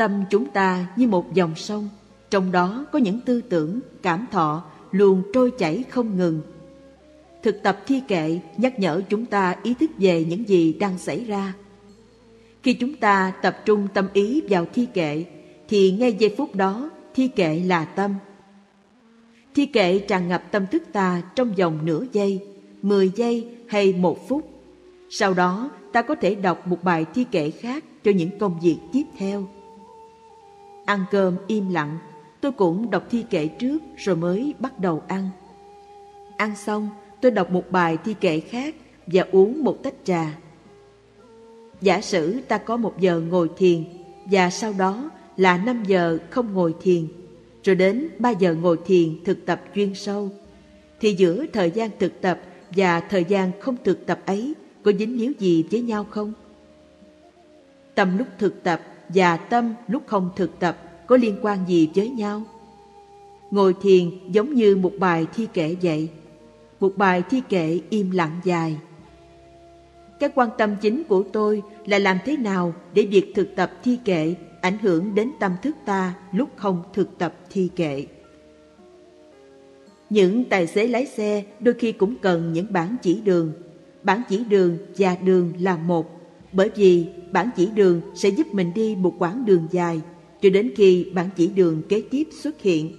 Tâm chúng ta như một dòng sông, trong đó có những tư tưởng, cảm thọ luôn trôi chảy không ngừng. Thực tập thi kệ nhắc nhở chúng ta ý thức về những gì đang xảy ra. Khi chúng ta tập trung tâm ý vào thi kệ, thì ngay giây phút đó thi kệ là tâm. Thi kệ tràn ngập tâm thức ta trong vòng nửa giây, mười giây hay một phút sau đó, ta có thể đọc một bài thi kệ khác cho những công việc tiếp theo. Ăn cơm im lặng, tôi cũng đọc thi kệ trước rồi mới bắt đầu ăn. Ăn xong, tôi đọc một bài thi kệ khác và uống một tách trà. Giả sử ta có một giờ ngồi thiền và sau đó là 5 giờ không ngồi thiền, rồi đến 3 giờ ngồi thiền thực tập chuyên sâu, thì giữa thời gian thực tập và thời gian không thực tập ấy có dính líu gì với nhau không? Tầm lúc thực tập và tâm lúc không thực tập có liên quan gì với nhau? Ngồi thiền giống như một bài thi kệ vậy, một bài thi kệ im lặng dài. Cái quan tâm chính của tôi là làm thế nào để việc thực tập thi kệ ảnh hưởng đến tâm thức ta lúc không thực tập thi kệ. Những tài xế lái xe đôi khi cũng cần những bản chỉ đường bản chỉ đường và đường là một, bởi vì bản chỉ đường sẽ giúp mình đi một quãng đường dài cho đến khi bản chỉ đường kế tiếp xuất hiện.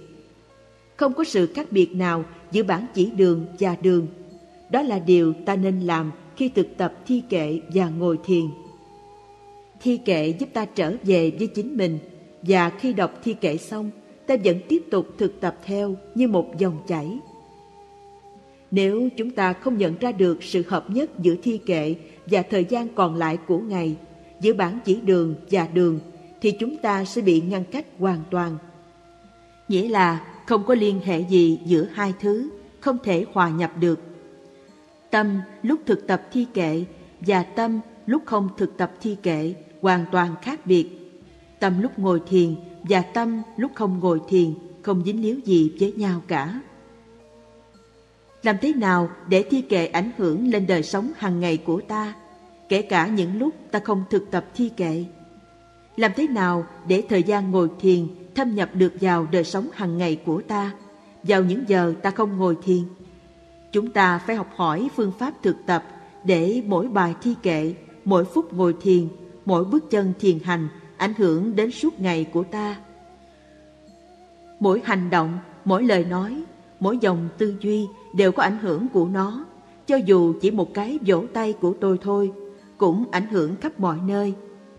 Không có sự khác biệt nào giữa bản chỉ đường và đường. Đó là điều ta nên làm khi thực tập thi kệ và ngồi thiền. Thi kệ giúp ta trở về với chính mình và khi đọc thi kệ xong, ta vẫn tiếp tục thực tập theo như một dòng chảy Nếu chúng ta không nhận ra được sự hợp nhất giữa thi kệ và thời gian còn lại của ngày, giữa bản chỉ đường và đường, thì chúng ta sẽ bị ngăn cách hoàn toàn. Nghĩa là không có liên hệ gì giữa hai thứ, không thể hòa nhập được. Tâm lúc thực tập thi kệ và tâm lúc không thực tập thi kệ hoàn toàn khác biệt. Tâm lúc ngồi thiền và tâm lúc không ngồi thiền không dính líu gì với nhau cả. Làm thế nào để thi kệ ảnh hưởng lên đời sống hàng ngày của ta, kể cả những lúc ta không thực tập thi kệ? Làm thế nào để thời gian ngồi thiền thâm nhập được vào đời sống hàng ngày của ta, vào những giờ ta không ngồi thiền? Chúng ta phải học hỏi phương pháp thực tập để mỗi bài thi kệ, mỗi phút ngồi thiền, mỗi bước chân thiền hành ảnh hưởng đến suốt ngày của ta. Mỗi hành động, mỗi lời nói, mỗi dòng tư duy đều có ảnh hưởng của nó. Cho dù chỉ một cái vỗ tay của tôi thôi, cũng ảnh hưởng khắp mọi nơi,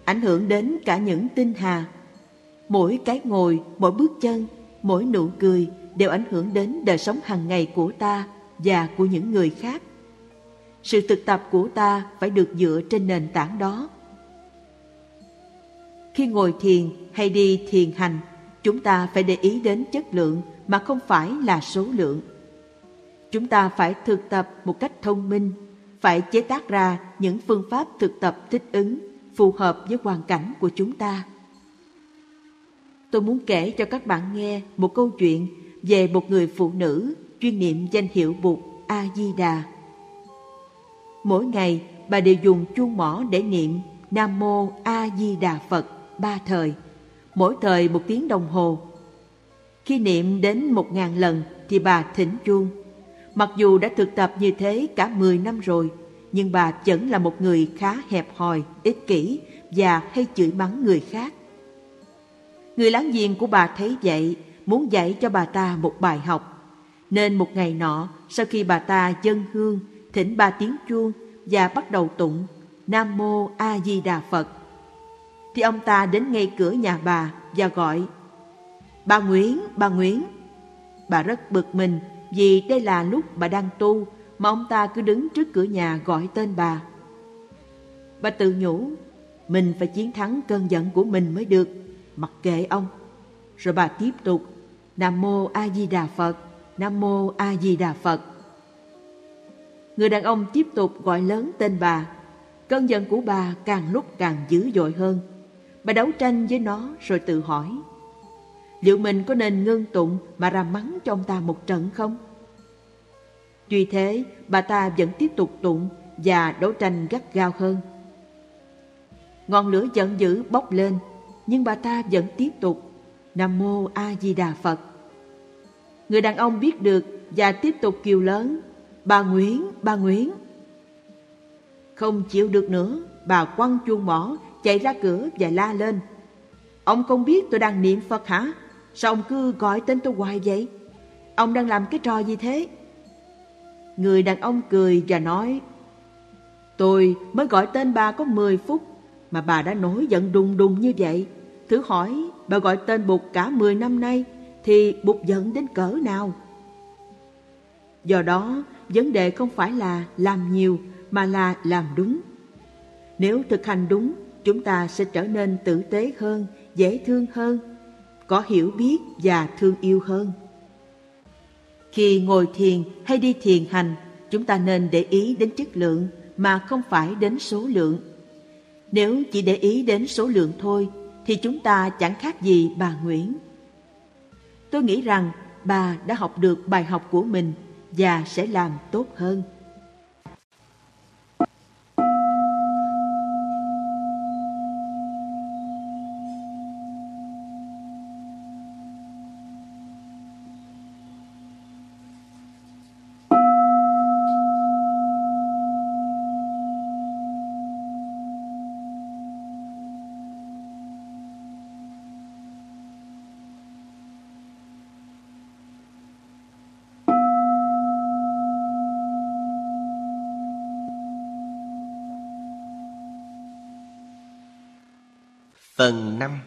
ảnh hưởng đến cả những tinh hà. Mỗi cái ngồi, mỗi bước chân, mỗi nụ cười đều ảnh hưởng đến đời sống hàng ngày của ta và của những người khác. Sự thực tập của ta phải được dựa trên nền tảng đó. Khi ngồi thiền hay đi thiền hành, chúng ta phải để ý đến chất lượng mà không phải là số lượng. Chúng ta phải thực tập một cách thông minh, phải chế tác ra những phương pháp thực tập thích ứng, phù hợp với hoàn cảnh của chúng ta. Tôi muốn kể cho các bạn nghe một câu chuyện về một người phụ nữ chuyên niệm danh hiệu Bụt A-di-đà. Mỗi ngày, bà đều dùng chuông mỏ để niệm Nam Mô A-di-đà Phật ba thời, mỗi thời một tiếng đồng hồ. Khi niệm đến một ngàn lần thì bà thỉnh chuông. Mặc dù đã thực tập như thế cả mười năm rồi, nhưng bà vẫn là một người khá hẹp hòi, ích kỷ và hay chửi mắng người khác. Người láng giềng của bà thấy vậy, muốn dạy cho bà ta một bài học. Nên một ngày nọ, sau khi bà ta dân hương, thỉnh ba tiếng chuông và bắt đầu tụng Nam Mô A Di Đà Phật, thì ông ta đến ngay cửa nhà bà và gọi Bà Nguyễn, bà Nguyễn. Bà rất bực mình vì đây là lúc bà đang tu mà ông ta cứ đứng trước cửa nhà gọi tên bà. Bà tự nhủ, mình phải chiến thắng cơn giận của mình mới được, mặc kệ ông. Rồi bà tiếp tục, Nam Mô A Di Đà Phật, Nam Mô A Di Đà Phật. Người đàn ông tiếp tục gọi lớn tên bà. Cơn giận của bà càng lúc càng dữ dội hơn. Bà đấu tranh với nó rồi tự hỏi Liệu mình có nên ngưng tụng mà ra mắng cho ông ta một trận không? Tuy thế, bà ta vẫn tiếp tục tụng và đấu tranh gắt gao hơn. Ngọn lửa giận dữ bốc lên, nhưng bà ta vẫn tiếp tục Nam Mô A Di Đà Phật. Người đàn ông biết được và tiếp tục kêu lớn Bà Nguyễn, bà Nguyễn. Không chịu được nữa, bà quăng chuông mỏ chạy ra cửa và la lên. Ông không biết tôi đang niệm Phật hả? Sao ông cứ gọi tên tôi hoài vậy? Ông đang làm cái trò gì thế? Người đàn ông cười và nói Tôi mới gọi tên bà có 10 phút Mà bà đã nổi giận đùng đùng như vậy Thử hỏi bà gọi tên Bụt cả 10 năm nay Thì Bụt giận đến cỡ nào? Do đó vấn đề không phải là làm nhiều Mà là làm đúng Nếu thực hành đúng Chúng ta sẽ trở nên tử tế hơn, dễ thương hơn có hiểu biết và thương yêu hơn. Khi ngồi thiền hay đi thiền hành, chúng ta nên để ý đến chất lượng mà không phải đến số lượng. Nếu chỉ để ý đến số lượng thôi, thì chúng ta chẳng khác gì bà Nguyễn. Tôi nghĩ rằng bà đã học được bài học của mình và sẽ làm tốt hơn. Phần 5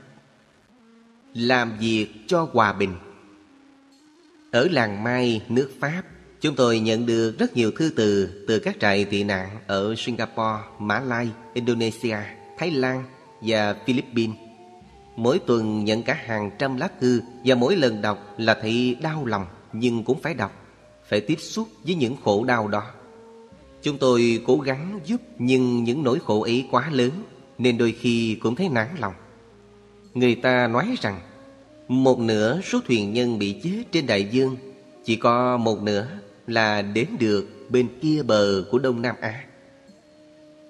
Làm việc cho hòa bình Ở làng Mai, nước Pháp Chúng tôi nhận được rất nhiều thư từ từ các trại tị nạn ở Singapore, Mã Lai, Indonesia, Thái Lan và Philippines. Mỗi tuần nhận cả hàng trăm lá thư và mỗi lần đọc là thấy đau lòng nhưng cũng phải đọc, phải tiếp xúc với những khổ đau đó. Chúng tôi cố gắng giúp nhưng những nỗi khổ ấy quá lớn nên đôi khi cũng thấy nản lòng. Người ta nói rằng một nửa số thuyền nhân bị chết trên đại dương chỉ có một nửa là đến được bên kia bờ của Đông Nam Á.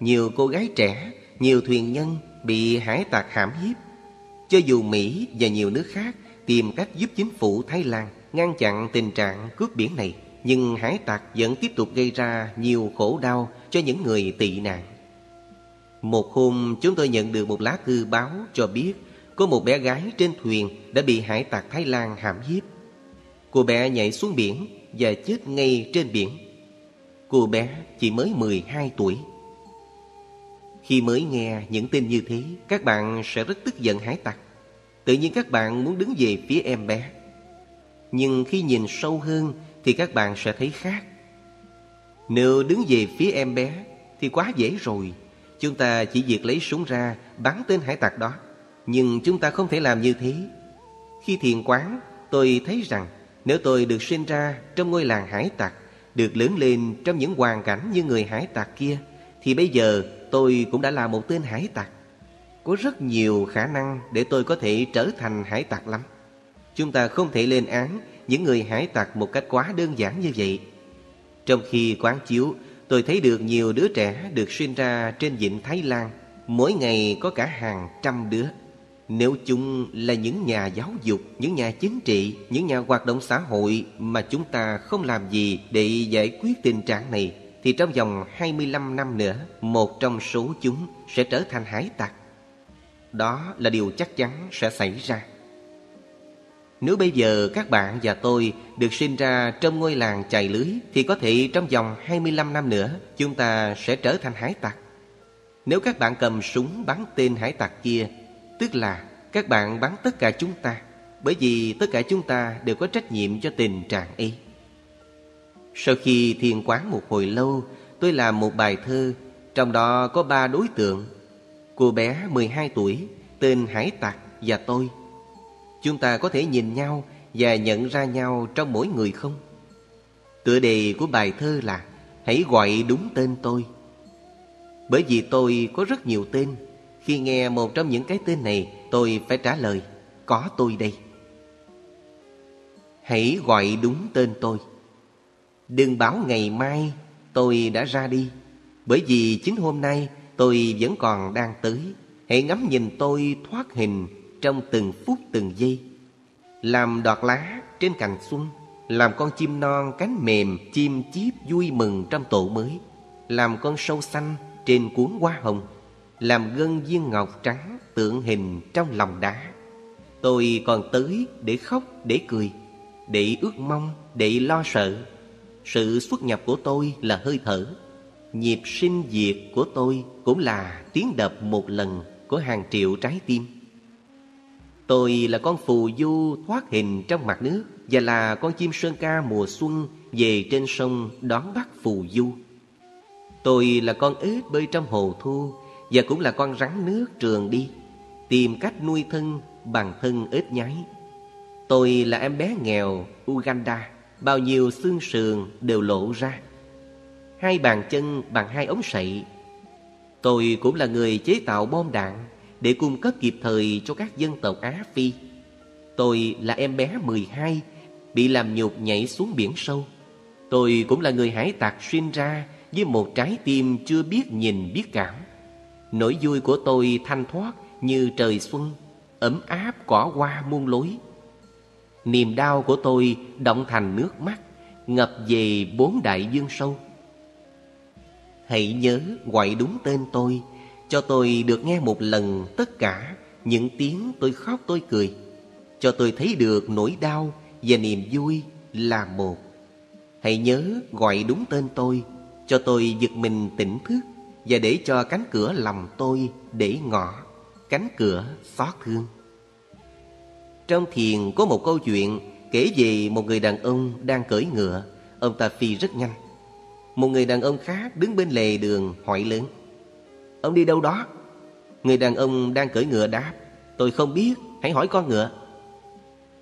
Nhiều cô gái trẻ, nhiều thuyền nhân bị hải tặc hãm hiếp. Cho dù Mỹ và nhiều nước khác tìm cách giúp chính phủ Thái Lan ngăn chặn tình trạng cướp biển này, nhưng hải tặc vẫn tiếp tục gây ra nhiều khổ đau cho những người tị nạn. Một hôm chúng tôi nhận được một lá thư báo cho biết có một bé gái trên thuyền đã bị hải tặc Thái Lan hãm hiếp. Cô bé nhảy xuống biển và chết ngay trên biển. Cô bé chỉ mới 12 tuổi. Khi mới nghe những tin như thế, các bạn sẽ rất tức giận hải tặc. Tự nhiên các bạn muốn đứng về phía em bé. Nhưng khi nhìn sâu hơn thì các bạn sẽ thấy khác. Nếu đứng về phía em bé thì quá dễ rồi. Chúng ta chỉ việc lấy súng ra bắn tên hải tặc đó. Nhưng chúng ta không thể làm như thế. Khi thiền quán, tôi thấy rằng nếu tôi được sinh ra trong ngôi làng hải tặc, được lớn lên trong những hoàn cảnh như người hải tặc kia, thì bây giờ tôi cũng đã là một tên hải tặc. Có rất nhiều khả năng để tôi có thể trở thành hải tặc lắm. Chúng ta không thể lên án những người hải tặc một cách quá đơn giản như vậy. Trong khi quán chiếu, tôi thấy được nhiều đứa trẻ được sinh ra trên vịnh Thái Lan. Mỗi ngày có cả hàng trăm đứa. Nếu chúng là những nhà giáo dục, những nhà chính trị, những nhà hoạt động xã hội mà chúng ta không làm gì để giải quyết tình trạng này, thì trong vòng 25 năm nữa, một trong số chúng sẽ trở thành hải tặc. Đó là điều chắc chắn sẽ xảy ra. Nếu bây giờ các bạn và tôi được sinh ra trong ngôi làng chài lưới thì có thể trong vòng 25 năm nữa chúng ta sẽ trở thành hải tặc. Nếu các bạn cầm súng bắn tên hải tặc kia Tức là, các bạn bắn tất cả chúng ta, Bởi vì tất cả chúng ta đều có trách nhiệm cho tình trạng ấy. Sau khi thiền quán một hồi lâu, Tôi làm một bài thơ, Trong đó có ba đối tượng. Cô bé 12 tuổi, Tên Hải Tặc và tôi. Chúng ta có thể nhìn nhau Và nhận ra nhau trong mỗi người không? Tựa đề của bài thơ là Hãy gọi đúng tên tôi. Bởi vì tôi có rất nhiều tên khi nghe một trong những cái tên này, Tôi phải trả lời, Có tôi đây. Hãy gọi đúng tên tôi. Đừng bảo ngày mai tôi đã ra đi, Bởi vì chính hôm nay tôi vẫn còn đang tới. Hãy ngắm nhìn tôi thoát hình trong từng phút từng giây. Làm đọt lá trên cành xuân, Làm con chim non cánh mềm, chim chiếp vui mừng trong tổ mới. Làm con sâu xanh trên cuốn hoa hồng làm gân viên ngọc trắng tượng hình trong lòng đá. Tôi còn tới để khóc, để cười, để ước mong, để lo sợ. Sự xuất nhập của tôi là hơi thở. Nhịp sinh diệt của tôi cũng là tiếng đập một lần của hàng triệu trái tim. Tôi là con phù du thoát hình trong mặt nước và là con chim sơn ca mùa xuân về trên sông đón bắt phù du. Tôi là con ếch bơi trong hồ thu và cũng là con rắn nước trường đi, Tìm cách nuôi thân bằng thân ếch nhái. Tôi là em bé nghèo, Uganda, Bao nhiêu xương sườn đều lộ ra. Hai bàn chân bằng hai ống sậy. Tôi cũng là người chế tạo bom đạn Để cung cấp kịp thời cho các dân tộc Á Phi. Tôi là em bé 12 Bị làm nhục nhảy xuống biển sâu. Tôi cũng là người hải tặc sinh ra Với một trái tim chưa biết nhìn biết cảm. Nỗi vui của tôi thanh thoát như trời xuân, Ấm áp cỏ hoa muôn lối. Niềm đau của tôi động thành nước mắt, Ngập về bốn đại dương sâu. Hãy nhớ gọi đúng tên tôi, Cho tôi được nghe một lần tất cả Những tiếng tôi khóc tôi cười, Cho tôi thấy được nỗi đau và niềm vui là một. Hãy nhớ gọi đúng tên tôi, Cho tôi giật mình tỉnh thức và để cho cánh cửa lòng tôi để ngỏ cánh cửa xót thương trong thiền có một câu chuyện kể về một người đàn ông đang cưỡi ngựa. Ông ta phi rất nhanh. Một người đàn ông khác đứng bên lề đường hỏi lớn Ông đi đâu đó? Người đàn ông đang cưỡi ngựa đáp Tôi không biết, hãy hỏi con ngựa.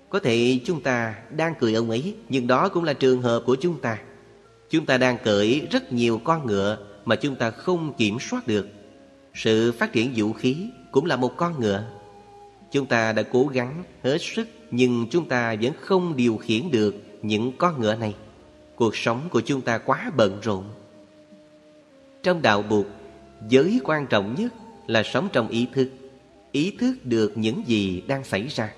Có thể chúng ta đang cười ông ấy Nhưng đó cũng là trường hợp của chúng ta. Chúng ta đang cưỡi rất nhiều con ngựa mà chúng ta không kiểm soát được. Sự phát triển vũ khí cũng là một con ngựa. Chúng ta đã cố gắng hết sức, Nhưng chúng ta vẫn không điều khiển được những con ngựa này. Cuộc sống của chúng ta quá bận rộn. Trong đạo buộc Giới quan trọng nhất là sống trong ý thức Ý thức được những gì đang xảy ra.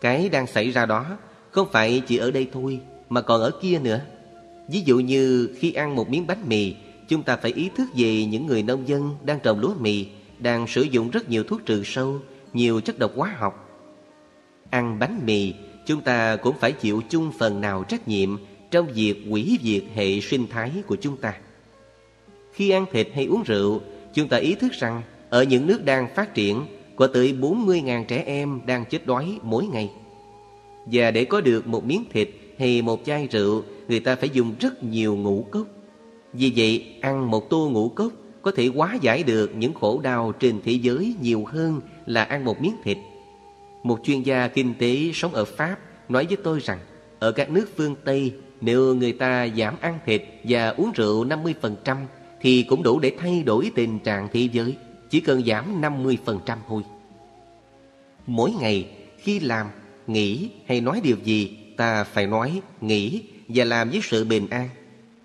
Cái đang xảy ra đó Không phải chỉ ở đây thôi, Mà còn ở kia nữa. Ví dụ như khi ăn một miếng bánh mì Chúng ta phải ý thức về những người nông dân Đang trồng lúa mì, Đang sử dụng rất nhiều thuốc trừ sâu, Nhiều chất độc hóa học. Ăn bánh mì, Chúng ta cũng phải chịu chung phần nào trách nhiệm Trong việc hủy diệt hệ sinh thái của chúng ta. Khi ăn thịt hay uống rượu, Chúng ta ý thức rằng Ở những nước đang phát triển, Có tới 40.000 trẻ em đang chết đói mỗi ngày. Và để có được một miếng thịt hay một chai rượu, Người ta phải dùng rất nhiều ngũ cốc. Vì vậy ăn một tô ngũ cốc Có thể hóa giải được những khổ đau trên thế giới Nhiều hơn là ăn một miếng thịt Một chuyên gia kinh tế sống ở Pháp Nói với tôi rằng Ở các nước phương Tây Nếu người ta giảm ăn thịt và uống rượu 50% Thì cũng đủ để thay đổi tình trạng thế giới Chỉ cần giảm 50% thôi Mỗi ngày khi làm, nghĩ hay nói điều gì Ta phải nói, nghĩ và làm với sự bình an.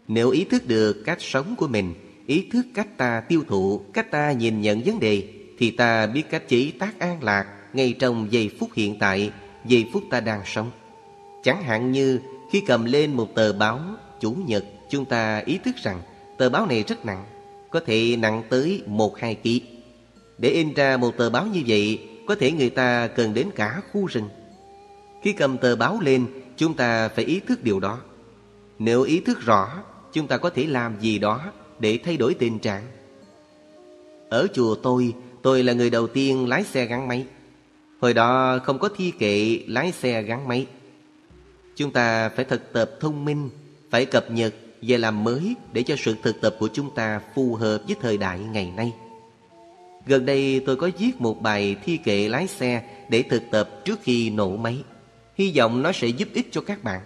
Nếu ý thức được cách sống của mình, ý thức cách ta tiêu thụ, cách ta nhìn nhận vấn đề, thì ta biết cách chỉ tác an lạc ngay trong giây phút hiện tại, giây phút ta đang sống. Chẳng hạn như khi cầm lên một tờ báo Chủ nhật, chúng ta ý thức rằng tờ báo này rất nặng, có thể nặng tới một hai ký. Để in ra một tờ báo như vậy, có thể người ta cần đến cả khu rừng. Khi cầm tờ báo lên, chúng ta phải ý thức điều đó. Nếu ý thức rõ, chúng ta có thể làm gì đó để thay đổi tình trạng. Ở chùa tôi, tôi là người đầu tiên lái xe gắn máy. Hồi đó không có thi kệ lái xe gắn máy. Chúng ta phải thực tập thông minh, phải cập nhật và làm mới để cho sự thực tập của chúng ta phù hợp với thời đại ngày nay. Gần đây tôi có viết một bài thi kệ lái xe để thực tập trước khi nổ máy. Hy vọng nó sẽ giúp ích cho các bạn.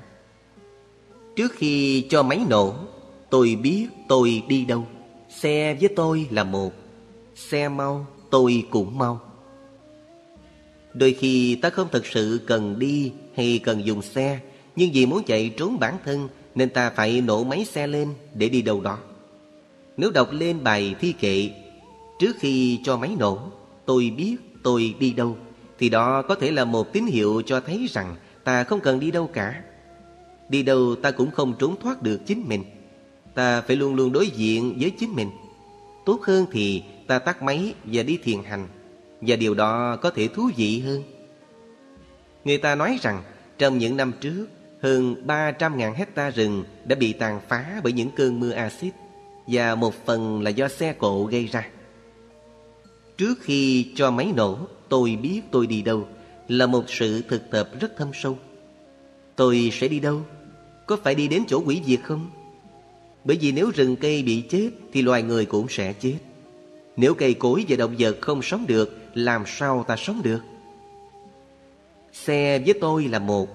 Trước khi cho máy nổ, tôi biết tôi đi đâu. Xe với tôi là một. Xe mau, tôi cũng mau. Đôi khi ta không thực sự cần đi hay cần dùng xe, nhưng vì muốn chạy trốn bản thân nên ta phải nổ máy xe lên để đi đâu đó. Nếu đọc lên bài thi kệ, trước khi cho máy nổ, tôi biết tôi đi đâu, thì đó có thể là một tín hiệu cho thấy rằng ta không cần đi đâu cả. Đi đâu ta cũng không trốn thoát được chính mình Ta phải luôn luôn đối diện với chính mình. Tốt hơn thì ta tắt máy và đi thiền hành, Và điều đó có thể thú vị hơn. Người ta nói rằng, trong những năm trước, Hơn 300.000 hecta rừng đã bị tàn phá bởi những cơn mưa axit, Và một phần là do xe cộ gây ra. Trước khi cho máy nổ, Tôi biết tôi đi đâu Là một sự thực tập rất thâm sâu. Tôi sẽ đi đâu? Có phải đi đến chỗ quỷ diệt không? Bởi vì nếu rừng cây bị chết Thì loài người cũng sẽ chết. Nếu cây cối và động vật không sống được Làm sao ta sống được? Xe với tôi là một.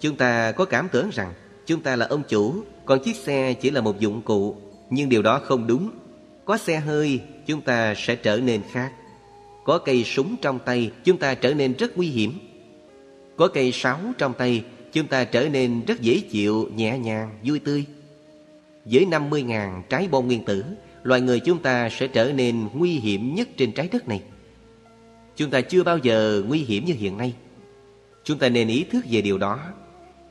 Chúng ta có cảm tưởng rằng Chúng ta là ông chủ Còn chiếc xe chỉ là một dụng cụ. Nhưng điều đó không đúng. Có xe hơi chúng ta sẽ trở nên khác. Có cây súng trong tay Chúng ta trở nên rất nguy hiểm. Có cây sáo trong tay chúng ta trở nên rất dễ chịu, nhẹ nhàng, vui tươi. Với 50.000 trái bom nguyên tử, loài người chúng ta sẽ trở nên nguy hiểm nhất trên trái đất này. Chúng ta chưa bao giờ nguy hiểm như hiện nay. Chúng ta nên ý thức về điều đó.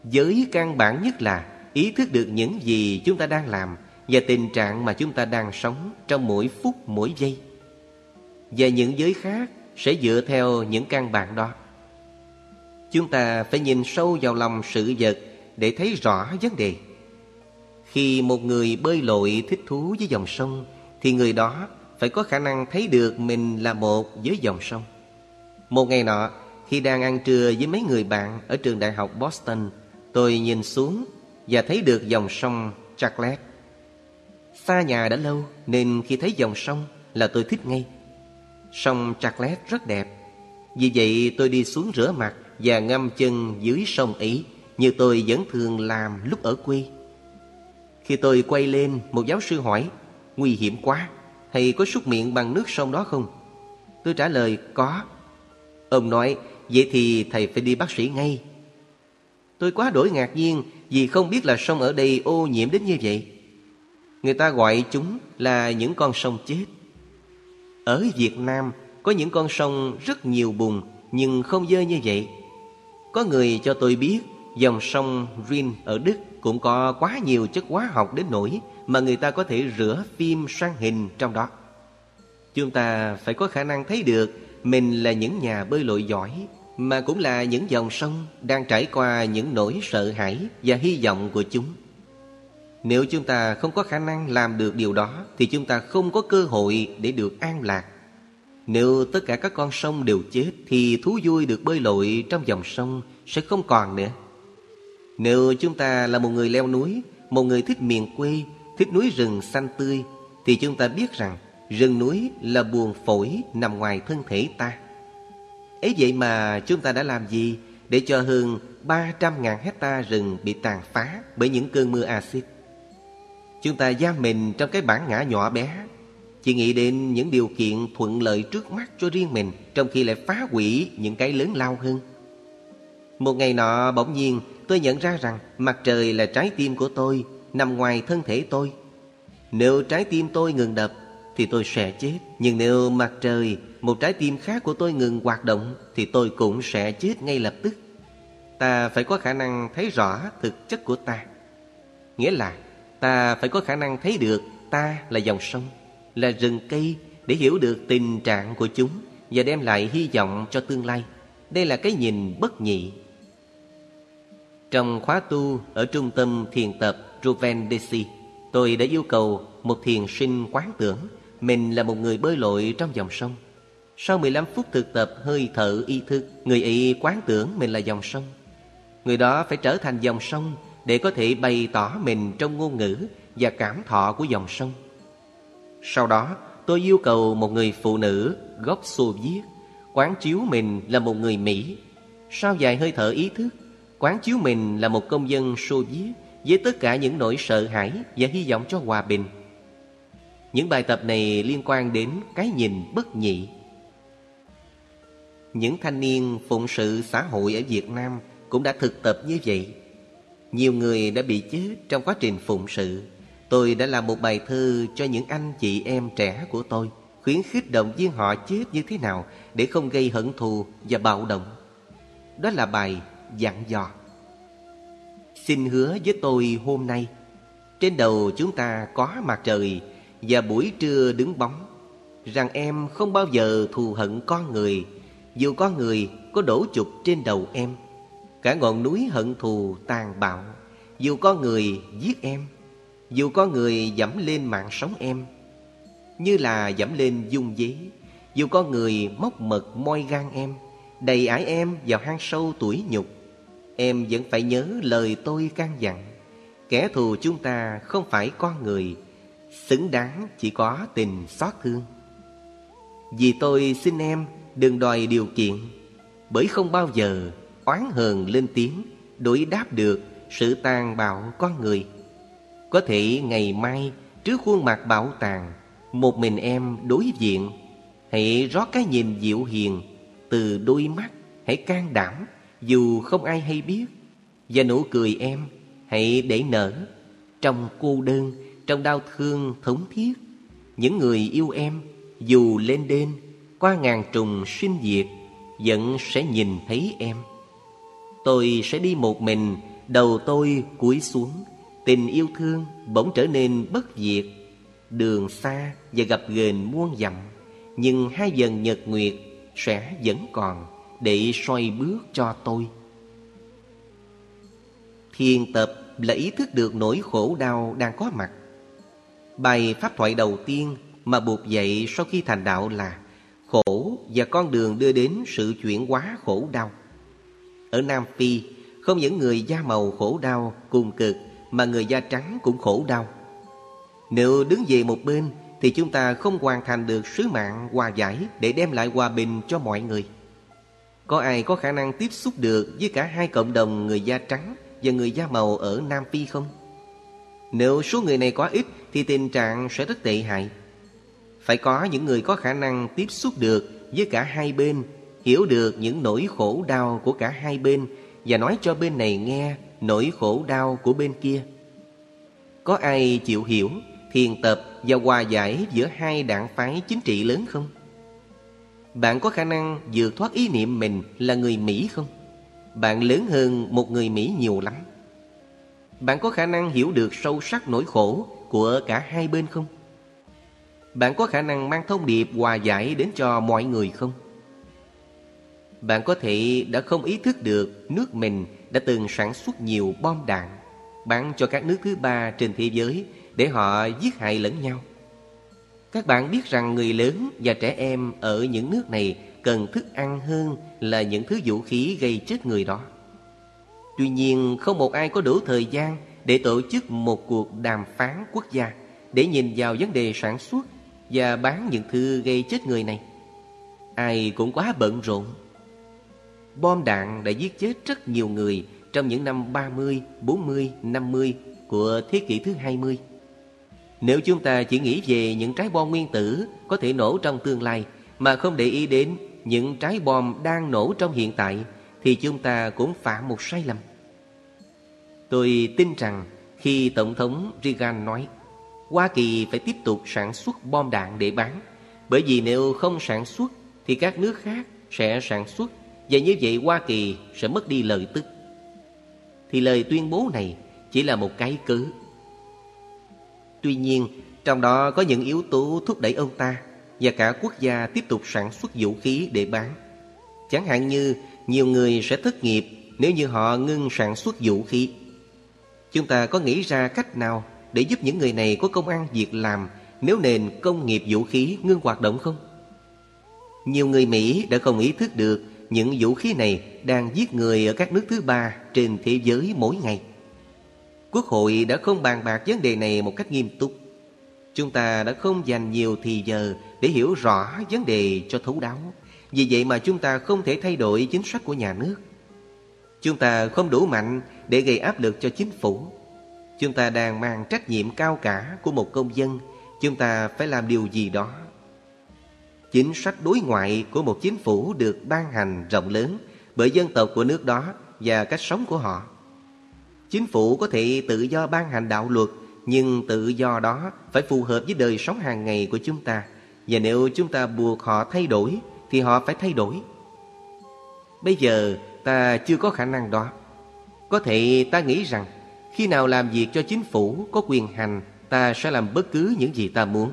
Giới căn bản nhất là ý thức được những gì chúng ta đang làm và tình trạng mà chúng ta đang sống trong mỗi phút mỗi giây. Và những giới khác sẽ dựa theo những căn bản đó. Chúng ta phải nhìn sâu vào lòng sự vật để thấy rõ vấn đề. Khi một người bơi lội thích thú với dòng sông thì người đó phải có khả năng thấy được mình là một với dòng sông. Một ngày nọ, khi đang ăn trưa với mấy người bạn ở trường đại học Boston, tôi nhìn xuống và thấy được dòng sông Charlotte. Xa nhà đã lâu nên khi thấy dòng sông là tôi thích ngay. Sông Charlotte rất đẹp. Vì vậy tôi đi xuống rửa mặt và ngâm chân dưới sông ấy như tôi vẫn thường làm lúc ở quê. Khi tôi quay lên, một giáo sư hỏi, nguy hiểm quá, thầy có súc miệng bằng nước sông đó không? Tôi trả lời, có. Ông nói, vậy thì thầy phải đi bác sĩ ngay. Tôi quá đổi ngạc nhiên vì không biết là sông ở đây ô nhiễm đến như vậy. Người ta gọi chúng là những con sông chết. Ở Việt Nam có những con sông rất nhiều bùn nhưng không dơ như vậy. Có người cho tôi biết dòng sông Rin ở Đức cũng có quá nhiều chất hóa học đến nỗi mà người ta có thể rửa phim sang hình trong đó. Chúng ta phải có khả năng thấy được mình là những nhà bơi lội giỏi, mà cũng là những dòng sông đang trải qua những nỗi sợ hãi và hy vọng của chúng. Nếu chúng ta không có khả năng làm được điều đó, thì chúng ta không có cơ hội để được an lạc. Nếu tất cả các con sông đều chết, thì thú vui được bơi lội trong dòng sông sẽ không còn nữa. Nếu chúng ta là một người leo núi, một người thích miền quê, thích núi rừng xanh tươi thì chúng ta biết rằng rừng núi là buồn phổi nằm ngoài thân thể ta. Ấy vậy mà chúng ta đã làm gì để cho hơn 300.000 hecta rừng bị tàn phá bởi những cơn mưa axit? Chúng ta giam mình trong cái bản ngã nhỏ bé Chỉ nghĩ đến những điều kiện thuận lợi trước mắt cho riêng mình Trong khi lại phá hủy những cái lớn lao hơn một ngày nọ bỗng nhiên tôi nhận ra rằng Mặt trời là trái tim của tôi Nằm ngoài thân thể tôi Nếu trái tim tôi ngừng đập Thì tôi sẽ chết Nhưng nếu mặt trời Một trái tim khác của tôi ngừng hoạt động Thì tôi cũng sẽ chết ngay lập tức Ta phải có khả năng thấy rõ thực chất của ta Nghĩa là Ta phải có khả năng thấy được ta là dòng sông, là rừng cây để hiểu được tình trạng của chúng và đem lại hy vọng cho tương lai. Đây là cái nhìn bất nhị. Trong khóa tu ở trung tâm thiền tập Ruvendesi, tôi đã yêu cầu một thiền sinh quán tưởng mình là một người bơi lội trong dòng sông. Sau 15 phút thực tập hơi thở ý thức, người ấy quán tưởng mình là dòng sông. Người đó phải trở thành dòng sông để có thể bày tỏ mình trong ngôn ngữ và cảm thọ của dòng sông. Sau đó, tôi yêu cầu một người phụ nữ gốc Xô Viết quán chiếu mình là một người Mỹ. Sau vài hơi thở ý thức, quán chiếu mình là một công dân Xô Viết với tất cả những nỗi sợ hãi và hy vọng cho hòa bình. Những bài tập này liên quan đến cái nhìn bất nhị. Những thanh niên phụng sự xã hội ở Việt Nam cũng đã thực tập như vậy. Nhiều người đã bị chết trong quá trình phụng sự Tôi đã làm một bài thơ cho những anh chị em trẻ của tôi, Khuyến khích động viên họ chết như thế nào Để không gây hận thù và bạo động Đó là bài dặn dò. Xin hứa với tôi hôm nay, Trên đầu chúng ta có mặt trời Và buổi trưa đứng bóng, Rằng em không bao giờ thù hận con người, Dù con người có đổ chụp trên đầu em. Cả ngọn núi hận thù tàn bạo, Dù có người giết em, Dù có người dẫm lên mạng sống em. Như là dẫm lên dung dế, Dù có người móc mật moi gan em, Đầy ải em vào hang sâu tuổi nhục. Em vẫn phải nhớ lời tôi can dặn. Kẻ thù chúng ta không phải con người, Xứng đáng chỉ có tình xót thương. Vì tôi xin em đừng đòi điều kiện, Bởi không bao giờ oán hờn lên tiếng đối đáp được sự tàn bạo con người. Có thể ngày mai trước khuôn mặt bảo tàng, một mình em đối diện, hãy rót cái nhìn dịu hiền từ đôi mắt, hãy can đảm dù không ai hay biết, và nụ cười em hãy để nở trong cô đơn, trong đau thương thống thiết. Những người yêu em dù lên đên, qua ngàn trùng sinh diệt, vẫn sẽ nhìn thấy em. Tôi sẽ đi một mình, Đầu tôi cúi xuống. Tình yêu thương bỗng trở nên bất diệt. Đường xa và gặp ghềnh muôn dặm, Nhưng hai dần nhật nguyệt sẽ vẫn còn. Để soi bước cho tôi Thiền tập là ý thức được nỗi khổ đau đang có mặt Bài pháp thoại đầu tiên mà buộc dậy sau khi thành đạo là Khổ và con đường đưa đến sự chuyển hóa khổ đau ở Nam Phi, không những người da màu khổ đau cùng cực mà người da trắng cũng khổ đau. Nếu đứng về một bên thì chúng ta không hoàn thành được sứ mạng hòa giải để đem lại hòa bình cho mọi người. Có ai có khả năng tiếp xúc được với cả hai cộng đồng người da trắng và người da màu ở Nam Phi không? Nếu số người này quá ít thì tình trạng sẽ rất tệ hại. Phải có những người có khả năng tiếp xúc được với cả hai bên, hiểu được những nỗi khổ đau của cả hai bên và nói cho bên này nghe nỗi khổ đau của bên kia. Có ai chịu hiểu, thiền tập và hòa giải giữa hai đảng phái chính trị lớn không? Bạn có khả năng vượt thoát ý niệm mình là người Mỹ không? Bạn lớn hơn một người Mỹ nhiều lắm. Bạn có khả năng hiểu được sâu sắc nỗi khổ của cả hai bên không? Bạn có khả năng mang thông điệp hòa giải đến cho mọi người không? Bạn có thể đã không ý thức được nước mình đã từng sản xuất nhiều bom đạn bán cho các nước thứ ba trên thế giới để họ giết hại lẫn nhau. Các bạn biết rằng người lớn và trẻ em ở những nước này cần thức ăn hơn là những thứ vũ khí gây chết người đó. Tuy nhiên, không một ai có đủ thời gian để tổ chức một cuộc đàm phán quốc gia để nhìn vào vấn đề sản xuất và bán những thứ gây chết người này. Ai cũng quá bận rộn. Bom đạn đã giết chết rất nhiều người trong những năm 30, 40, 50 của thế kỷ thứ 20. Nếu chúng ta chỉ nghĩ về những trái bom nguyên tử có thể nổ trong tương lai mà không để ý đến những trái bom đang nổ trong hiện tại, thì chúng ta cũng phạm một sai lầm. Tôi tin rằng khi Tổng thống Reagan nói, Hoa Kỳ phải tiếp tục sản xuất bom đạn để bán, bởi vì nếu không sản xuất thì các nước khác sẽ sản xuất và như vậy Hoa Kỳ sẽ mất đi lợi tức. Thì lời tuyên bố này chỉ là một cái cớ Tuy nhiên, trong đó có những yếu tố thúc đẩy ông ta và cả quốc gia tiếp tục sản xuất vũ khí để bán. Chẳng hạn như nhiều người sẽ thất nghiệp nếu như họ ngưng sản xuất vũ khí. Chúng ta có nghĩ ra cách nào để giúp những người này có công ăn việc làm nếu nền công nghiệp vũ khí ngưng hoạt động không? Nhiều người Mỹ đã không ý thức được những vũ khí này đang giết người ở các nước thứ ba trên thế giới mỗi ngày. Quốc hội đã không bàn bạc vấn đề này một cách nghiêm túc. Chúng ta đã không dành nhiều thì giờ để hiểu rõ vấn đề cho thấu đáo. Vì vậy mà chúng ta không thể thay đổi chính sách của nhà nước. Chúng ta không đủ mạnh để gây áp lực cho chính phủ. Chúng ta đang mang trách nhiệm cao cả của một công dân. Chúng ta phải làm điều gì đó. Chính sách đối ngoại của một chính phủ được ban hành rộng lớn bởi dân tộc của nước đó và cách sống của họ. Chính phủ có thể tự do ban hành đạo luật, Nhưng tự do đó phải phù hợp với đời sống hàng ngày của chúng ta. Và nếu chúng ta buộc họ thay đổi, Thì họ phải thay đổi. Bây giờ, ta chưa có khả năng đó. Có thể ta nghĩ rằng, Khi nào làm việc cho chính phủ có quyền hành, Ta sẽ làm bất cứ những gì ta muốn.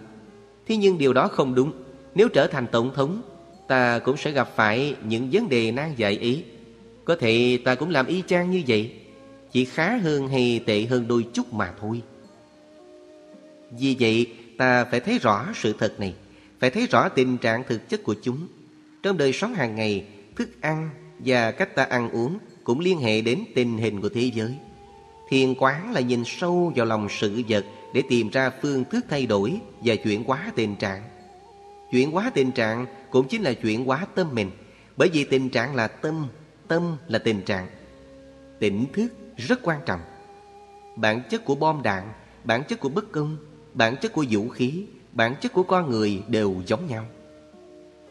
Thế nhưng điều đó không đúng. Nếu trở thành tổng thống, Ta cũng sẽ gặp phải những vấn đề nan giải ý. Có thể ta cũng làm y chang như vậy chỉ khá hơn hay tệ hơn đôi chút mà thôi. Vì vậy, ta phải thấy rõ sự thật này, Phải thấy rõ tình trạng thực chất của chúng. Trong đời sống hàng ngày, Thức ăn và cách ta ăn uống Cũng liên hệ đến tình hình của thế giới. Thiền quán là nhìn sâu vào lòng sự vật Để tìm ra phương thức thay đổi Và chuyển hóa tình trạng. Chuyển hóa tình trạng cũng chính là chuyển hóa tâm mình, Bởi vì tình trạng là tâm Tâm là tình trạng. Tỉnh thức rất quan trọng. Bản chất của bom đạn, bản chất của bất công, bản chất của vũ khí, bản chất của con người đều giống nhau.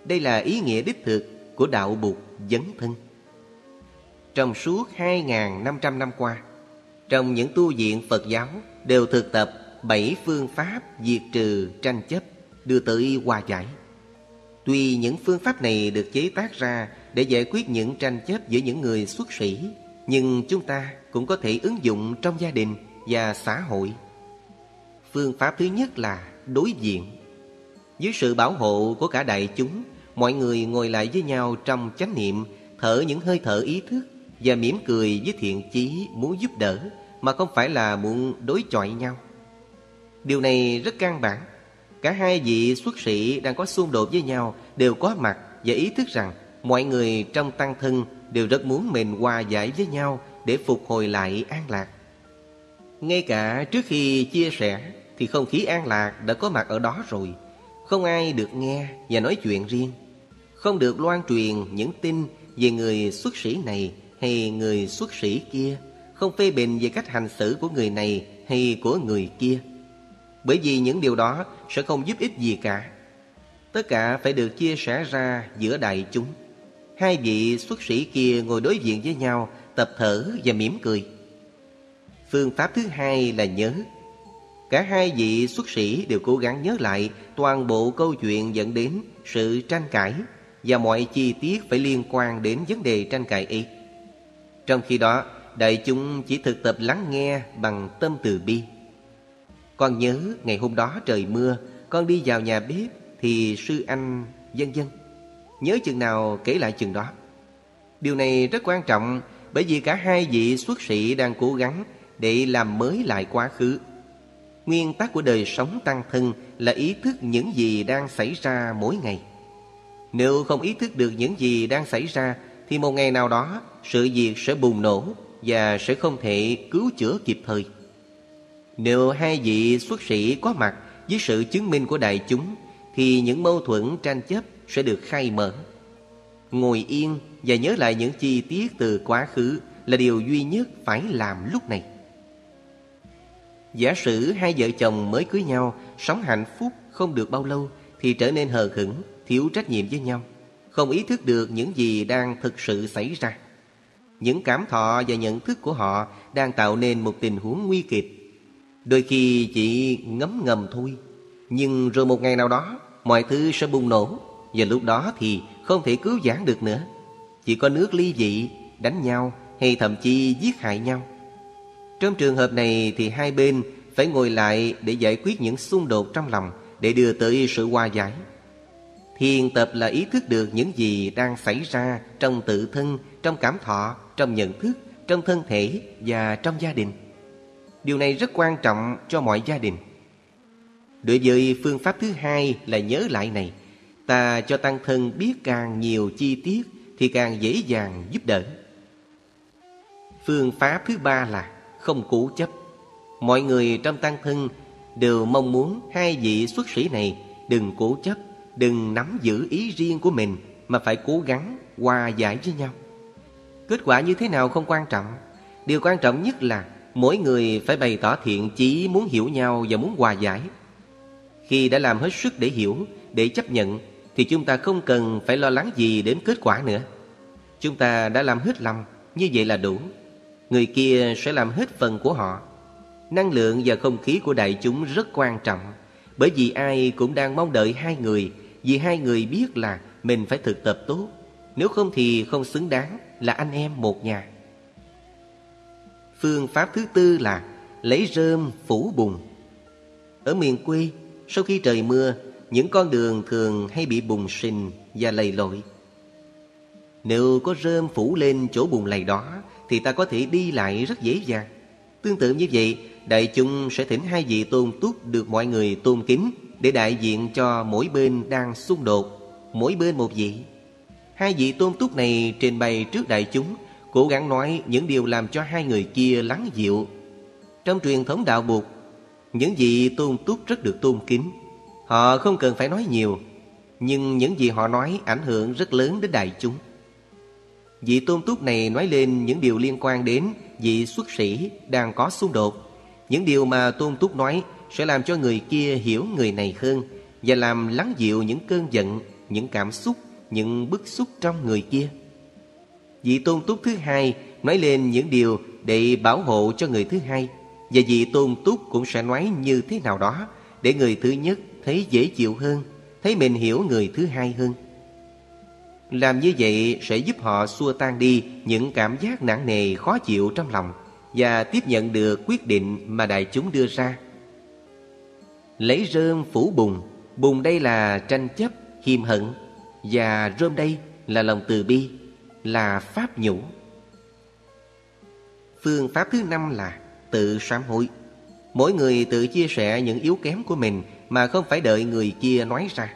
Đây là ý nghĩa đích thực của đạo Bụt dấn thân. Trong suốt 2.500 năm qua, trong những tu viện Phật giáo đều thực tập bảy phương pháp diệt trừ tranh chấp đưa tới hòa giải. Tuy những phương pháp này được chế tác ra để giải quyết những tranh chấp giữa những người xuất sĩ, nhưng chúng ta cũng có thể ứng dụng trong gia đình và xã hội. Phương pháp thứ nhất là đối diện. Dưới sự bảo hộ của cả đại chúng, mọi người ngồi lại với nhau trong chánh niệm, thở những hơi thở ý thức và mỉm cười với thiện chí muốn giúp đỡ mà không phải là muốn đối chọi nhau. Điều này rất căn bản. Cả hai vị xuất sĩ đang có xung đột với nhau đều có mặt và ý thức rằng mọi người trong tăng thân đều rất muốn mình hòa giải với nhau để phục hồi lại an lạc. Ngay cả trước khi chia sẻ, Thì không khí an lạc đã có mặt ở đó rồi. Không ai được nghe và nói chuyện riêng. Không được loan truyền những tin về người xuất sĩ này hay người xuất sĩ kia. Không phê bình về cách hành xử của người này hay của người kia. Bởi vì những điều đó sẽ không giúp ích gì cả. Tất cả phải được chia sẻ ra giữa đại chúng. Hai vị xuất sĩ kia ngồi đối diện với nhau Tập thở và mỉm cười. Phương pháp thứ hai là nhớ. Cả hai vị xuất sĩ đều cố gắng nhớ lại Toàn bộ câu chuyện dẫn đến sự tranh cãi Và mọi chi tiết phải liên quan đến vấn đề tranh cãi ấy. Trong khi đó, Đại chúng chỉ thực tập lắng nghe bằng tâm từ bi. Con nhớ, ngày hôm đó trời mưa, Con đi vào nhà bếp Thì sư anh vân vân Nhớ chừng nào kể lại chừng đó. Điều này rất quan trọng bởi vì cả hai vị xuất sĩ đang cố gắng Để làm mới lại quá khứ. Nguyên tắc của đời sống tăng thân Là ý thức những gì đang xảy ra mỗi ngày. Nếu không ý thức được những gì đang xảy ra, Thì một ngày nào đó, Sự việc sẽ bùng nổ Và sẽ không thể cứu chữa kịp thời. Nếu hai vị xuất sĩ có mặt Với sự chứng minh của đại chúng, Thì những mâu thuẫn tranh chấp sẽ được khai mở. Ngồi yên và nhớ lại những chi tiết từ quá khứ Là điều duy nhất phải làm lúc này. Giả sử hai vợ chồng mới cưới nhau Sống hạnh phúc không được bao lâu Thì trở nên hờ hững, thiếu trách nhiệm với nhau Không ý thức được những gì đang thực sự xảy ra. Những cảm thọ và nhận thức của họ Đang tạo nên một tình huống nguy kịch. Đôi khi chỉ ngấm ngầm thôi Nhưng rồi một ngày nào đó Mọi thứ sẽ bùng nổ và lúc đó thì không thể cứu vãn được nữa Chỉ có nước ly dị, đánh nhau hay thậm chí giết hại nhau Trong trường hợp này thì hai bên phải ngồi lại để giải quyết những xung đột trong lòng Để đưa tới sự hòa giải Thiền tập là ý thức được những gì đang xảy ra trong tự thân, trong cảm thọ, trong nhận thức, trong thân thể và trong gia đình. Điều này rất quan trọng cho mọi gia đình. Đối với phương pháp thứ hai là nhớ lại này Ta cho tăng thân biết càng nhiều chi tiết Thì càng dễ dàng giúp đỡ. Phương pháp thứ ba là không cố chấp. Mọi người trong tăng thân đều mong muốn hai vị xuất sĩ này Đừng cố chấp, đừng nắm giữ ý riêng của mình Mà phải cố gắng hòa giải với nhau. Kết quả như thế nào không quan trọng. Điều quan trọng nhất là Mỗi người phải bày tỏ thiện chí muốn hiểu nhau và muốn hòa giải. Khi đã làm hết sức để hiểu, để chấp nhận thì chúng ta không cần phải lo lắng gì đến kết quả nữa. Chúng ta đã làm hết lòng, như vậy là đủ. Người kia sẽ làm hết phần của họ. Năng lượng và không khí của đại chúng rất quan trọng, bởi vì ai cũng đang mong đợi hai người, vì hai người biết là mình phải thực tập tốt, nếu không thì không xứng đáng là anh em một nhà. Phương pháp thứ tư là lấy rơm phủ bùn. Ở miền quê, sau khi trời mưa, những con đường thường hay bị bùn sình và lầy lội. Nếu có rơm phủ lên chỗ bùn lầy đó thì ta có thể đi lại rất dễ dàng. Tương tự như vậy, đại chúng sẽ thỉnh hai vị tôn túc được mọi người tôn kính để đại diện cho mỗi bên đang xung đột, mỗi bên một vị. Hai vị tôn túc này trình bày trước đại chúng, cố gắng nói những điều làm cho hai người kia lắng dịu. Trong truyền thống đạo Bụt, những vị tôn túc rất được tôn kính Họ không cần phải nói nhiều Nhưng những gì họ nói ảnh hưởng rất lớn đến đại chúng. Vị tôn túc này nói lên những điều liên quan đến vị xuất sĩ đang có xung đột. Những điều mà tôn túc nói sẽ làm cho người kia hiểu người này hơn Và làm lắng dịu những cơn giận, những cảm xúc, những bức xúc trong người kia. Vị tôn túc thứ hai nói lên những điều để bảo hộ cho người thứ hai Và vị tôn túc cũng sẽ nói như thế nào đó Để người thứ nhất thấy dễ chịu hơn, thấy mình hiểu người thứ hai hơn. Làm như vậy sẽ giúp họ xua tan đi những cảm giác nặng nề khó chịu trong lòng và tiếp nhận được quyết định mà đại chúng đưa ra. Lấy rơm phủ bùn, bùn đây là tranh chấp, hiềm hận và rơm đây là lòng từ bi, là pháp nhũ. Phương pháp thứ năm là tự sám hối. Mỗi người tự chia sẻ những yếu kém của mình mà không phải đợi người kia nói ra.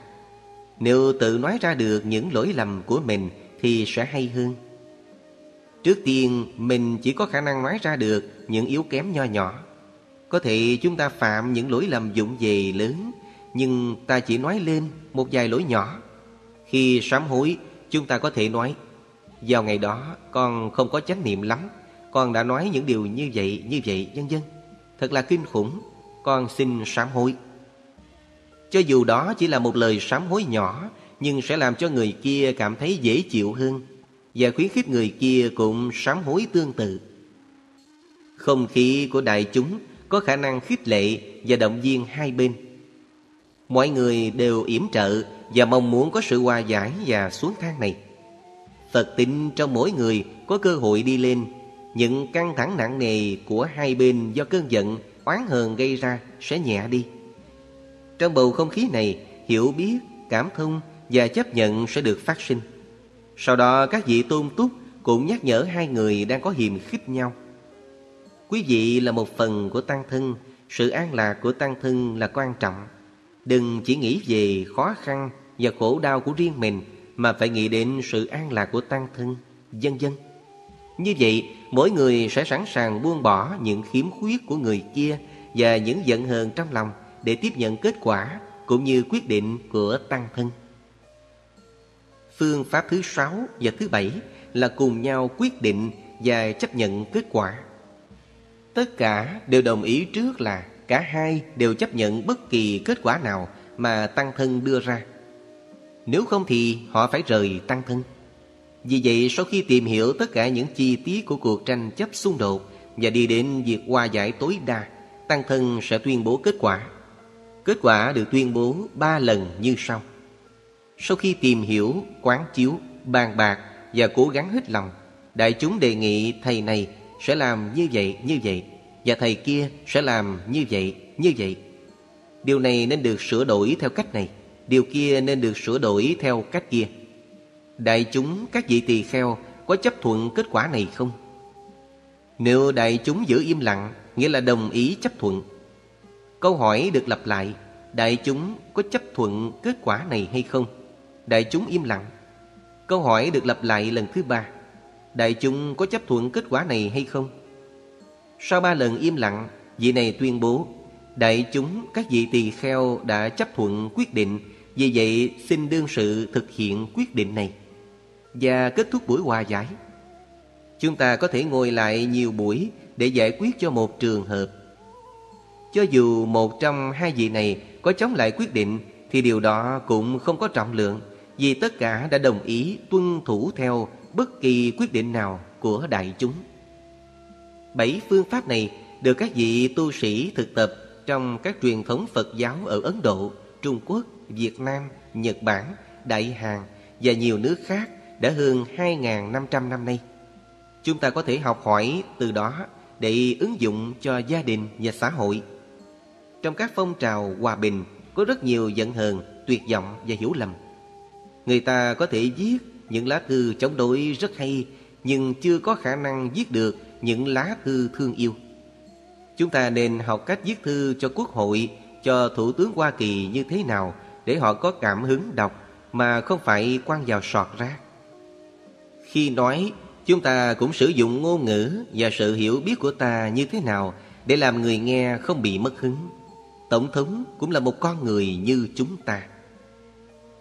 Nếu tự nói ra được những lỗi lầm của mình thì sẽ hay hơn. Trước tiên, mình chỉ có khả năng nói ra được những yếu kém nho nhỏ. Có thể chúng ta phạm những lỗi lầm dụng về lớn Nhưng ta chỉ nói lên một vài lỗi nhỏ Khi sám hối chúng ta có thể nói Vào ngày đó con không có chánh niệm lắm Con đã nói những điều như vậy, như vậy, vân vân Thật là kinh khủng Con xin sám hối cho dù đó chỉ là một lời sám hối nhỏ Nhưng sẽ làm cho người kia cảm thấy dễ chịu hơn Và khuyến khích người kia cũng sám hối tương tự Không khí của đại chúng có khả năng khích lệ và động viên hai bên. Mọi người đều yểm trợ và mong muốn có sự hòa giải và xuống thang này. Phật tính trong mỗi người có cơ hội đi lên, những căng thẳng nặng nề của hai bên do cơn giận, oán hờn gây ra sẽ nhẹ đi. Trong bầu không khí này, hiểu biết, cảm thông và chấp nhận sẽ được phát sinh. Sau đó các vị tôn túc cũng nhắc nhở hai người đang có hiềm khích nhau. Quý vị là một phần của tăng thân Sự an lạc của tăng thân là quan trọng Đừng chỉ nghĩ về khó khăn và khổ đau của riêng mình Mà phải nghĩ đến sự an lạc của tăng thân Dân dân Như vậy mỗi người sẽ sẵn sàng buông bỏ những khiếm khuyết của người kia Và những giận hờn trong lòng để tiếp nhận kết quả cũng như quyết định của tăng thân Phương pháp thứ sáu và thứ bảy là cùng nhau quyết định và chấp nhận kết quả Tất cả đều đồng ý trước là cả hai đều chấp nhận bất kỳ kết quả nào mà tăng thân đưa ra. Nếu không thì họ phải rời tăng thân. Vì vậy sau khi tìm hiểu tất cả những chi tiết của cuộc tranh chấp xung đột và đi đến việc hòa giải tối đa, tăng thân sẽ tuyên bố kết quả. Kết quả được tuyên bố ba lần như sau. Sau khi tìm hiểu, quán chiếu, bàn bạc và cố gắng hết lòng, đại chúng đề nghị thầy này sẽ làm như vậy như vậy và thầy kia sẽ làm như vậy như vậy. Điều này nên được sửa đổi theo cách này điều kia nên được sửa đổi theo cách kia. Đại chúng các vị tỳ kheo có chấp thuận kết quả này không? Nếu đại chúng giữ im lặng nghĩa là đồng ý chấp thuận câu hỏi được lặp lại đại chúng có chấp thuận kết quả này hay không? Đại chúng im lặng. Câu hỏi được lặp lại lần thứ ba Đại chúng có chấp thuận kết quả này hay không? Sau ba lần im lặng, vị này tuyên bố Đại chúng các vị tỳ kheo đã chấp thuận quyết định Vì vậy xin đương sự thực hiện quyết định này. Và kết thúc buổi hòa giải. Chúng ta có thể ngồi lại nhiều buổi để giải quyết cho một trường hợp. Cho dù một trong hai vị này có chống lại quyết định Thì điều đó cũng không có trọng lượng Vì tất cả đã đồng ý tuân thủ theo bất kỳ quyết định nào của đại chúng. Bảy phương pháp này được các vị tu sĩ thực tập trong các truyền thống Phật giáo ở Ấn Độ, Trung Quốc, Việt Nam, Nhật Bản, Đại Hàn và nhiều nước khác đã hơn 2.500 năm nay. Chúng ta có thể học hỏi từ đó để ứng dụng cho gia đình và xã hội. Trong các phong trào hòa bình có rất nhiều giận hờn, tuyệt vọng và hiểu lầm. Người ta có thể viết những lá thư chống đối rất hay Nhưng chưa có khả năng viết được những lá thư thương yêu. Chúng ta nên học cách viết thư cho Quốc hội Cho Thủ tướng Hoa Kỳ như thế nào Để họ có cảm hứng đọc Mà không phải quăng vào sọt rác. Khi nói Chúng ta cũng sử dụng ngôn ngữ Và sự hiểu biết của ta như thế nào Để làm người nghe không bị mất hứng. Tổng thống cũng là một con người như chúng ta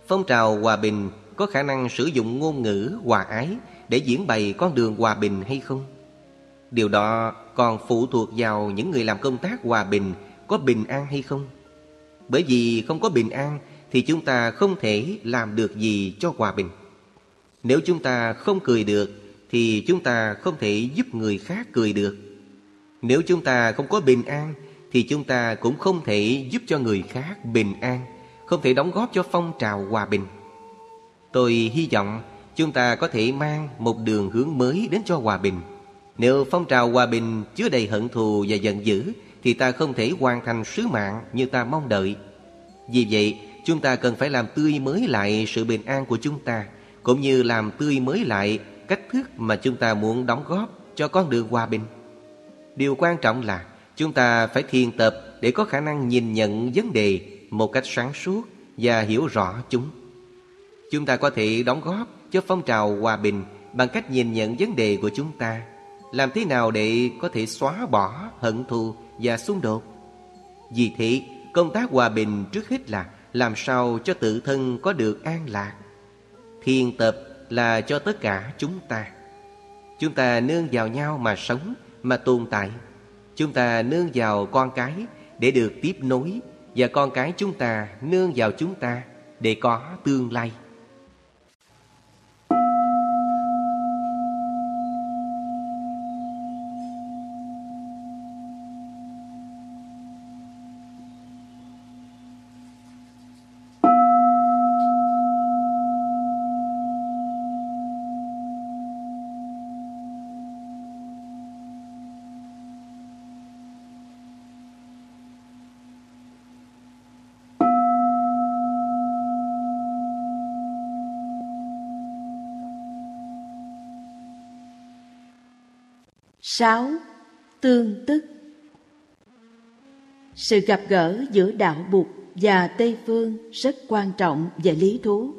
Phong trào hòa bình có khả năng sử dụng ngôn ngữ hòa ái để diễn bày con đường hòa bình hay không? Điều đó còn phụ thuộc vào những người làm công tác hòa bình có bình an hay không? Bởi vì không có bình an thì chúng ta không thể làm được gì cho hòa bình. Nếu chúng ta không cười được thì chúng ta không thể giúp người khác cười được. Nếu chúng ta không có bình an thì chúng ta cũng không thể giúp cho người khác bình an, không thể đóng góp cho phong trào hòa bình. Tôi hy vọng chúng ta có thể mang một đường hướng mới đến cho hòa bình. Nếu phong trào hòa bình chứa đầy hận thù và giận dữ thì ta không thể hoàn thành sứ mạng như ta mong đợi. Vì vậy, chúng ta cần phải làm tươi mới lại sự bình an của chúng ta, cũng như làm tươi mới lại cách thức mà chúng ta muốn đóng góp cho con đường hòa bình. Điều quan trọng là chúng ta phải thiền tập để có khả năng nhìn nhận vấn đề một cách sáng suốt và hiểu rõ chúng. Chúng ta có thể đóng góp cho phong trào hòa bình bằng cách nhìn nhận vấn đề của chúng ta. Làm thế nào để có thể xóa bỏ hận thù và xung đột. Vì thế, công tác hòa bình trước hết là làm sao cho tự thân có được an lạc. Thiền tập là cho tất cả chúng ta. Chúng ta nương vào nhau mà sống, mà tồn tại. Chúng ta nương vào con cái để được tiếp nối, và con cái chúng ta nương vào chúng ta để có tương lai. Sáu Tương tức Sự gặp gỡ giữa đạo Bụt và Tây Phương rất quan trọng về lý thú.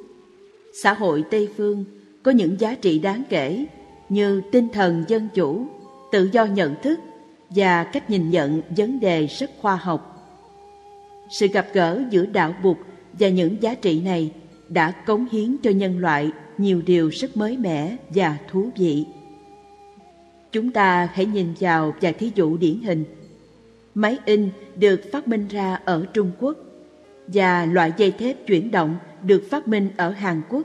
Xã hội Tây Phương có những giá trị đáng kể như tinh thần dân chủ, tự do nhận thức và cách nhìn nhận vấn đề rất khoa học. Sự gặp gỡ giữa đạo Bụt và những giá trị này đã cống hiến cho nhân loại nhiều điều rất mới mẻ và thú vị. Chúng ta hãy nhìn vào vài thí dụ điển hình. Máy in được phát minh ra ở Trung Quốc và loại dây thép chuyển động được phát minh ở Hàn Quốc.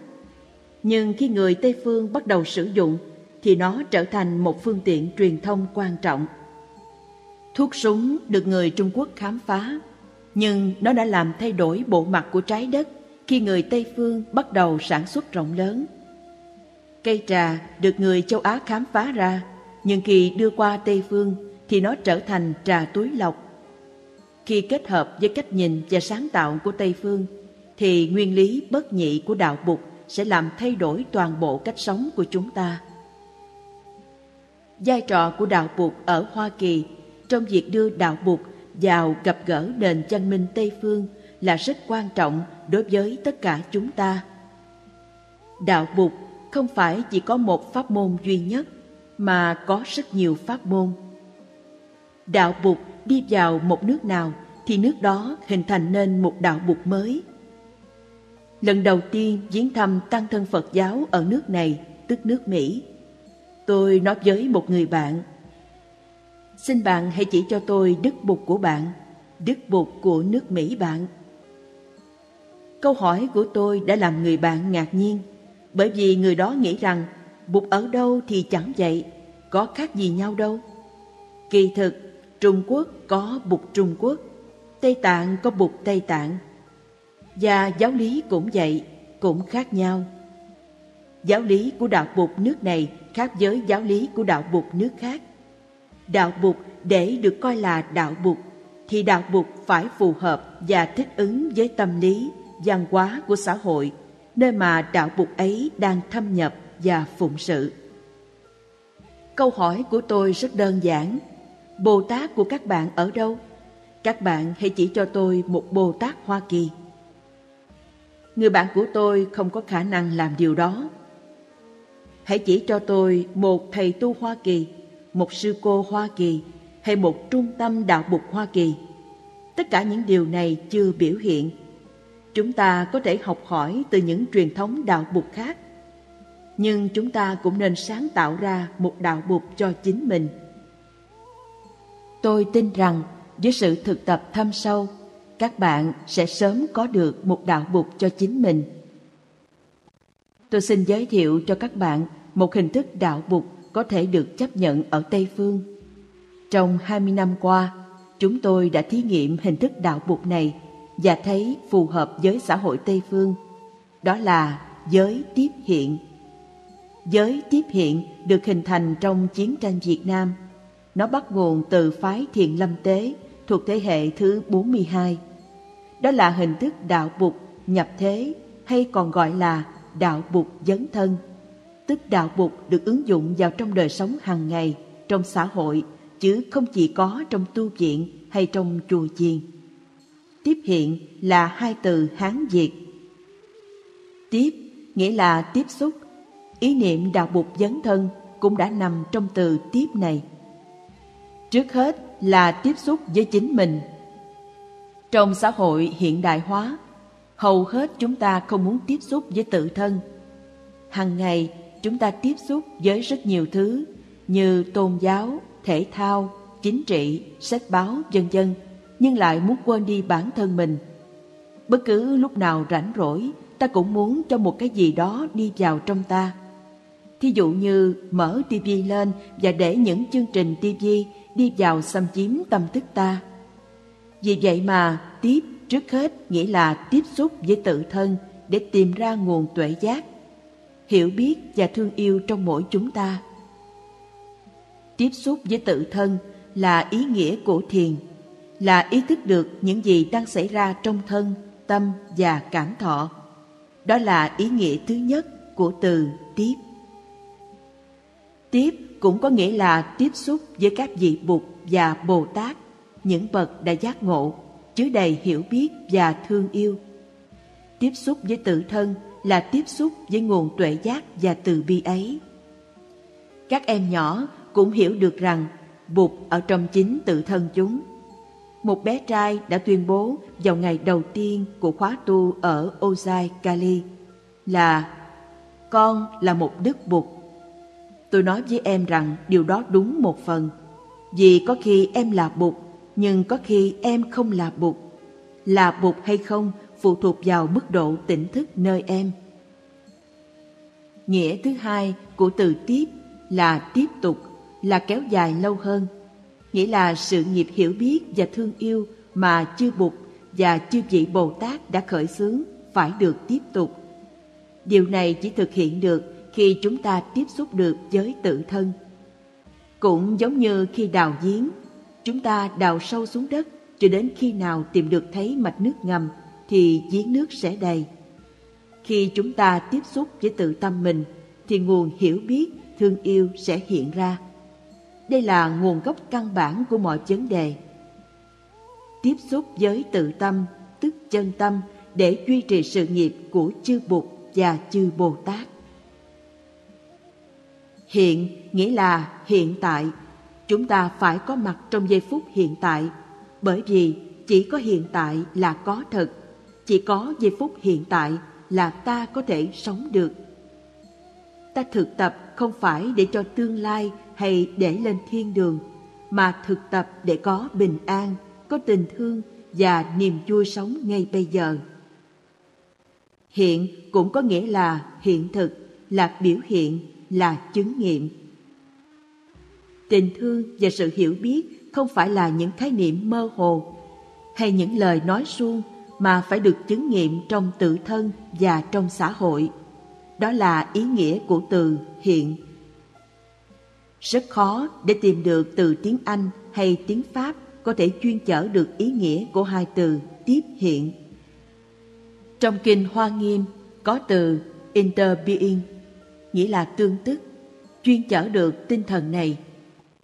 Nhưng khi người Tây Phương bắt đầu sử dụng thì nó trở thành một phương tiện truyền thông quan trọng. Thuốc súng được người Trung Quốc khám phá, nhưng nó đã làm thay đổi bộ mặt của trái đất khi người Tây Phương bắt đầu sản xuất rộng lớn. Cây trà được người châu Á khám phá ra nhưng khi đưa qua Tây Phương, thì nó trở thành trà túi lọc. Khi kết hợp với cách nhìn và sáng tạo của Tây Phương, thì nguyên lý bất nhị của đạo Bụt sẽ làm thay đổi toàn bộ cách sống của chúng ta. Vai trò của đạo Bụt ở Hoa Kỳ trong việc đưa đạo Bụt vào gặp gỡ nền văn minh Tây Phương là rất quan trọng đối với tất cả chúng ta. Đạo Bụt không phải chỉ có một pháp môn duy nhất mà có rất nhiều pháp môn. Đạo Bụt đi vào một nước nào thì nước đó hình thành nên một đạo Bụt mới. Lần đầu tiên viếng thăm tăng thân Phật giáo ở nước này, tức nước Mỹ, tôi nói với một người bạn, Xin bạn hãy chỉ cho tôi đức Bụt của bạn, đức Bụt của nước Mỹ bạn. Câu hỏi của tôi đã làm người bạn ngạc nhiên, bởi vì người đó nghĩ rằng Bụt ở đâu thì chẳng vậy, có khác gì nhau đâu. Kỳ thực, Trung Quốc có Bụt Trung Quốc, Tây Tạng có Bụt Tây Tạng. Và giáo lý cũng vậy, cũng khác nhau. Giáo lý của đạo Bụt nước này khác với giáo lý của đạo Bụt nước khác. Đạo Bụt để được coi là đạo Bụt thì đạo Bụt phải phù hợp và thích ứng với tâm lý, văn hóa của xã hội, nơi mà đạo Bụt ấy đang thâm nhập và phụng sự. Câu hỏi của tôi rất đơn giản. Bồ Tát của các bạn ở đâu? Các bạn hãy chỉ cho tôi một Bồ Tát Hoa Kỳ. Người bạn của tôi không có khả năng làm điều đó. Hãy chỉ cho tôi một thầy tu Hoa Kỳ, một sư cô Hoa Kỳ hay một trung tâm đạo bục Hoa Kỳ. Tất cả những điều này chưa biểu hiện. Chúng ta có thể học hỏi từ những truyền thống đạo bục khác nhưng chúng ta cũng nên sáng tạo ra một đạo bụt cho chính mình. Tôi tin rằng với sự thực tập thâm sâu, các bạn sẽ sớm có được một đạo bụt cho chính mình. Tôi xin giới thiệu cho các bạn một hình thức đạo bụt có thể được chấp nhận ở Tây Phương. Trong 20 năm qua, chúng tôi đã thí nghiệm hình thức đạo bụt này và thấy phù hợp với xã hội Tây Phương. Đó là giới tiếp hiện Giới tiếp hiện được hình thành trong chiến tranh Việt Nam. Nó bắt nguồn từ phái thiền lâm tế thuộc thế hệ thứ 42. Đó là hình thức đạo bục nhập thế hay còn gọi là đạo bục dấn thân. Tức đạo bục được ứng dụng vào trong đời sống hàng ngày, trong xã hội, chứ không chỉ có trong tu viện hay trong chùa chiền. Tiếp hiện là hai từ Hán Việt. Tiếp nghĩa là tiếp xúc Ý niệm đạo bục dấn thân cũng đã nằm trong từ tiếp này. Trước hết, là tiếp xúc với chính mình. Trong xã hội hiện đại hóa, hầu hết chúng ta không muốn tiếp xúc với tự thân. Hằng ngày, chúng ta tiếp xúc với rất nhiều thứ như tôn giáo, thể thao, chính trị, sách báo, vân vân, nhưng lại muốn quên đi bản thân mình. Bất cứ lúc nào rảnh rỗi, ta cũng muốn cho một cái gì đó đi vào trong ta. Thí dụ như mở tivi lên và để những chương trình tivi đi vào xâm chiếm tâm thức ta. Vì vậy mà tiếp trước hết nghĩa là tiếp xúc với tự thân để tìm ra nguồn tuệ giác, hiểu biết và thương yêu trong mỗi chúng ta. Tiếp xúc với tự thân là ý nghĩa của thiền, là ý thức được những gì đang xảy ra trong thân, tâm và cảm thọ. Đó là ý nghĩa thứ nhất của từ tiếp. Tiếp cũng có nghĩa là tiếp xúc với các vị Bụt và Bồ Tát, những bậc đã giác ngộ, chứa đầy hiểu biết và thương yêu. Tiếp xúc với tự thân là tiếp xúc với nguồn tuệ giác và từ bi ấy. Các em nhỏ cũng hiểu được rằng Bụt ở trong chính tự thân chúng. Một bé trai đã tuyên bố vào ngày đầu tiên của khóa tu ở Ozai Kali là Con là một đức Bụt Tôi nói với em rằng điều đó đúng một phần. Vì có khi em là bụt, nhưng có khi em không là bụt. Là bụt hay không phụ thuộc vào mức độ tỉnh thức nơi em. Nghĩa thứ hai của từ tiếp là tiếp tục, là kéo dài lâu hơn. Nghĩa là sự nghiệp hiểu biết và thương yêu mà chư Bụt và chư vị Bồ Tát đã khởi xướng phải được tiếp tục. Điều này chỉ thực hiện được khi chúng ta tiếp xúc được với tự thân. Cũng giống như khi đào giếng, chúng ta đào sâu xuống đất cho đến khi nào tìm được thấy mạch nước ngầm thì giếng nước sẽ đầy. Khi chúng ta tiếp xúc với tự tâm mình thì nguồn hiểu biết, thương yêu sẽ hiện ra. Đây là nguồn gốc căn bản của mọi vấn đề. Tiếp xúc với tự tâm, tức chân tâm để duy trì sự nghiệp của chư Bụt và chư Bồ Tát. Hiện nghĩa là hiện tại. Chúng ta phải có mặt trong giây phút hiện tại, bởi vì chỉ có hiện tại là có thật, chỉ có giây phút hiện tại là ta có thể sống được. Ta thực tập không phải để cho tương lai hay để lên thiên đường, mà thực tập để có bình an, có tình thương và niềm vui sống ngay bây giờ. Hiện cũng có nghĩa là hiện thực, là biểu hiện là chứng nghiệm. Tình thương và sự hiểu biết không phải là những khái niệm mơ hồ hay những lời nói suông mà phải được chứng nghiệm trong tự thân và trong xã hội. Đó là ý nghĩa của từ hiện. Rất khó để tìm được từ tiếng Anh hay tiếng Pháp có thể chuyên chở được ý nghĩa của hai từ tiếp hiện. Trong kinh Hoa Nghiêm có từ interbeing nghĩa là tương tức, chuyên chở được tinh thần này.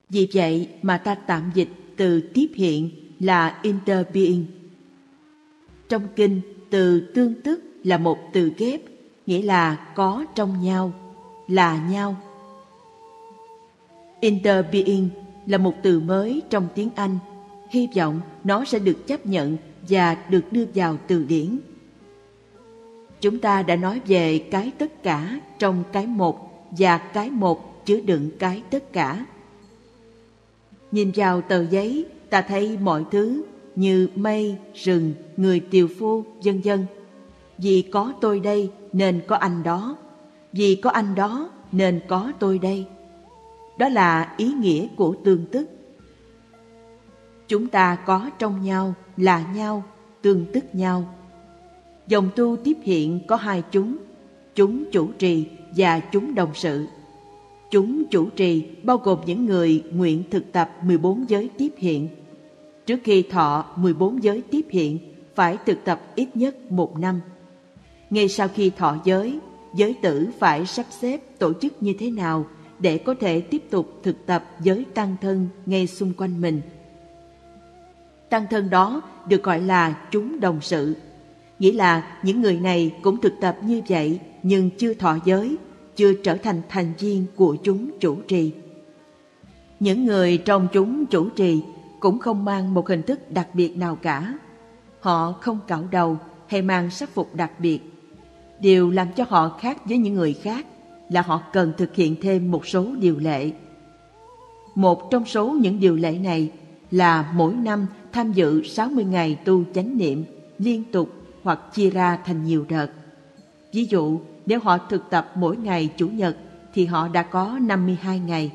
Vì vậy mà ta tạm dịch từ tiếp hiện là interbeing. Trong kinh, từ tương tức là một từ ghép, nghĩa là có trong nhau, là nhau. Interbeing là một từ mới trong tiếng Anh. Hy vọng nó sẽ được chấp nhận và được đưa vào từ điển Chúng ta đã nói về cái tất cả trong cái một và cái một chứa đựng cái tất cả. Nhìn vào tờ giấy, ta thấy mọi thứ như mây, rừng, người tiều phu, vân vân. Vì có tôi đây nên có anh đó, vì có anh đó nên có tôi đây. Đó là ý nghĩa của tương tức. Chúng ta có trong nhau, là nhau, tương tức nhau Dòng tu tiếp hiện có hai chúng, chúng chủ trì và chúng đồng sự. Chúng chủ trì bao gồm những người nguyện thực tập 14 giới tiếp hiện. Trước khi thọ 14 giới tiếp hiện, phải thực tập ít nhất một năm. Ngay sau khi thọ giới, giới tử phải sắp xếp tổ chức như thế nào để có thể tiếp tục thực tập giới tăng thân ngay xung quanh mình. Tăng thân đó được gọi là chúng đồng sự Nghĩa là những người này cũng thực tập như vậy nhưng chưa thọ giới, chưa trở thành thành viên của chúng chủ trì. Những người trong chúng chủ trì cũng không mang một hình thức đặc biệt nào cả. Họ không cạo đầu hay mang sắc phục đặc biệt. Điều làm cho họ khác với những người khác là họ cần thực hiện thêm một số điều lệ. Một trong số những điều lệ này là mỗi năm tham dự 60 ngày tu chánh niệm liên tục hoặc chia ra thành nhiều đợt. Ví dụ, nếu họ thực tập mỗi ngày Chủ nhật thì họ đã có 52 ngày.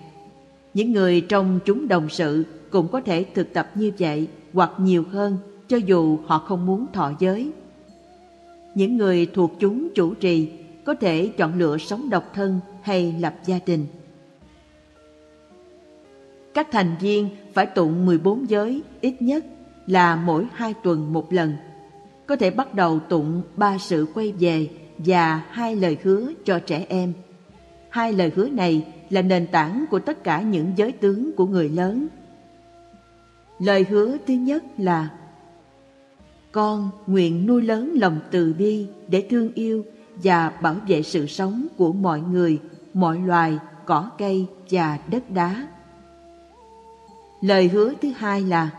Những người trong chúng đồng sự cũng có thể thực tập như vậy hoặc nhiều hơn cho dù họ không muốn thọ giới. Những người thuộc chúng chủ trì có thể chọn lựa sống độc thân hay lập gia đình. Các thành viên phải tụng 14 giới ít nhất là mỗi hai tuần một lần. Có thể bắt đầu tụng ba sự quay về và hai lời hứa cho trẻ em. Hai lời hứa này là nền tảng của tất cả những giới tướng của người lớn. Lời hứa thứ nhất là Con nguyện nuôi lớn lòng từ bi để thương yêu và bảo vệ sự sống của mọi người, mọi loài, cỏ cây và đất đá. Lời hứa thứ hai là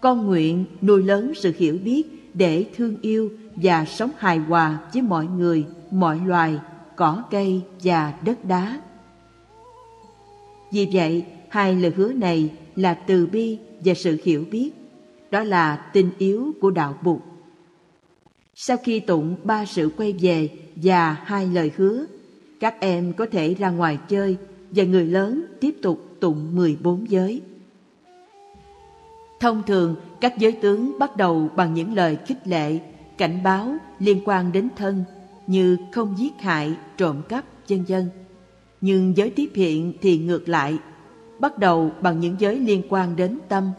con nguyện nuôi lớn sự hiểu biết để thương yêu và sống hài hòa với mọi người, mọi loài, cỏ cây và đất đá. Vì vậy, hai lời hứa này là từ bi và sự hiểu biết. Đó là tình yếu của đạo Bụt. Sau khi tụng ba sự quay về và hai lời hứa, các em có thể ra ngoài chơi và người lớn tiếp tục tụng 14 giới. Thông thường, các giới tướng bắt đầu bằng những lời khích lệ, cảnh báo liên quan đến thân như không giết hại, trộm cắp, vân vân. Nhưng giới tiếp hiện thì ngược lại, bắt đầu bằng những giới liên quan đến tâm.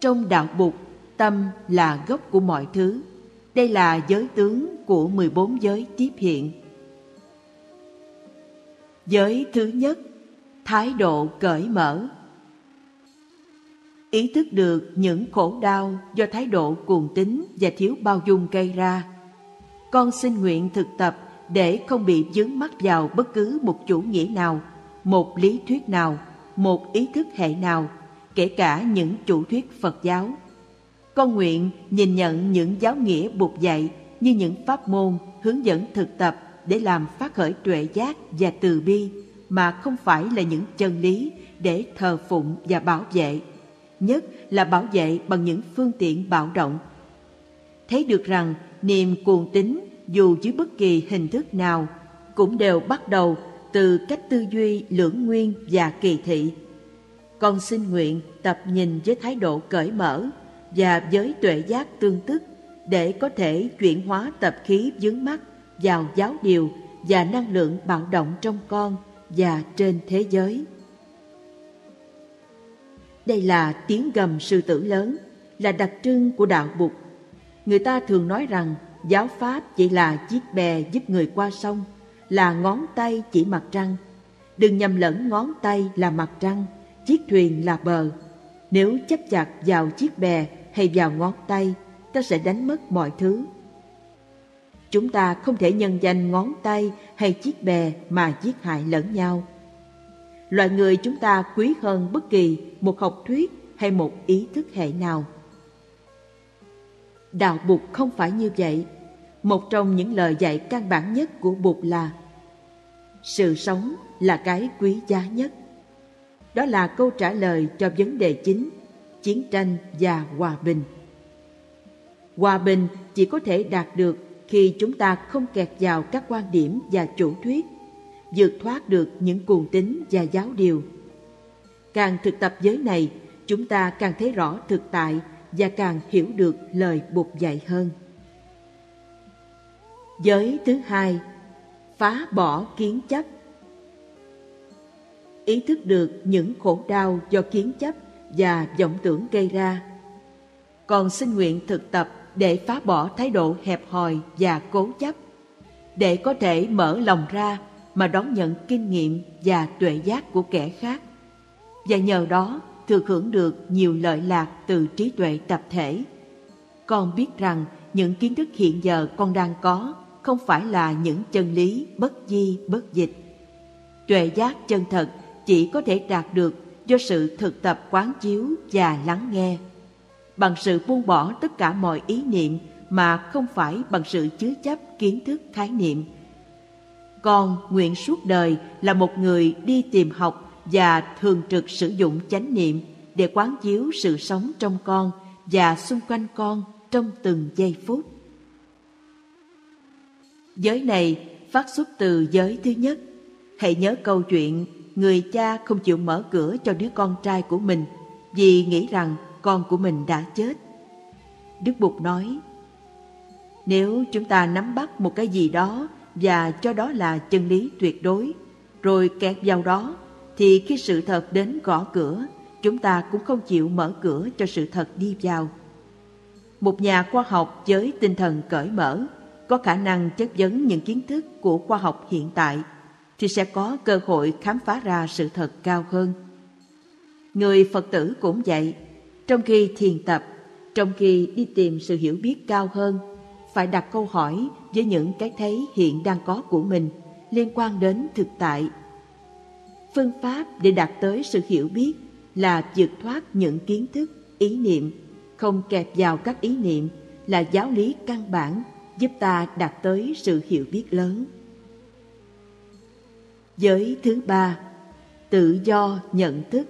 Trong đạo Bụt, tâm là gốc của mọi thứ. Đây là giới tướng của 14 giới tiếp hiện. Giới thứ nhất, thái độ cởi mở. Ý thức được những khổ đau do thái độ cuồng tín và thiếu bao dung gây ra. Con xin nguyện thực tập để không bị dướng mắc vào bất cứ một chủ nghĩa nào, một lý thuyết nào, một ý thức hệ nào, kể cả những chủ thuyết Phật giáo. Con nguyện nhìn nhận những giáo nghĩa buộc dạy như những pháp môn hướng dẫn thực tập để làm phát khởi tuệ giác và từ bi mà không phải là những chân lý để thờ phụng và bảo vệ, nhất là bảo vệ bằng những phương tiện bạo động. Thấy được rằng niềm cuồng tín dù dưới bất kỳ hình thức nào cũng đều bắt đầu từ cách tư duy lưỡng nguyên và kỳ thị. Con xin nguyện tập nhìn với thái độ cởi mở và với tuệ giác tương tức để có thể chuyển hóa tập khí dướng mắt vào giáo điều và năng lượng bạo động trong con và trên thế giới. Đây là tiếng gầm sư tử lớn, là đặc trưng của đạo Bụt. Người ta thường nói rằng giáo pháp chỉ là chiếc bè giúp người qua sông, là ngón tay chỉ mặt trăng. Đừng nhầm lẫn ngón tay là mặt trăng, chiếc thuyền là bờ. Nếu chấp chặt vào chiếc bè hay vào ngón tay, ta sẽ đánh mất mọi thứ. Chúng ta không thể nhân danh ngón tay hay chiếc bè mà giết hại lẫn nhau. Loài người chúng ta quý hơn bất kỳ một học thuyết hay một ý thức hệ nào. Đạo Bụt không phải như vậy. Một trong những lời dạy căn bản nhất của Bụt là Sự sống là cái quý giá nhất. Đó là câu trả lời cho vấn đề chính, chiến tranh và hòa bình. Hòa bình chỉ có thể đạt được khi chúng ta không kẹt vào các quan điểm và chủ thuyết, vượt thoát được những cuồng tín và giáo điều. Càng thực tập giới này, chúng ta càng thấy rõ thực tại và càng hiểu được lời Bụt dạy hơn. Giới thứ hai, phá bỏ kiến chấp. Ý thức được những khổ đau do kiến chấp và vọng tưởng gây ra. Còn xin nguyện thực tập để phá bỏ thái độ hẹp hòi và cố chấp, để có thể mở lòng ra mà đón nhận kinh nghiệm và tuệ giác của kẻ khác, và nhờ đó thừa hưởng được nhiều lợi lạc từ trí tuệ tập thể. Con biết rằng những kiến thức hiện giờ con đang có không phải là những chân lý bất di bất dịch. Tuệ giác chân thật chỉ có thể đạt được do sự thực tập quán chiếu và lắng nghe. Bằng sự buông bỏ tất cả mọi ý niệm mà không phải bằng sự chứa chấp kiến thức khái niệm. Con nguyện suốt đời là một người đi tìm học và thường trực sử dụng chánh niệm để quán chiếu sự sống trong con và xung quanh con trong từng giây phút. Giới này phát xuất từ giới thứ nhất. Hãy nhớ câu chuyện người cha không chịu mở cửa cho đứa con trai của mình vì nghĩ rằng con của mình đã chết. Đức Bụt nói, nếu chúng ta nắm bắt một cái gì đó và cho đó là chân lý tuyệt đối, rồi kẹt vào đó, thì khi sự thật đến gõ cửa, chúng ta cũng không chịu mở cửa cho sự thật đi vào. Một nhà khoa học với tinh thần cởi mở có khả năng chất vấn những kiến thức của khoa học hiện tại thì sẽ có cơ hội khám phá ra sự thật cao hơn. Người Phật tử cũng vậy, trong khi thiền tập, trong khi đi tìm sự hiểu biết cao hơn, phải đặt câu hỏi với những cái thấy hiện đang có của mình liên quan đến thực tại. Phương pháp để đạt tới sự hiểu biết là vượt thoát những kiến thức, ý niệm, không kẹp vào các ý niệm là giáo lý căn bản giúp ta đạt tới sự hiểu biết lớn. Giới thứ ba, tự do nhận thức.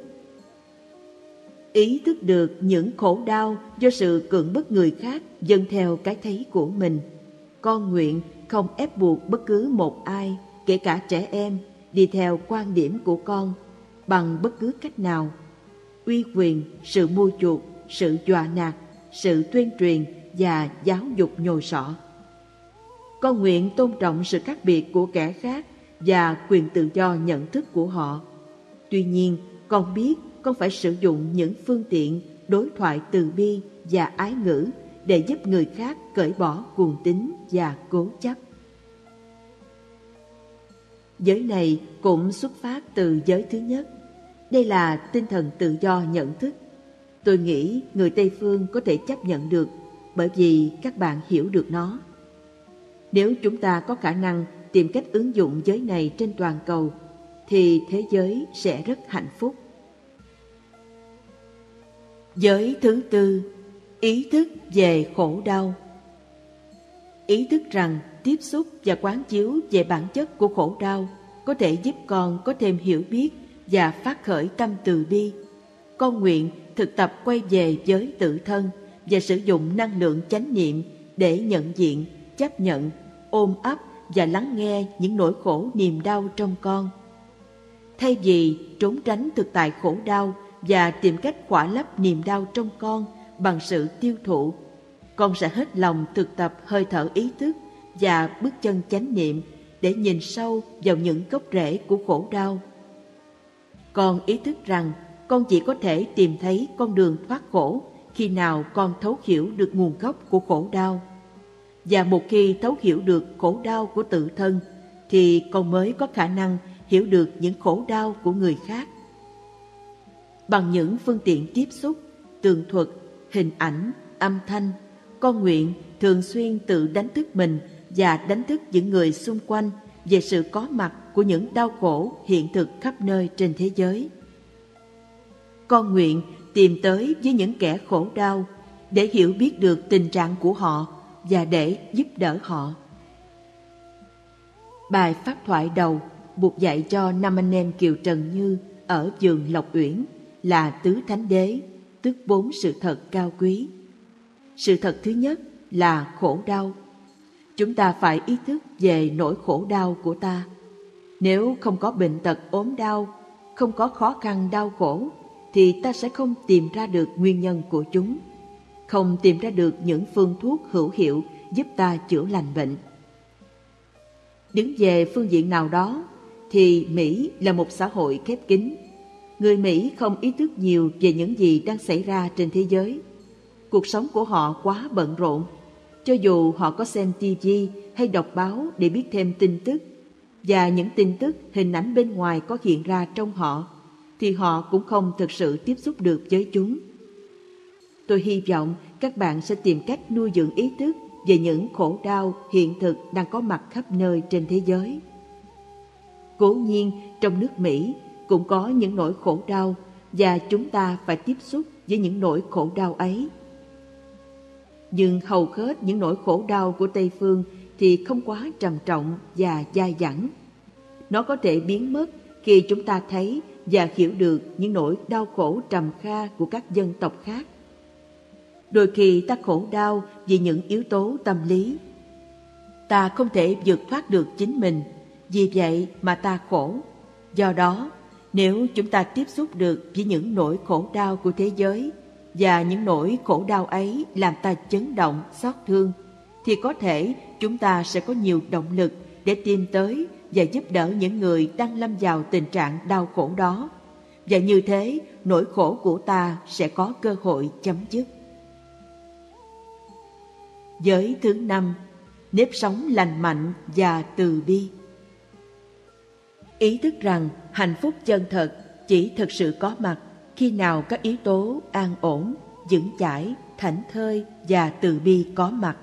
Ý thức được những khổ đau do sự cưỡng bức người khác dâng theo cái thấy của mình. Con nguyện không ép buộc bất cứ một ai, kể cả trẻ em, đi theo quan điểm của con bằng bất cứ cách nào. Uy quyền, sự mua chuộc, sự dọa nạt, sự tuyên truyền và giáo dục nhồi sọ. Con nguyện tôn trọng sự khác biệt của kẻ khác và quyền tự do nhận thức của họ. Tuy nhiên, con biết con phải sử dụng những phương tiện đối thoại từ bi và ái ngữ để giúp người khác cởi bỏ cuồng tín và cố chấp. Giới này cũng xuất phát từ giới thứ nhất. Đây là tinh thần tự do nhận thức. Tôi nghĩ người Tây Phương có thể chấp nhận được bởi vì các bạn hiểu được nó. Nếu chúng ta có khả năng tìm cách ứng dụng giới này trên toàn cầu, thì thế giới sẽ rất hạnh phúc. Giới thứ tư, ý thức về khổ đau. Ý thức rằng tiếp xúc và quán chiếu về bản chất của khổ đau có thể giúp con có thêm hiểu biết và phát khởi tâm từ bi. Con nguyện thực tập quay về giới tự thân và sử dụng năng lượng chánh niệm để nhận diện chấp nhận, ôm ấp và lắng nghe những nỗi khổ niềm đau trong con. Thay vì trốn tránh thực tại khổ đau và tìm cách khỏa lấp niềm đau trong con bằng sự tiêu thụ, con sẽ hết lòng thực tập hơi thở ý thức và bước chân chánh niệm để nhìn sâu vào những gốc rễ của khổ đau. Con ý thức rằng con chỉ có thể tìm thấy con đường thoát khổ khi nào con thấu hiểu được nguồn gốc của khổ đau. Và một khi thấu hiểu được khổ đau của tự thân, thì con mới có khả năng hiểu được những khổ đau của người khác. Bằng những phương tiện tiếp xúc, tường thuật, hình ảnh, âm thanh, con nguyện thường xuyên tự đánh thức mình và đánh thức những người xung quanh về sự có mặt của những đau khổ hiện thực khắp nơi trên thế giới. Con nguyện tìm tới với những kẻ khổ đau để hiểu biết được tình trạng của họ và để giúp đỡ họ. Bài phát thoại đầu buộc dạy cho năm anh em Kiều Trần Như ở vườn Lộc Uyển là tứ thánh đế, tức bốn sự thật cao quý. Sự thật thứ nhất là khổ đau. Chúng ta phải ý thức về nỗi khổ đau của ta. Nếu không có bệnh tật ốm đau, không có khó khăn đau khổ, thì ta sẽ không tìm ra được nguyên nhân của chúng không tìm ra được những phương thuốc hữu hiệu giúp ta chữa lành bệnh. Đứng về phương diện nào đó, thì Mỹ là một xã hội khép kín. Người Mỹ không ý thức nhiều về những gì đang xảy ra trên thế giới. Cuộc sống của họ quá bận rộn. Cho dù họ có xem TV hay đọc báo để biết thêm tin tức, và những tin tức hình ảnh bên ngoài có hiện ra trong họ, thì họ cũng không thực sự tiếp xúc được với chúng. Tôi hy vọng các bạn sẽ tìm cách nuôi dưỡng ý thức về những khổ đau hiện thực đang có mặt khắp nơi trên thế giới. Cố nhiên, trong nước Mỹ cũng có những nỗi khổ đau và chúng ta phải tiếp xúc với những nỗi khổ đau ấy. Nhưng hầu hết những nỗi khổ đau của Tây Phương thì không quá trầm trọng và dai dẳng. Nó có thể biến mất khi chúng ta thấy và hiểu được những nỗi đau khổ trầm kha của các dân tộc khác. Đôi khi ta khổ đau vì những yếu tố tâm lý. Ta không thể vượt thoát được chính mình, vì vậy mà ta khổ. Do đó, nếu chúng ta tiếp xúc được với những nỗi khổ đau của thế giới và những nỗi khổ đau ấy làm ta chấn động, xót thương, thì có thể chúng ta sẽ có nhiều động lực để tìm tới và giúp đỡ những người đang lâm vào tình trạng đau khổ đó. Và như thế, nỗi khổ của ta sẽ có cơ hội chấm dứt. Giới thứ năm, nếp sống lành mạnh và từ bi. Ý thức rằng hạnh phúc chân thật chỉ thực sự có mặt khi nào các yếu tố an ổn, vững chãi, thảnh thơi và từ bi có mặt.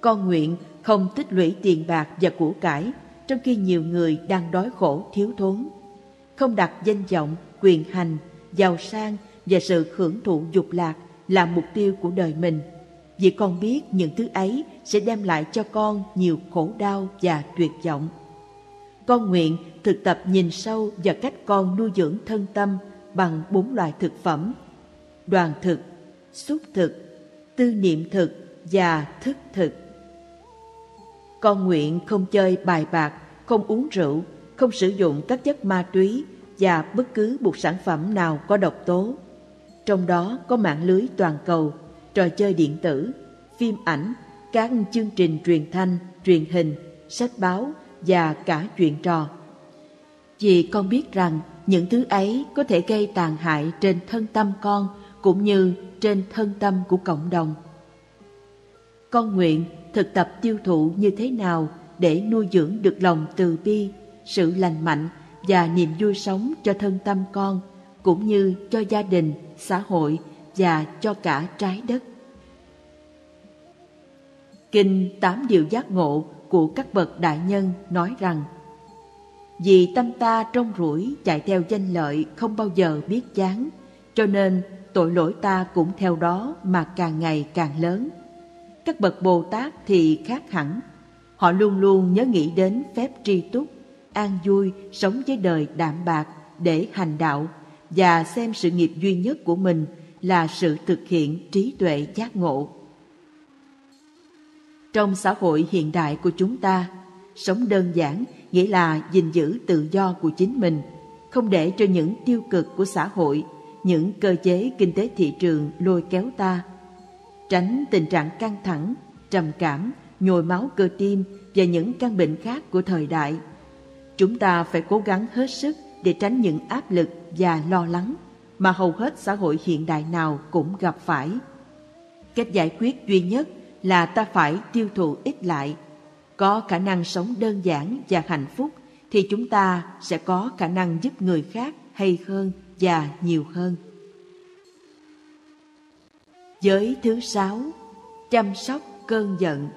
Con nguyện không tích lũy tiền bạc và của cải trong khi nhiều người đang đói khổ thiếu thốn. Không đặt danh vọng, quyền hành, giàu sang và sự hưởng thụ dục lạc là mục tiêu của đời mình. Vì con biết những thứ ấy sẽ đem lại cho con nhiều khổ đau và tuyệt vọng. Con nguyện thực tập nhìn sâu vào cách con nuôi dưỡng thân tâm bằng bốn loại thực phẩm. Đoàn thực, xúc thực, tư niệm thực và thức thực. Con nguyện không chơi bài bạc, không uống rượu, không sử dụng các chất ma túy và bất cứ một sản phẩm nào có độc tố. Trong đó có mạng lưới toàn cầu, trò chơi điện tử, phim ảnh, các chương trình truyền thanh, truyền hình, sách báo và cả chuyện trò. Vì con biết rằng những thứ ấy có thể gây tàn hại trên thân tâm con cũng như trên thân tâm của cộng đồng. Con nguyện thực tập tiêu thụ như thế nào để nuôi dưỡng được lòng từ bi, sự lành mạnh và niềm vui sống cho thân tâm con, cũng như cho gia đình, xã hội và cho cả trái đất. Kinh Tám Điều Giác Ngộ của các bậc đại nhân nói rằng vì tâm ta trong rủi chạy theo danh lợi không bao giờ biết chán, cho nên tội lỗi ta cũng theo đó mà càng ngày càng lớn. Các bậc Bồ Tát thì khác hẳn, họ luôn luôn nhớ nghĩ đến phép tri túc, an vui sống với đời đạm bạc để hành đạo và xem sự nghiệp duy nhất của mình là sự thực hiện trí tuệ giác ngộ. Trong xã hội hiện đại của chúng ta, sống đơn giản nghĩa là gìn giữ tự do của chính mình, không để cho những tiêu cực của xã hội, những cơ chế kinh tế thị trường lôi kéo ta. Tránh tình trạng căng thẳng, trầm cảm, nhồi máu cơ tim và những căn bệnh khác của thời đại. Chúng ta phải cố gắng hết sức để tránh những áp lực và lo lắng mà hầu hết xã hội hiện đại nào cũng gặp phải. Cách giải quyết duy nhất là ta phải tiêu thụ ít lại. Có khả năng sống đơn giản và hạnh phúc thì chúng ta sẽ có khả năng giúp người khác hay hơn và nhiều hơn. Giới thứ sáu, chăm sóc cơn giận.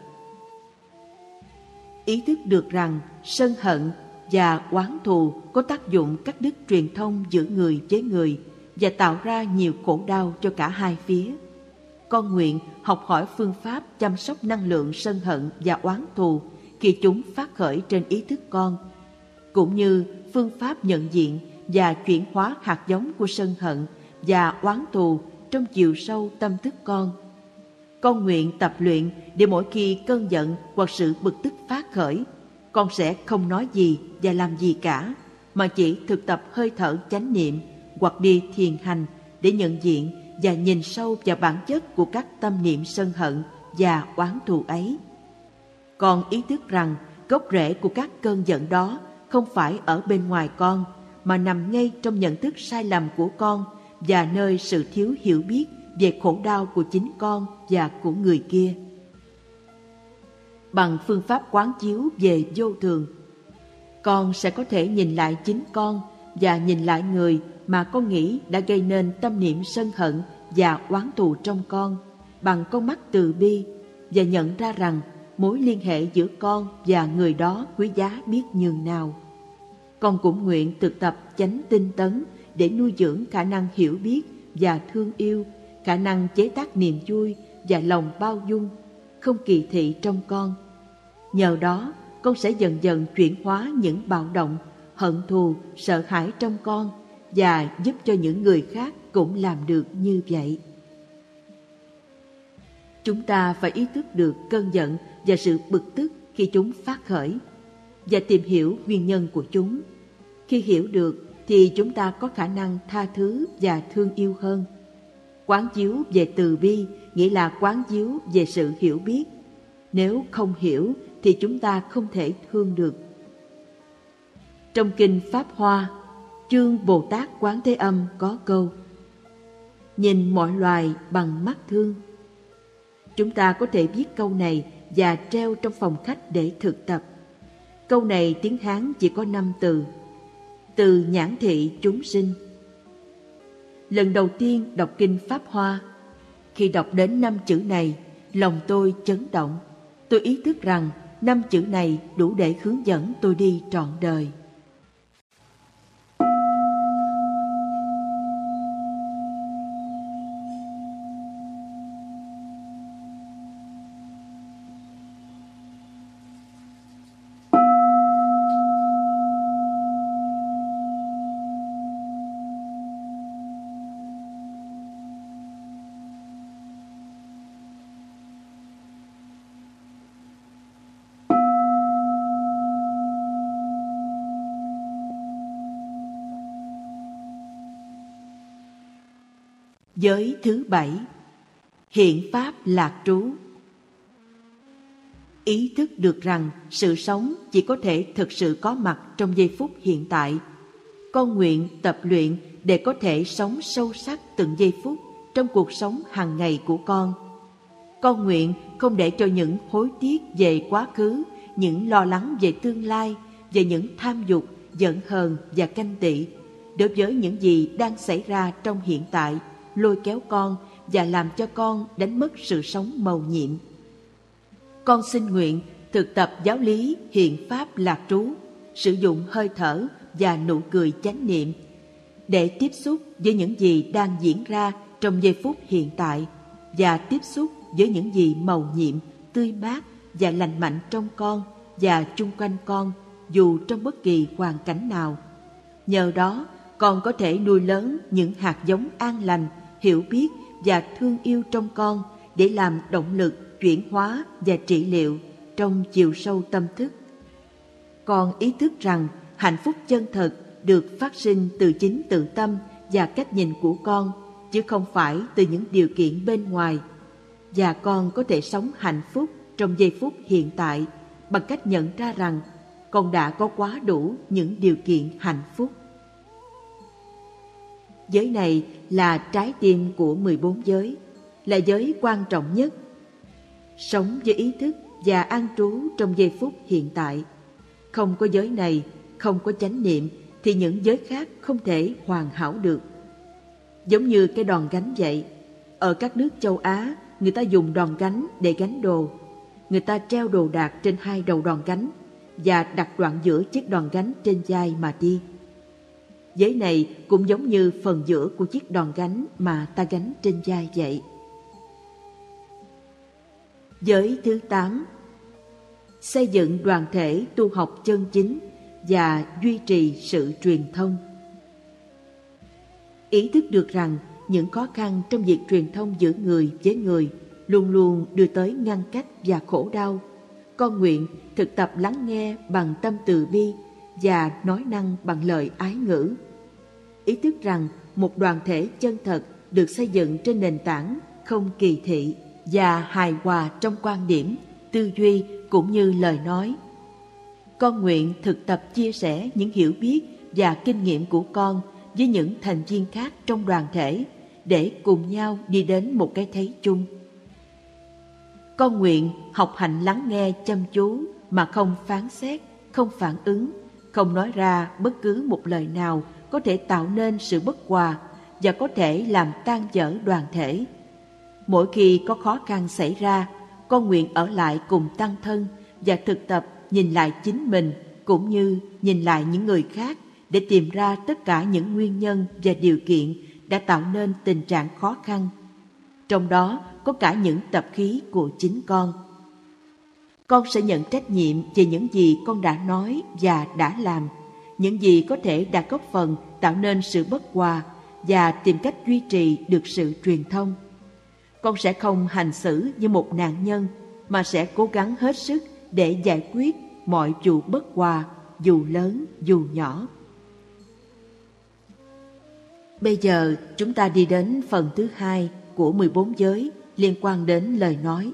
Ý thức được rằng sân hận và oán thù có tác dụng cắt đứt truyền thông giữa người với người và tạo ra nhiều khổ đau cho cả hai phía con nguyện học hỏi phương pháp chăm sóc năng lượng sân hận và oán thù khi chúng phát khởi trên ý thức con, cũng như phương pháp nhận diện và chuyển hóa hạt giống của sân hận và oán thù trong chiều sâu tâm thức con. Con nguyện tập luyện để mỗi khi cơn giận hoặc sự bực tức phát khởi, con sẽ không nói gì và làm gì cả, mà chỉ thực tập hơi thở chánh niệm hoặc đi thiền hành để nhận diện và nhìn sâu vào bản chất của các tâm niệm sân hận và oán thù ấy. Con ý thức rằng gốc rễ của các cơn giận đó không phải ở bên ngoài con, mà nằm ngay trong nhận thức sai lầm của con và nơi sự thiếu hiểu biết về khổ đau của chính con và của người kia. Bằng phương pháp quán chiếu về vô thường, con sẽ có thể nhìn lại chính con và nhìn lại người mà con nghĩ đã gây nên tâm niệm sân hận và oán thù trong con bằng con mắt từ bi và nhận ra rằng mối liên hệ giữa con và người đó quý giá biết nhường nào. Con cũng nguyện thực tập chánh tinh tấn để nuôi dưỡng khả năng hiểu biết và thương yêu, khả năng chế tác niềm vui và lòng bao dung, không kỳ thị trong con. Nhờ đó, con sẽ dần dần chuyển hóa những bạo động, hận thù, sợ hãi trong con và giúp cho những người khác cũng làm được như vậy. Chúng ta phải ý thức được cơn giận và sự bực tức khi chúng phát khởi và tìm hiểu nguyên nhân của chúng. Khi hiểu được thì chúng ta có khả năng tha thứ và thương yêu hơn. Quán chiếu về từ bi nghĩa là quán chiếu về sự hiểu biết. Nếu không hiểu thì chúng ta không thể thương được. Trong kinh Pháp Hoa, chương Bồ Tát Quán Thế Âm có câu Nhìn mọi loài bằng mắt thương. Chúng ta có thể viết câu này và treo trong phòng khách để thực tập. Câu này tiếng Hán chỉ có năm từ. Từ nhãn thị chúng sinh. Lần đầu tiên đọc kinh Pháp Hoa, khi đọc đến năm chữ này, lòng tôi chấn động. Tôi ý thức rằng năm chữ này đủ để hướng dẫn tôi đi trọn đời. Giới thứ bảy Hiện Pháp Lạc Trú Ý thức được rằng sự sống chỉ có thể thực sự có mặt trong giây phút hiện tại. Con nguyện tập luyện để có thể sống sâu sắc từng giây phút trong cuộc sống hàng ngày của con. Con nguyện không để cho những hối tiếc về quá khứ, những lo lắng về tương lai, về những tham dục, giận hờn và canh tị đối với những gì đang xảy ra trong hiện tại – lôi kéo con và làm cho con đánh mất sự sống màu nhiệm. Con xin nguyện thực tập giáo lý hiện pháp lạc trú, sử dụng hơi thở và nụ cười chánh niệm để tiếp xúc với những gì đang diễn ra trong giây phút hiện tại và tiếp xúc với những gì màu nhiệm, tươi mát và lành mạnh trong con và chung quanh con dù trong bất kỳ hoàn cảnh nào. Nhờ đó, con có thể nuôi lớn những hạt giống an lành hiểu biết và thương yêu trong con để làm động lực chuyển hóa và trị liệu trong chiều sâu tâm thức. Con ý thức rằng hạnh phúc chân thật được phát sinh từ chính tự tâm và cách nhìn của con, chứ không phải từ những điều kiện bên ngoài và con có thể sống hạnh phúc trong giây phút hiện tại bằng cách nhận ra rằng con đã có quá đủ những điều kiện hạnh phúc. Giới này là trái tim của 14 giới, là giới quan trọng nhất. Sống với ý thức và an trú trong giây phút hiện tại. Không có giới này, không có chánh niệm thì những giới khác không thể hoàn hảo được. Giống như cái đòn gánh vậy, ở các nước châu Á, người ta dùng đòn gánh để gánh đồ. Người ta treo đồ đạc trên hai đầu đòn gánh và đặt đoạn giữa chiếc đòn gánh trên vai mà đi. Giới này cũng giống như phần giữa của chiếc đòn gánh mà ta gánh trên vai vậy. Giới thứ 8 Xây dựng đoàn thể tu học chân chính và duy trì sự truyền thông. Ý thức được rằng những khó khăn trong việc truyền thông giữa người với người luôn luôn đưa tới ngăn cách và khổ đau. Con nguyện thực tập lắng nghe bằng tâm từ bi và nói năng bằng lời ái ngữ. Ý thức rằng một đoàn thể chân thật được xây dựng trên nền tảng không kỳ thị và hài hòa trong quan điểm, tư duy cũng như lời nói. Con nguyện thực tập chia sẻ những hiểu biết và kinh nghiệm của con với những thành viên khác trong đoàn thể để cùng nhau đi đến một cái thấy chung. Con nguyện học hành lắng nghe chăm chú mà không phán xét, không phản ứng, không nói ra bất cứ một lời nào có thể tạo nên sự bất hòa và có thể làm tan vỡ đoàn thể. Mỗi khi có khó khăn xảy ra, con nguyện ở lại cùng tăng thân và thực tập nhìn lại chính mình cũng như nhìn lại những người khác để tìm ra tất cả những nguyên nhân và điều kiện đã tạo nên tình trạng khó khăn. Trong đó có cả những tập khí của chính con. Con sẽ nhận trách nhiệm về những gì con đã nói và đã làm, những gì có thể đã góp phần tạo nên sự bất hòa và tìm cách duy trì được sự truyền thông. Con sẽ không hành xử như một nạn nhân mà sẽ cố gắng hết sức để giải quyết mọi vụ bất hòa dù lớn dù nhỏ. Bây giờ chúng ta đi đến phần thứ hai của 14 giới liên quan đến lời nói.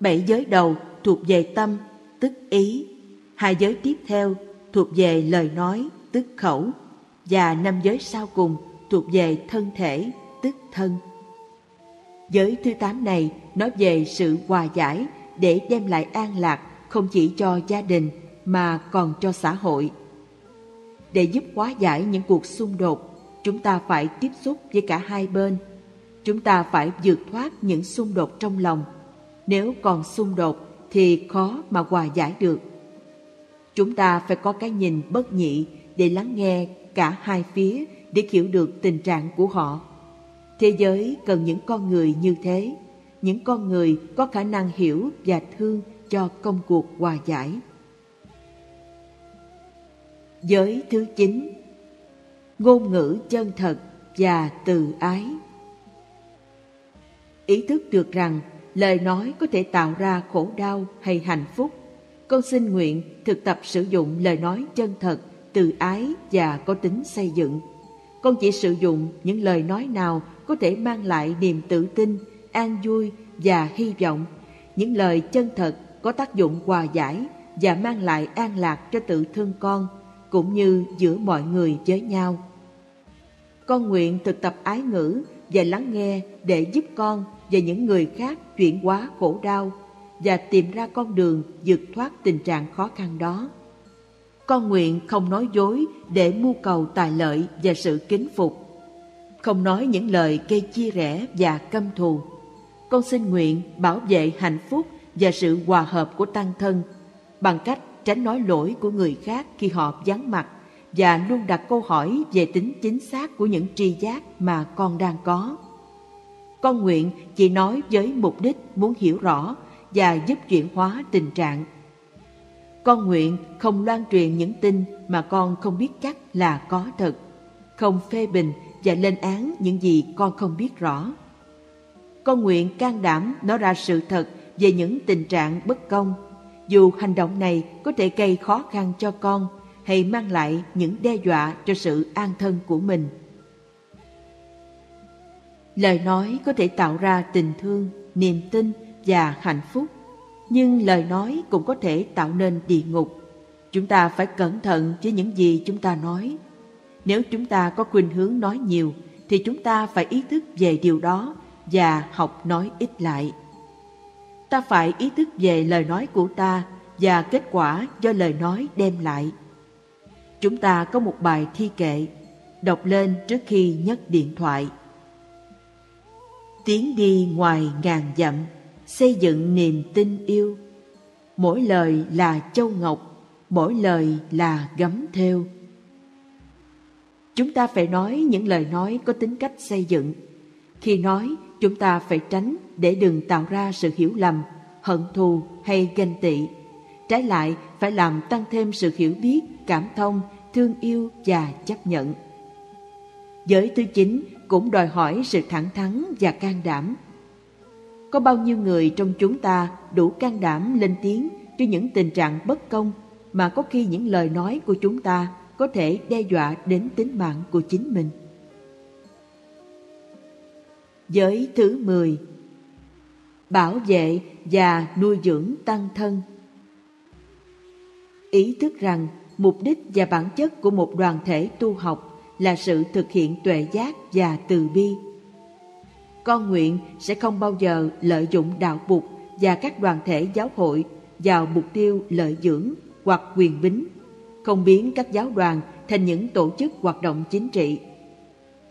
Bảy giới đầu thuộc về tâm, tức ý. Hai giới tiếp theo thuộc về lời nói, tức khẩu. Và năm giới sau cùng thuộc về thân thể, tức thân. Giới thứ tám này nói về sự hòa giải để đem lại an lạc không chỉ cho gia đình mà còn cho xã hội. Để giúp hóa giải những cuộc xung đột, chúng ta phải tiếp xúc với cả hai bên. Chúng ta phải vượt thoát những xung đột trong lòng. Nếu còn xung đột thì khó mà hòa giải được. Chúng ta phải có cái nhìn bất nhị để lắng nghe cả hai phía để hiểu được tình trạng của họ. Thế giới cần những con người như thế, những con người có khả năng hiểu và thương cho công cuộc hòa giải. Giới thứ chín Ngôn ngữ chân thật và từ ái Ý thức được rằng lời nói có thể tạo ra khổ đau hay hạnh phúc. Con xin nguyện thực tập sử dụng lời nói chân thật, từ ái và có tính xây dựng. Con chỉ sử dụng những lời nói nào có thể mang lại niềm tự tin, an vui và hy vọng. Những lời chân thật có tác dụng hòa giải và mang lại an lạc cho tự thân con cũng như giữa mọi người với nhau. Con nguyện thực tập ái ngữ và lắng nghe để giúp con và những người khác chuyển hóa khổ đau và tìm ra con đường vượt thoát tình trạng khó khăn đó. Con nguyện không nói dối để mưu cầu tài lợi và sự kính phục. Không nói những lời gây chia rẽ và căm thù. Con xin nguyện bảo vệ hạnh phúc và sự hòa hợp của tăng thân bằng cách tránh nói lỗi của người khác khi họ vắng mặt và luôn đặt câu hỏi về tính chính xác của những tri giác mà con đang có. Con nguyện chỉ nói với mục đích muốn hiểu rõ và giúp chuyển hóa tình trạng. Con nguyện không loan truyền những tin mà con không biết chắc là có thật, không phê bình và lên án những gì con không biết rõ. Con nguyện can đảm nói ra sự thật về những tình trạng bất công, dù hành động này có thể gây khó khăn cho con hay mang lại những đe dọa cho sự an thân của mình. Lời nói có thể tạo ra tình thương, niềm tin và hạnh phúc, nhưng lời nói cũng có thể tạo nên địa ngục. Chúng ta phải cẩn thận với những gì chúng ta nói. Nếu chúng ta có khuynh hướng nói nhiều, thì chúng ta phải ý thức về điều đó và học nói ít lại. Ta phải ý thức về lời nói của ta và kết quả do lời nói đem lại. Chúng ta có một bài thi kệ, đọc lên trước khi nhấc điện thoại. Tiến đi ngoài ngàn dặm, xây dựng niềm tin yêu. Mỗi lời là châu ngọc, mỗi lời là gấm thêu. Chúng ta phải nói những lời nói có tính cách xây dựng. Khi nói, chúng ta phải tránh để đừng tạo ra sự hiểu lầm, hận thù hay ganh tị. Trái lại, phải làm tăng thêm sự hiểu biết, cảm thông, thương yêu và chấp nhận. Giới thứ chín cũng đòi hỏi sự thẳng thắn và can đảm. Có bao nhiêu người trong chúng ta đủ can đảm lên tiếng cho những tình trạng bất công mà có khi những lời nói của chúng ta có thể đe dọa đến tính mạng của chính mình. Giới thứ 10 Bảo vệ và nuôi dưỡng tăng thân Ý thức rằng mục đích và bản chất của một đoàn thể tu học là sự thực hiện tuệ giác và từ bi. Con nguyện sẽ không bao giờ lợi dụng đạo bục và các đoàn thể giáo hội vào mục tiêu lợi dưỡng hoặc quyền bính, không biến các giáo đoàn thành những tổ chức hoạt động chính trị.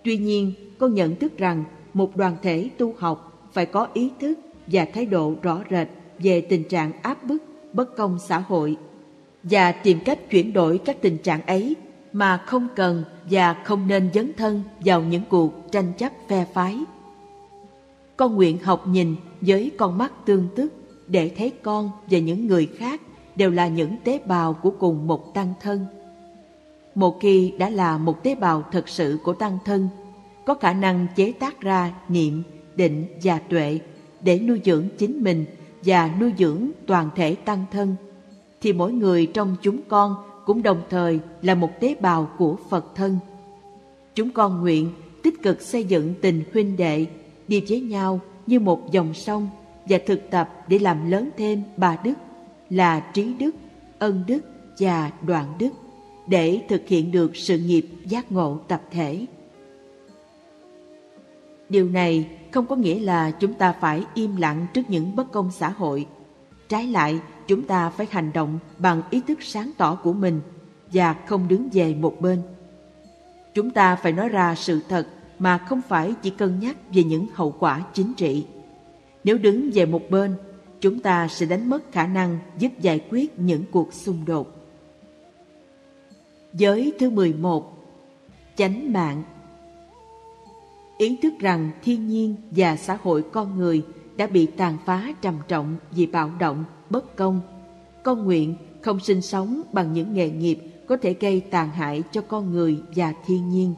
Tuy nhiên, con nhận thức rằng một đoàn thể tu học phải có ý thức và thái độ rõ rệt về tình trạng áp bức, bất công xã hội và tìm cách chuyển đổi các tình trạng ấy mà không cần và không nên dấn thân vào những cuộc tranh chấp phe phái. Con nguyện học nhìn với con mắt tương tức để thấy con và những người khác đều là những tế bào của cùng một tăng thân. Một khi đã là một tế bào thật sự của tăng thân, có khả năng chế tác ra niệm, định và tuệ để nuôi dưỡng chính mình và nuôi dưỡng toàn thể tăng thân, thì mỗi người trong chúng con cũng đồng thời là một tế bào của Phật thân. Chúng con nguyện tích cực xây dựng tình huynh đệ, đi với nhau như một dòng sông và thực tập để làm lớn thêm ba đức là trí đức, ân đức và đoạn đức để thực hiện được sự nghiệp giác ngộ tập thể. Điều này không có nghĩa là chúng ta phải im lặng trước những bất công xã hội. Trái lại, chúng ta phải hành động bằng ý thức sáng tỏ của mình và không đứng về một bên. Chúng ta phải nói ra sự thật mà không phải chỉ cân nhắc về những hậu quả chính trị. Nếu đứng về một bên, chúng ta sẽ đánh mất khả năng giúp giải quyết những cuộc xung đột. Giới thứ 11 Chánh mạng Ý thức rằng thiên nhiên và xã hội con người đã bị tàn phá trầm trọng vì bạo động, bất công. Con nguyện không sinh sống bằng những nghề nghiệp có thể gây tàn hại cho con người và thiên nhiên.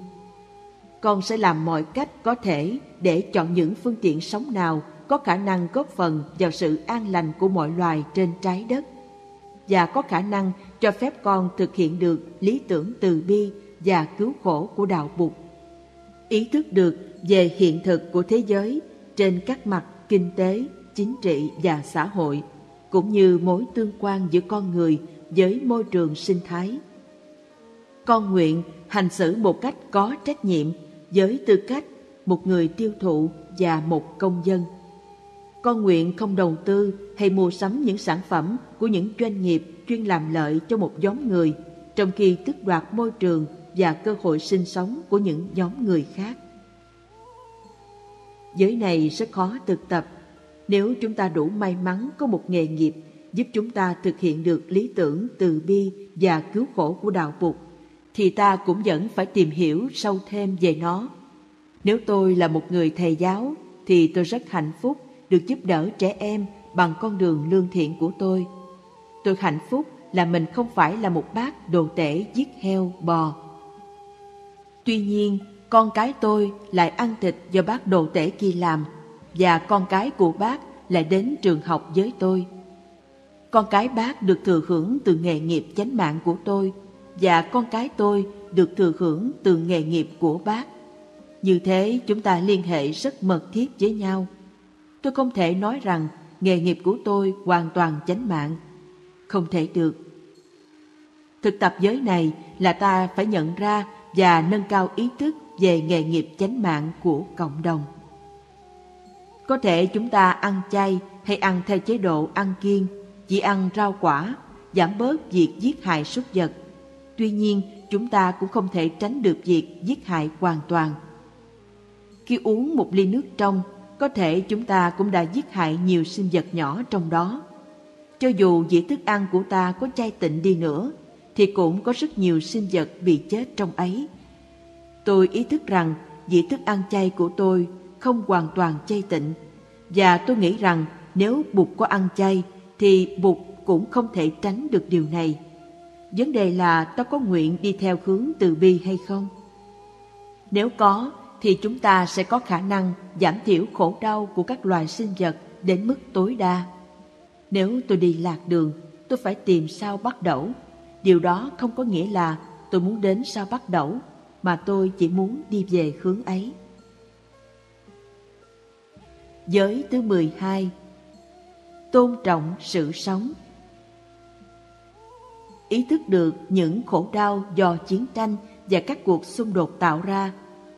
Con sẽ làm mọi cách có thể để chọn những phương tiện sống nào có khả năng góp phần vào sự an lành của mọi loài trên trái đất và có khả năng cho phép con thực hiện được lý tưởng từ bi và cứu khổ của đạo Bụt. Ý thức được về hiện thực của thế giới trên các mặt kinh tế, chính trị và xã hội, cũng như mối tương quan giữa con người với môi trường sinh thái. Con nguyện hành xử một cách có trách nhiệm với tư cách một người tiêu thụ và một công dân. Con nguyện không đầu tư hay mua sắm những sản phẩm của những doanh nghiệp chuyên làm lợi cho một nhóm người, trong khi tước đoạt môi trường và cơ hội sinh sống của những nhóm người khác. Giới này rất khó thực tập. Nếu chúng ta đủ may mắn có một nghề nghiệp giúp chúng ta thực hiện được lý tưởng từ bi và cứu khổ của đạo Phật, thì ta cũng vẫn phải tìm hiểu sâu thêm về nó. Nếu tôi là một người thầy giáo, thì tôi rất hạnh phúc được giúp đỡ trẻ em bằng con đường lương thiện của tôi. Tôi hạnh phúc là mình không phải là một bác đồ tể giết heo, bò. Tuy nhiên, con cái tôi lại ăn thịt do bác đồ tể kia làm và con cái của bác lại đến trường học với tôi. Con cái bác được thừa hưởng từ nghề nghiệp chánh mạng của tôi, và con cái tôi được thừa hưởng từ nghề nghiệp của bác. Như thế, chúng ta liên hệ rất mật thiết với nhau. Tôi không thể nói rằng nghề nghiệp của tôi hoàn toàn chánh mạng. Không thể được. Thực tập giới này là ta phải nhận ra và nâng cao ý thức về nghề nghiệp chánh mạng của cộng đồng. Có thể chúng ta ăn chay hay ăn theo chế độ ăn kiêng, chỉ ăn rau quả, giảm bớt việc giết hại súc vật. Tuy nhiên, chúng ta cũng không thể tránh được việc giết hại hoàn toàn. Khi uống một ly nước trong, có thể chúng ta cũng đã giết hại nhiều sinh vật nhỏ trong đó. Cho dù dĩa thức ăn của ta có chay tịnh đi nữa, thì cũng có rất nhiều sinh vật bị chết trong ấy. Tôi ý thức rằng dĩa thức ăn chay của tôi không hoàn toàn chay tịnh, và tôi nghĩ rằng nếu Bụt có ăn chay, thì Bụt cũng không thể tránh được điều này. Vấn đề là ta có nguyện đi theo hướng từ bi hay không? Nếu có, thì chúng ta sẽ có khả năng giảm thiểu khổ đau của các loài sinh vật đến mức tối đa. Nếu tôi đi lạc đường, tôi phải tìm sao bắt đẩu. Điều đó không có nghĩa là tôi muốn đến sao bắt đẩu, mà tôi chỉ muốn đi về hướng ấy. Giới thứ 12 Tôn trọng sự sống Ý thức được những khổ đau do chiến tranh và các cuộc xung đột tạo ra,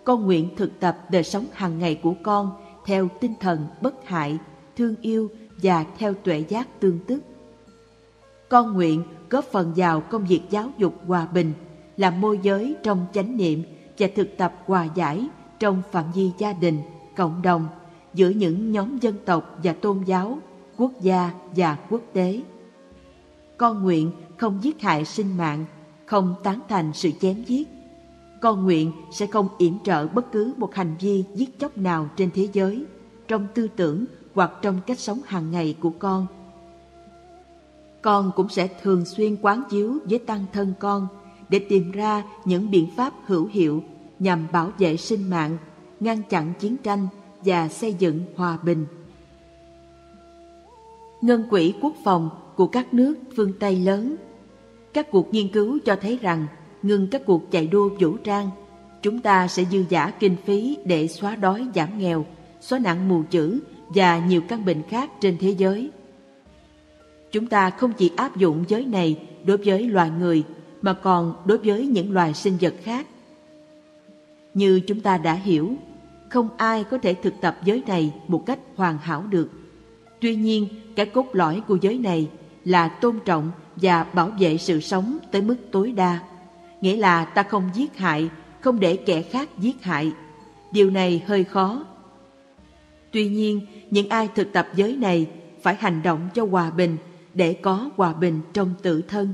con nguyện thực tập đời sống hàng ngày của con theo tinh thần bất hại, thương yêu và theo tuệ giác tương tức. Con nguyện góp phần vào công việc giáo dục hòa bình, làm môi giới trong chánh niệm và thực tập hòa giải trong phạm vi gia đình, cộng đồng, giữa những nhóm dân tộc và tôn giáo, quốc gia và quốc tế. Con nguyện không giết hại sinh mạng, không tán thành sự chém giết. Con nguyện sẽ không yểm trợ bất cứ một hành vi giết chóc nào trên thế giới, trong tư tưởng hoặc trong cách sống hàng ngày của con. Con cũng sẽ thường xuyên quán chiếu với tăng thân con để tìm ra những biện pháp hữu hiệu nhằm bảo vệ sinh mạng, ngăn chặn chiến tranh và xây dựng hòa bình. Ngân quỹ quốc phòng của các nước phương Tây lớn Các cuộc nghiên cứu cho thấy rằng ngừng các cuộc chạy đua vũ trang, chúng ta sẽ dư giả kinh phí để xóa đói giảm nghèo, xóa nạn mù chữ và nhiều căn bệnh khác trên thế giới. Chúng ta không chỉ áp dụng giới này đối với loài người mà còn đối với những loài sinh vật khác. Như chúng ta đã hiểu, không ai có thể thực tập giới này một cách hoàn hảo được. Tuy nhiên, cái cốt lõi của giới này là tôn trọng và bảo vệ sự sống tới mức tối đa. Nghĩa là ta không giết hại, không để kẻ khác giết hại. Điều này hơi khó. Tuy nhiên, những ai thực tập giới này phải hành động cho hòa bình để có hòa bình trong tự thân.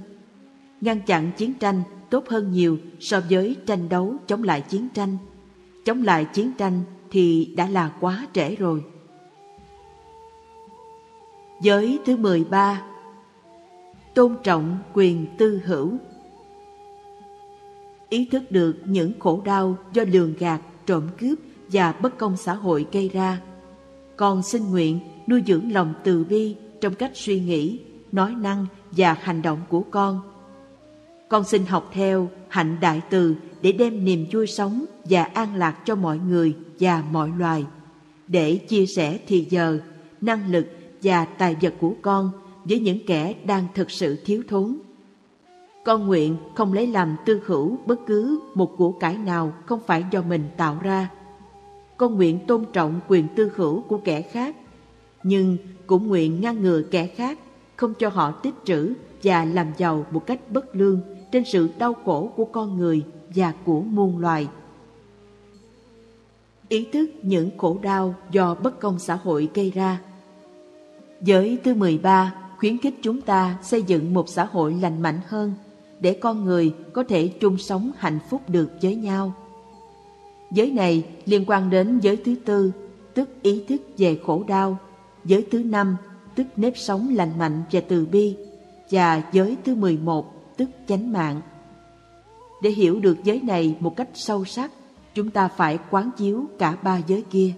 Ngăn chặn chiến tranh tốt hơn nhiều so với tranh đấu chống lại chiến tranh. Chống lại chiến tranh thì đã là quá trễ rồi. Giới thứ 13 Tôn trọng quyền tư hữu Ý thức được những khổ đau do lường gạt, trộm cướp và bất công xã hội gây ra. Con xin nguyện nuôi dưỡng lòng từ bi trong cách suy nghĩ, nói năng và hành động của con. Con xin học theo hạnh đại từ để đem niềm vui sống và an lạc cho mọi người và mọi loài, để chia sẻ thì giờ, năng lực và tài vật của con với những kẻ đang thực sự thiếu thốn. Con nguyện không lấy làm tư hữu bất cứ một của cải nào không phải do mình tạo ra. Con nguyện tôn trọng quyền tư hữu của kẻ khác, nhưng cũng nguyện ngăn ngừa kẻ khác không cho họ tích trữ và làm giàu một cách bất lương trên sự đau khổ của con người và của muôn loài. Ý thức những khổ đau do bất công xã hội gây ra Giới thứ 13 khuyến khích chúng ta xây dựng một xã hội lành mạnh hơn để con người có thể chung sống hạnh phúc được với nhau. Giới này liên quan đến giới thứ tư, tức ý thức về khổ đau, giới thứ năm, tức nếp sống lành mạnh và từ bi, và giới thứ 11, tức chánh mạng. Để hiểu được giới này một cách sâu sắc, chúng ta phải quán chiếu cả ba giới kia.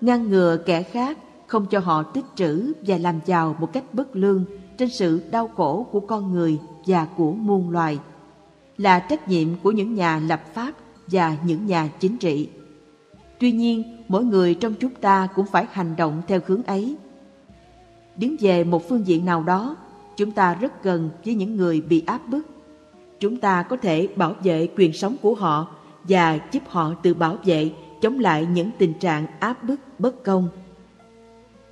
Ngăn ngừa kẻ khác không cho họ tích trữ và làm giàu một cách bất lương trên sự đau khổ của con người và của muôn loài, là trách nhiệm của những nhà lập pháp và những nhà chính trị. Tuy nhiên, mỗi người trong chúng ta cũng phải hành động theo hướng ấy. Đứng về một phương diện nào đó, chúng ta rất gần với những người bị áp bức. Chúng ta có thể bảo vệ quyền sống của họ và giúp họ tự bảo vệ chống lại những tình trạng áp bức bất công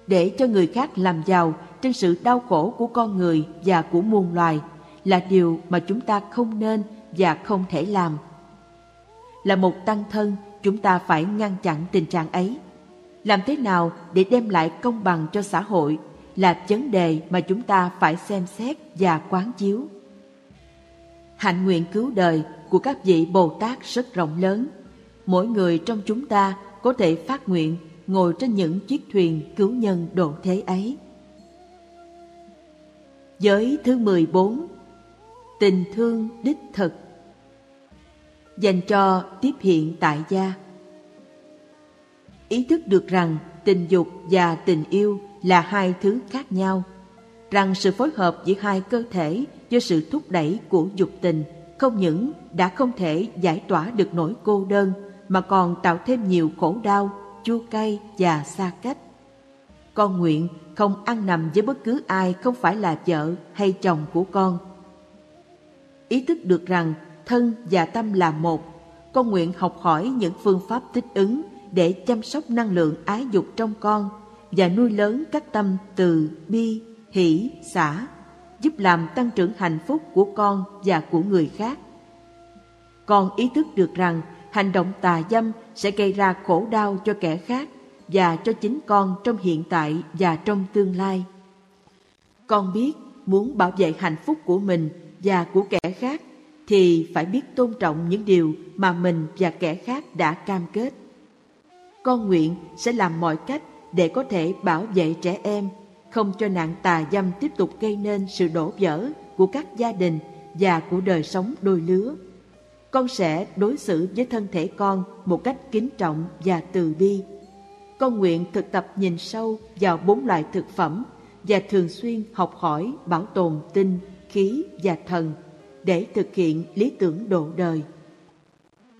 để cho người khác làm giàu trên sự đau khổ của con người và của muôn loài là điều mà chúng ta không nên và không thể làm. Là một tăng thân, chúng ta phải ngăn chặn tình trạng ấy. Làm thế nào để đem lại công bằng cho xã hội là vấn đề mà chúng ta phải xem xét và quán chiếu. Hạnh nguyện cứu đời của các vị Bồ Tát rất rộng lớn. Mỗi người trong chúng ta có thể phát nguyện ngồi trên những chiếc thuyền cứu nhân độ thế ấy. Giới thứ 14 Tình thương đích thực Dành cho tiếp hiện tại gia Ý thức được rằng tình dục và tình yêu là hai thứ khác nhau, Rằng sự phối hợp giữa hai cơ thể do sự thúc đẩy của dục tình Không những đã không thể giải tỏa được nỗi cô đơn Mà còn tạo thêm nhiều khổ đau chua cay và xa cách. Con nguyện không ăn nằm với bất cứ ai không phải là vợ hay chồng của con. Ý thức được rằng thân và tâm là một, con nguyện học hỏi những phương pháp thích ứng để chăm sóc năng lượng ái dục trong con và nuôi lớn các tâm từ bi, hỷ, xả, giúp làm tăng trưởng hạnh phúc của con và của người khác. Con ý thức được rằng hành động tà dâm sẽ gây ra khổ đau cho kẻ khác và cho chính con trong hiện tại và trong tương lai. Con biết muốn bảo vệ hạnh phúc của mình và của kẻ khác thì phải biết tôn trọng những điều mà mình và kẻ khác đã cam kết. Con nguyện sẽ làm mọi cách để có thể bảo vệ trẻ em, không cho nạn tà dâm tiếp tục gây nên sự đổ vỡ của các gia đình và của đời sống đôi lứa. Con sẽ đối xử với thân thể con một cách kính trọng và từ bi. Con nguyện thực tập nhìn sâu vào bốn loại thực phẩm và thường xuyên học hỏi bảo tồn tinh, khí và thần để thực hiện lý tưởng độ đời.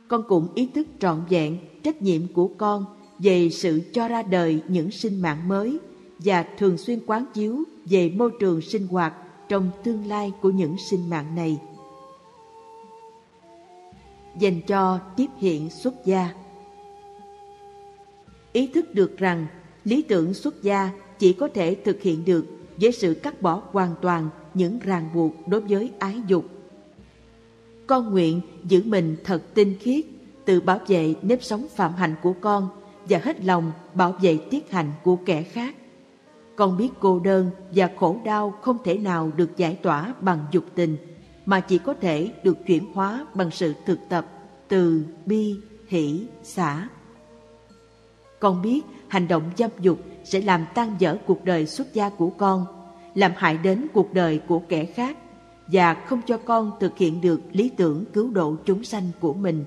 Con cũng ý thức trọn vẹn trách nhiệm của con về sự cho ra đời những sinh mạng mới và thường xuyên quán chiếu về môi trường sinh hoạt trong tương lai của những sinh mạng này. Dành cho tiếp hiện xuất gia Ý thức được rằng lý tưởng xuất gia chỉ có thể thực hiện được với sự cắt bỏ hoàn toàn những ràng buộc đối với ái dục. Con nguyện giữ mình thật tinh khiết, tự bảo vệ nếp sống phạm hạnh của con và hết lòng bảo vệ tiết hạnh của kẻ khác. Con biết cô đơn và khổ đau không thể nào được giải tỏa bằng dục tình, mà chỉ có thể được chuyển hóa bằng sự thực tập từ bi, hỷ, xả. Con biết hành động dâm dục sẽ làm tan dở cuộc đời xuất gia của con, làm hại đến cuộc đời của kẻ khác và không cho con thực hiện được lý tưởng cứu độ chúng sanh của mình.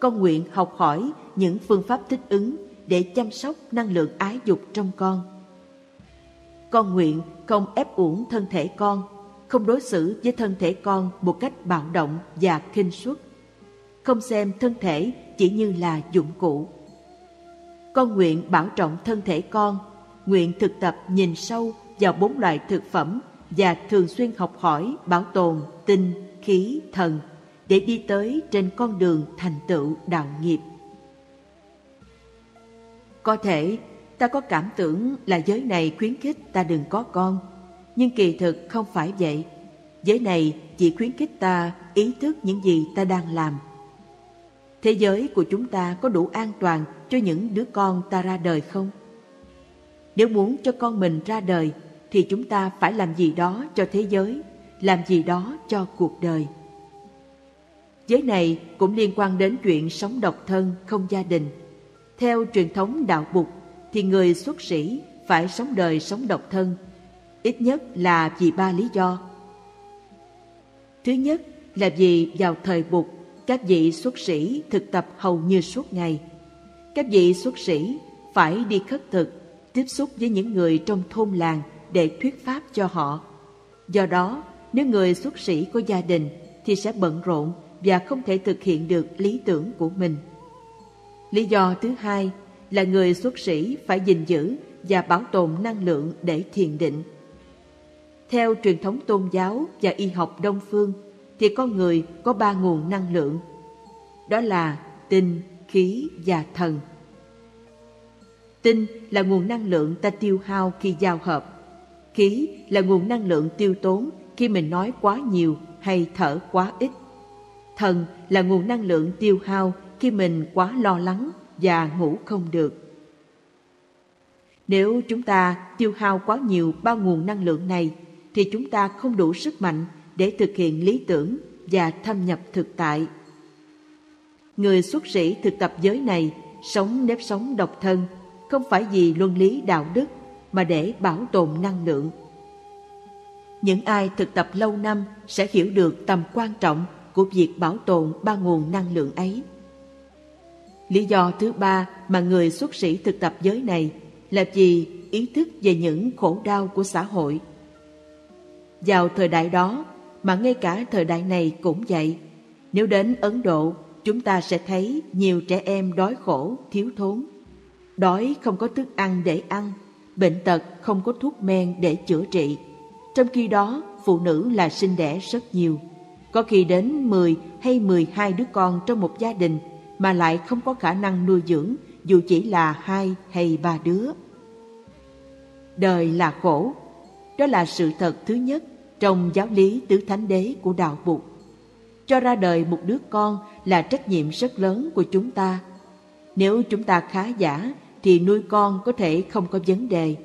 Con nguyện học hỏi những phương pháp thích ứng để chăm sóc năng lượng ái dục trong con. Con nguyện không ép uổng thân thể con, không đối xử với thân thể con một cách bạo động và khinh suất, không xem thân thể chỉ như là dụng cụ. Con nguyện bảo trọng thân thể con, nguyện thực tập nhìn sâu vào bốn loại thực phẩm và thường xuyên học hỏi bảo tồn tinh, khí, thần để đi tới trên con đường thành tựu đạo nghiệp. Có thể ta có cảm tưởng là giới này khuyến khích ta đừng có con, nhưng kỳ thực không phải vậy. Giới này chỉ khuyến khích ta ý thức những gì ta đang làm. Thế giới của chúng ta có đủ an toàn cho những đứa con ta ra đời không? Nếu muốn cho con mình ra đời thì chúng ta phải làm gì đó cho thế giới, làm gì đó cho cuộc đời. Giới này cũng liên quan đến chuyện sống độc thân, không gia đình. Theo truyền thống đạo Bụt thì người xuất sĩ phải sống đời sống độc thân, ít nhất là vì ba lý do. Thứ nhất là vì vào thời Bụt, các vị xuất sĩ thực tập hầu như suốt ngày. Các vị xuất sĩ phải đi khất thực, tiếp xúc với những người trong thôn làng để thuyết pháp cho họ. Do đó, nếu người xuất sĩ có gia đình thì sẽ bận rộn và không thể thực hiện được lý tưởng của mình. Lý do thứ hai là người xuất sĩ phải gìn giữ và bảo tồn năng lượng để thiền định. Theo truyền thống tôn giáo và y học đông phương thì con người có ba nguồn năng lượng. Đó là tinh, khí và thần. Tinh là nguồn năng lượng ta tiêu hao khi giao hợp. Khí là nguồn năng lượng tiêu tốn khi mình nói quá nhiều hay thở quá ít. Thần là nguồn năng lượng tiêu hao khi mình quá lo lắng và ngủ không được. Nếu chúng ta tiêu hao quá nhiều bao nguồn năng lượng này, thì chúng ta không đủ sức mạnh để thực hiện lý tưởng và thâm nhập thực tại. Người xuất sĩ thực tập giới này sống nếp sống độc thân, không phải vì luân lý đạo đức mà để bảo tồn năng lượng. Những ai thực tập lâu năm sẽ hiểu được tầm quan trọng của việc bảo tồn ba nguồn năng lượng ấy. Lý do thứ ba mà người xuất sĩ thực tập giới này là vì ý thức về những khổ đau của xã hội. Vào thời đại đó, mà ngay cả thời đại này cũng vậy, nếu đến Ấn Độ, chúng ta sẽ thấy nhiều trẻ em đói khổ, thiếu thốn. Đói không có thức ăn để ăn, bệnh tật không có thuốc men để chữa trị. Trong khi đó, phụ nữ là sinh đẻ rất nhiều. Có khi đến 10 hay 12 đứa con trong một gia đình mà lại không có khả năng nuôi dưỡng dù chỉ là hai hay ba đứa. Đời là khổ, đó là sự thật thứ nhất trong giáo lý tứ thánh đế của đạo phật Cho ra đời một đứa con là trách nhiệm rất lớn của chúng ta. Nếu chúng ta khá giả thì nuôi con có thể không có vấn đề.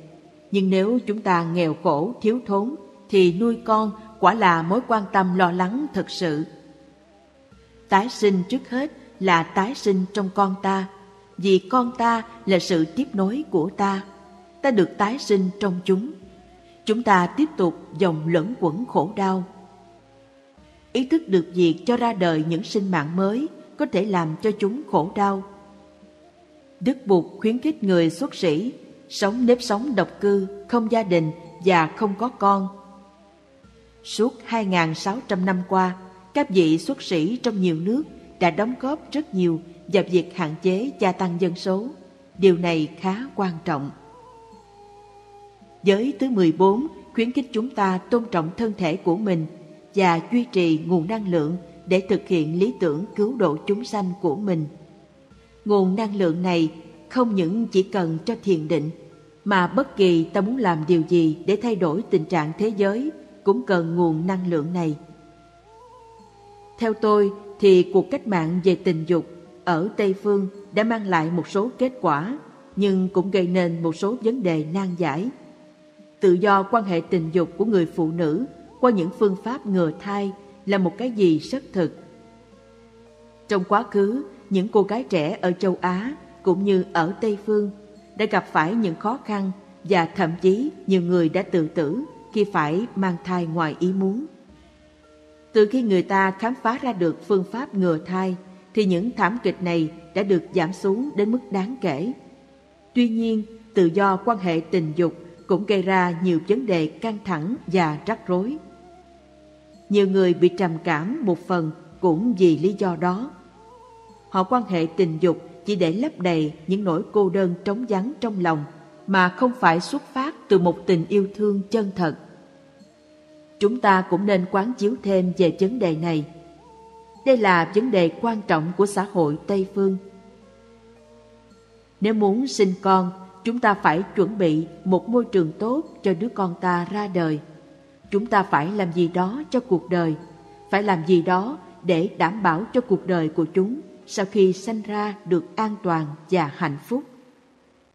Nhưng nếu chúng ta nghèo khổ, thiếu thốn thì nuôi con quả là mối quan tâm lo lắng thật sự. Tái sinh trước hết là tái sinh trong con ta, vì con ta là sự tiếp nối của ta. Ta được tái sinh trong chúng. Chúng ta tiếp tục dòng lẫn quẩn khổ đau. Ý thức được việc cho ra đời những sinh mạng mới có thể làm cho chúng khổ đau. Đức Bụt khuyến khích người xuất sĩ sống nếp sống độc cư, không gia đình và không có con. Suốt 2.600 năm qua, các vị xuất sĩ trong nhiều nước đã đóng góp rất nhiều vào việc hạn chế gia tăng dân số. Điều này khá quan trọng. Giới thứ 14 khuyến khích chúng ta tôn trọng thân thể của mình và duy trì nguồn năng lượng để thực hiện lý tưởng cứu độ chúng sanh của mình. Nguồn năng lượng này không những chỉ cần cho thiền định, mà bất kỳ ta muốn làm điều gì để thay đổi tình trạng thế giới cũng cần nguồn năng lượng này. Theo tôi thì cuộc cách mạng về tình dục ở Tây Phương đã mang lại một số kết quả, nhưng cũng gây nên một số vấn đề nan giải. Tự do quan hệ tình dục của người phụ nữ qua những phương pháp ngừa thai là một cái gì rất thực. Trong quá khứ, những cô gái trẻ ở châu Á cũng như ở Tây Phương đã gặp phải những khó khăn và thậm chí nhiều người đã tự tử khi phải mang thai ngoài ý muốn. Từ khi người ta khám phá ra được phương pháp ngừa thai thì những thảm kịch này đã được giảm xuống đến mức đáng kể. Tuy nhiên, tự do quan hệ tình dục cũng gây ra nhiều vấn đề căng thẳng và rắc rối. Nhiều người bị trầm cảm một phần cũng vì lý do đó. Họ quan hệ tình dục chỉ để lấp đầy những nỗi cô đơn trống vắng trong lòng mà không phải xuất phát từ một tình yêu thương chân thật. Chúng ta cũng nên quán chiếu thêm về vấn đề này. Đây là vấn đề quan trọng của xã hội Tây Phương. Nếu muốn sinh con, chúng ta phải chuẩn bị một môi trường tốt cho đứa con ta ra đời. Chúng ta phải làm gì đó cho cuộc đời, phải làm gì đó để đảm bảo cho cuộc đời của chúng sau khi sanh ra được an toàn và hạnh phúc.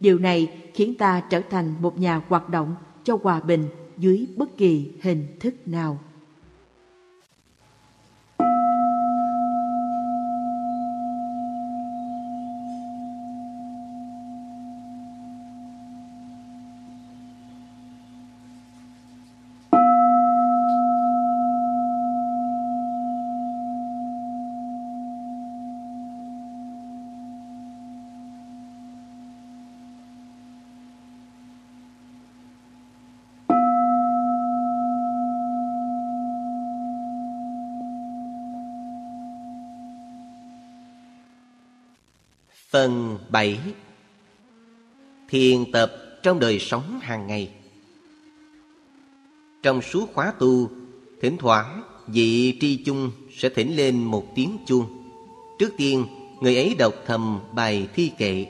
Điều này khiến ta trở thành một nhà hoạt động cho hòa bình dưới bất kỳ hình thức nào. Phần 7 Thiền tập trong đời sống hàng ngày. Trong suốt khóa tu, Thỉnh thoảng vị tri chung sẽ thỉnh lên một tiếng chuông. Trước tiên, người ấy đọc thầm bài thi kệ.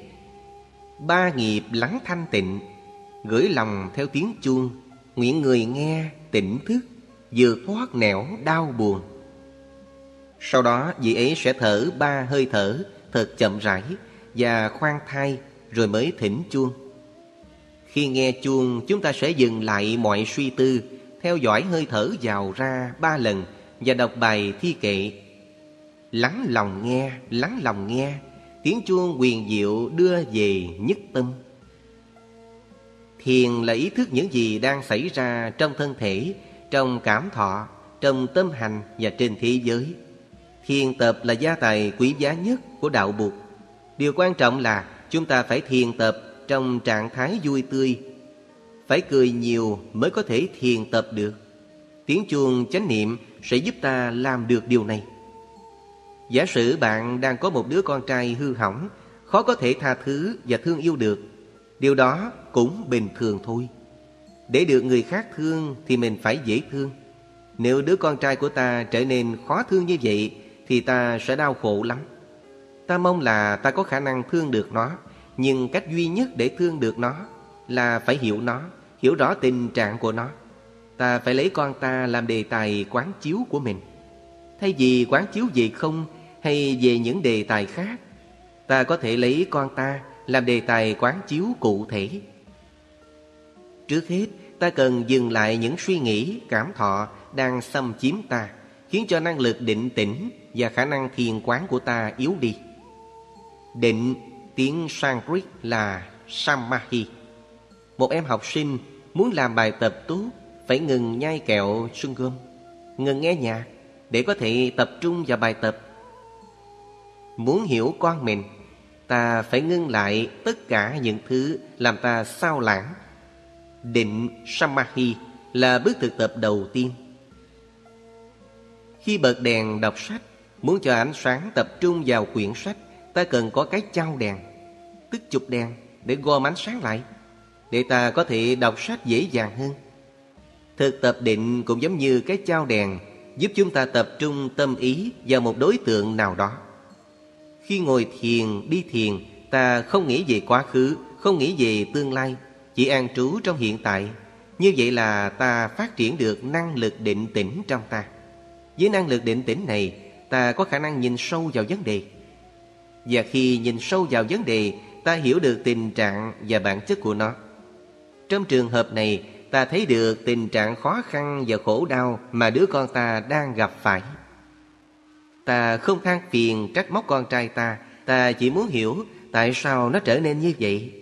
Ba nghiệp lắng thanh tịnh, Gửi lòng theo tiếng chuông, Nguyện người nghe tỉnh thức Vượt thoát nẻo đau buồn. Sau đó, vị ấy sẽ thở ba hơi thở, Thật chậm rãi và khoan thai rồi mới thỉnh chuông. Khi nghe chuông, chúng ta sẽ dừng lại mọi suy tư, theo dõi hơi thở vào ra ba lần và đọc bài thi kệ. Lắng lòng nghe, lắng lòng nghe, tiếng chuông quyền diệu đưa về nhất tâm. Thiền là ý thức những gì đang xảy ra trong thân thể, trong cảm thọ, trong tâm hành và trên thế giới. Thiền tập là gia tài quý giá nhất của đạo Bụt Điều quan trọng là chúng ta phải thiền tập trong trạng thái vui tươi. Phải cười nhiều mới có thể thiền tập được. Tiếng chuông chánh niệm sẽ giúp ta làm được điều này. Giả sử bạn đang có một đứa con trai hư hỏng, khó có thể tha thứ và thương yêu được. Điều đó cũng bình thường thôi. Để được người khác thương thì mình phải dễ thương. Nếu đứa con trai của ta trở nên khó thương như vậy thì ta sẽ đau khổ lắm. Ta mong là ta có khả năng thương được nó Nhưng cách duy nhất để thương được nó Là phải hiểu nó Hiểu rõ tình trạng của nó. Ta phải lấy con ta làm đề tài quán chiếu của mình. Thay vì quán chiếu về không Hay về những đề tài khác Ta có thể lấy con ta làm đề tài quán chiếu cụ thể. Trước hết ta cần dừng lại những suy nghĩ, cảm thọ đang xâm chiếm ta, khiến cho năng lực định tĩnh và khả năng thiền quán của ta yếu đi. Định tiếng Sanskrit là Samahi. Một em học sinh muốn làm bài tập tốt phải ngừng nhai kẹo sung gôm, ngừng nghe nhạc để có thể tập trung vào bài tập. Muốn hiểu con mình, ta phải ngưng lại tất cả những thứ làm ta sao lãng. Định Samahi là bước thực tập đầu tiên. Khi bật đèn đọc sách, muốn cho ánh sáng tập trung vào quyển sách, ta cần có cái chao đèn, tức chụp đèn để gom ánh sáng lại, để ta có thể đọc sách dễ dàng hơn. Thực tập định cũng giống như cái chao đèn giúp chúng ta tập trung tâm ý vào một đối tượng nào đó. Khi ngồi thiền, đi thiền, ta không nghĩ về quá khứ, không nghĩ về tương lai, chỉ an trú trong hiện tại. Như vậy là ta phát triển được năng lực định tĩnh trong ta. Với năng lực định tĩnh này, ta có khả năng nhìn sâu vào vấn đề. Và khi nhìn sâu vào vấn đề, ta hiểu được tình trạng và bản chất của nó. Trong trường hợp này, ta thấy được tình trạng khó khăn và khổ đau mà đứa con ta đang gặp phải. Ta không than phiền trách móc con trai ta, ta chỉ muốn hiểu tại sao nó trở nên như vậy.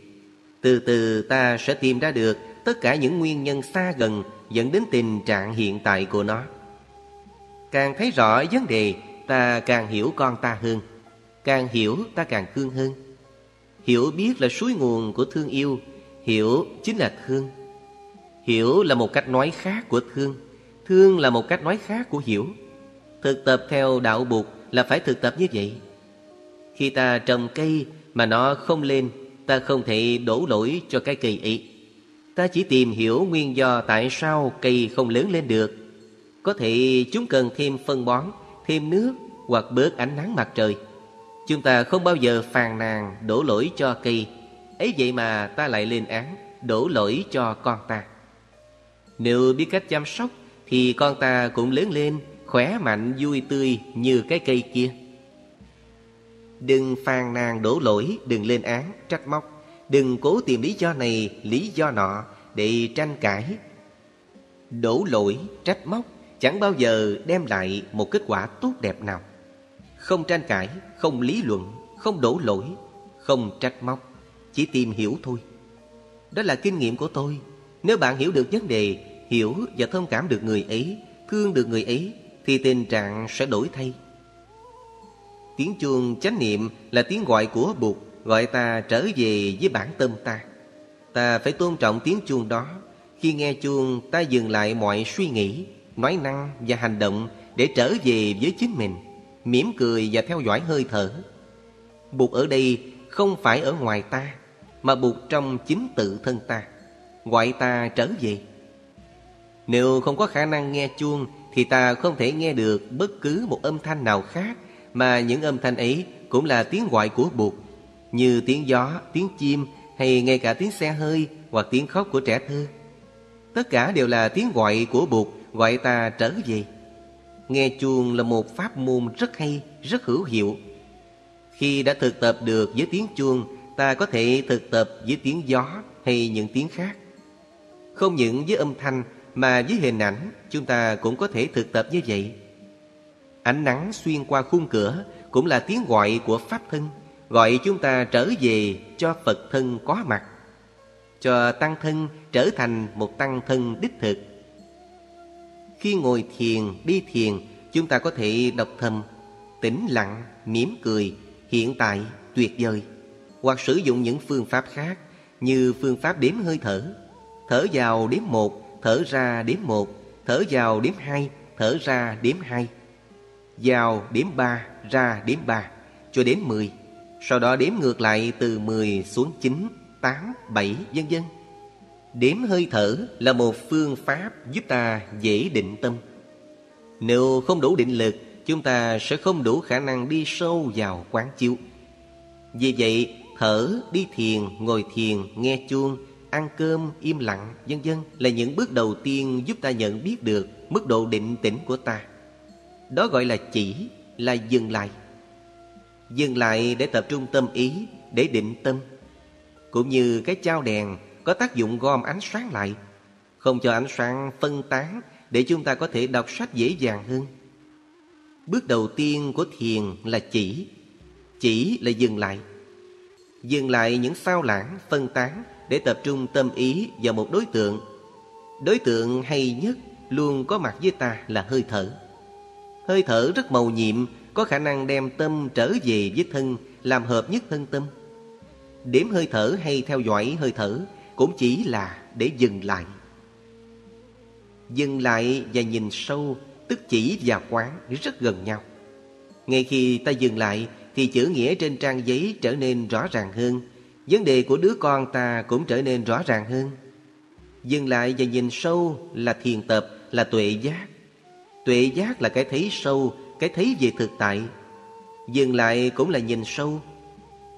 Từ từ ta sẽ tìm ra được tất cả những nguyên nhân xa gần dẫn đến tình trạng hiện tại của nó. Càng thấy rõ vấn đề, ta càng hiểu con ta hơn. Càng hiểu, ta càng thương hơn. Hiểu biết là suối nguồn của thương yêu, hiểu chính là thương. Hiểu là một cách nói khác của thương Thương là một cách nói khác của hiểu. Thực tập theo đạo buộc là phải thực tập như vậy. Khi ta trồng cây mà nó không lên Ta không thể đổ lỗi cho cái cây ấy. Ta chỉ tìm hiểu nguyên do tại sao cây không lớn lên được. Có thể chúng cần thêm phân bón, thêm nước hoặc bớt ánh nắng mặt trời. Chúng ta không bao giờ phàn nàn đổ lỗi cho cây ấy vậy mà ta lại lên án, đổ lỗi cho con ta. Nếu biết cách chăm sóc, Thì con ta cũng lớn lên, Khỏe mạnh, vui tươi như cái cây kia. Đừng phàn nàn đổ lỗi, Đừng lên án, trách móc. Đừng cố tìm lý do này, Lý do nọ Để tranh cãi. Đổ lỗi, trách móc Chẳng bao giờ đem lại một kết quả tốt đẹp nào. Không tranh cãi không lý luận Không đổ lỗi Không trách móc Chỉ tìm hiểu thôi Đó là kinh nghiệm của tôi nếu bạn hiểu được vấn đề, hiểu và thông cảm được người ấy, thương được người ấy, thì tình trạng sẽ đổi thay. Tiếng chuông chánh niệm là tiếng gọi của Bụt, gọi ta trở về với bản tâm ta. Ta phải tôn trọng tiếng chuông đó. Khi nghe chuông, ta dừng lại mọi suy nghĩ, nói năng và hành động để trở về với chính mình, mỉm cười và theo dõi hơi thở. Bụt ở đây không phải ở ngoài ta, mà Bụt trong chính tự thân ta gọi ta trở về. Nếu không có khả năng nghe chuông thì ta không thể nghe được bất cứ một âm thanh nào khác mà những âm thanh ấy cũng là tiếng gọi của Bụt, như tiếng gió, tiếng chim hay ngay cả tiếng xe hơi hoặc tiếng khóc của trẻ thơ. Tất cả đều là tiếng gọi của Bụt gọi ta trở về. Nghe chuông là một pháp môn rất hay, rất hữu hiệu. Khi đã thực tập được với tiếng chuông, ta có thể thực tập với tiếng gió hay những tiếng khác. Không những với âm thanh mà với hình ảnh chúng ta cũng có thể thực tập như vậy. Ánh nắng xuyên qua khung cửa cũng là tiếng gọi của Pháp thân, gọi chúng ta trở về cho Phật thân có mặt, cho tăng thân trở thành một tăng thân đích thực. Khi ngồi thiền, đi thiền, chúng ta có thể đọc thầm, tĩnh lặng, mỉm cười, hiện tại, tuyệt vời, hoặc sử dụng những phương pháp khác như phương pháp đếm hơi thở Thở vào đếm một, thở ra đếm một, thở vào đếm hai, thở ra đếm hai. Vào đếm ba, ra đếm ba, cho đến mười. Sau đó đếm ngược lại từ mười xuống chín, tám, bảy, vân vân. Đếm hơi thở là một phương pháp giúp ta dễ định tâm. Nếu không đủ định lực, chúng ta sẽ không đủ khả năng đi sâu vào quán chiếu. Vì vậy, thở, đi thiền, ngồi thiền, nghe chuông ăn cơm, im lặng, vân vân là những bước đầu tiên giúp ta nhận biết được mức độ định tĩnh của ta. Đó gọi là chỉ, là dừng lại. Dừng lại để tập trung tâm ý, để định tâm. Cũng như cái chao đèn có tác dụng gom ánh sáng lại, không cho ánh sáng phân tán để chúng ta có thể đọc sách dễ dàng hơn. Bước đầu tiên của thiền là chỉ. Chỉ là dừng lại. Dừng lại những sao lãng, phân tán để tập trung tâm ý vào một đối tượng. Đối tượng hay nhất luôn có mặt với ta là hơi thở. Hơi thở rất màu nhiệm, có khả năng đem tâm trở về với thân, làm hợp nhất thân tâm. Điểm hơi thở hay theo dõi hơi thở cũng chỉ là để dừng lại. Dừng lại và nhìn sâu, tức chỉ và quán rất gần nhau. Ngay khi ta dừng lại thì chữ nghĩa trên trang giấy trở nên rõ ràng hơn. Vấn đề của đứa con ta cũng trở nên rõ ràng hơn. Dừng lại và nhìn sâu là thiền tập, là tuệ giác. Tuệ giác là cái thấy sâu, cái thấy về thực tại. Dừng lại cũng là nhìn sâu,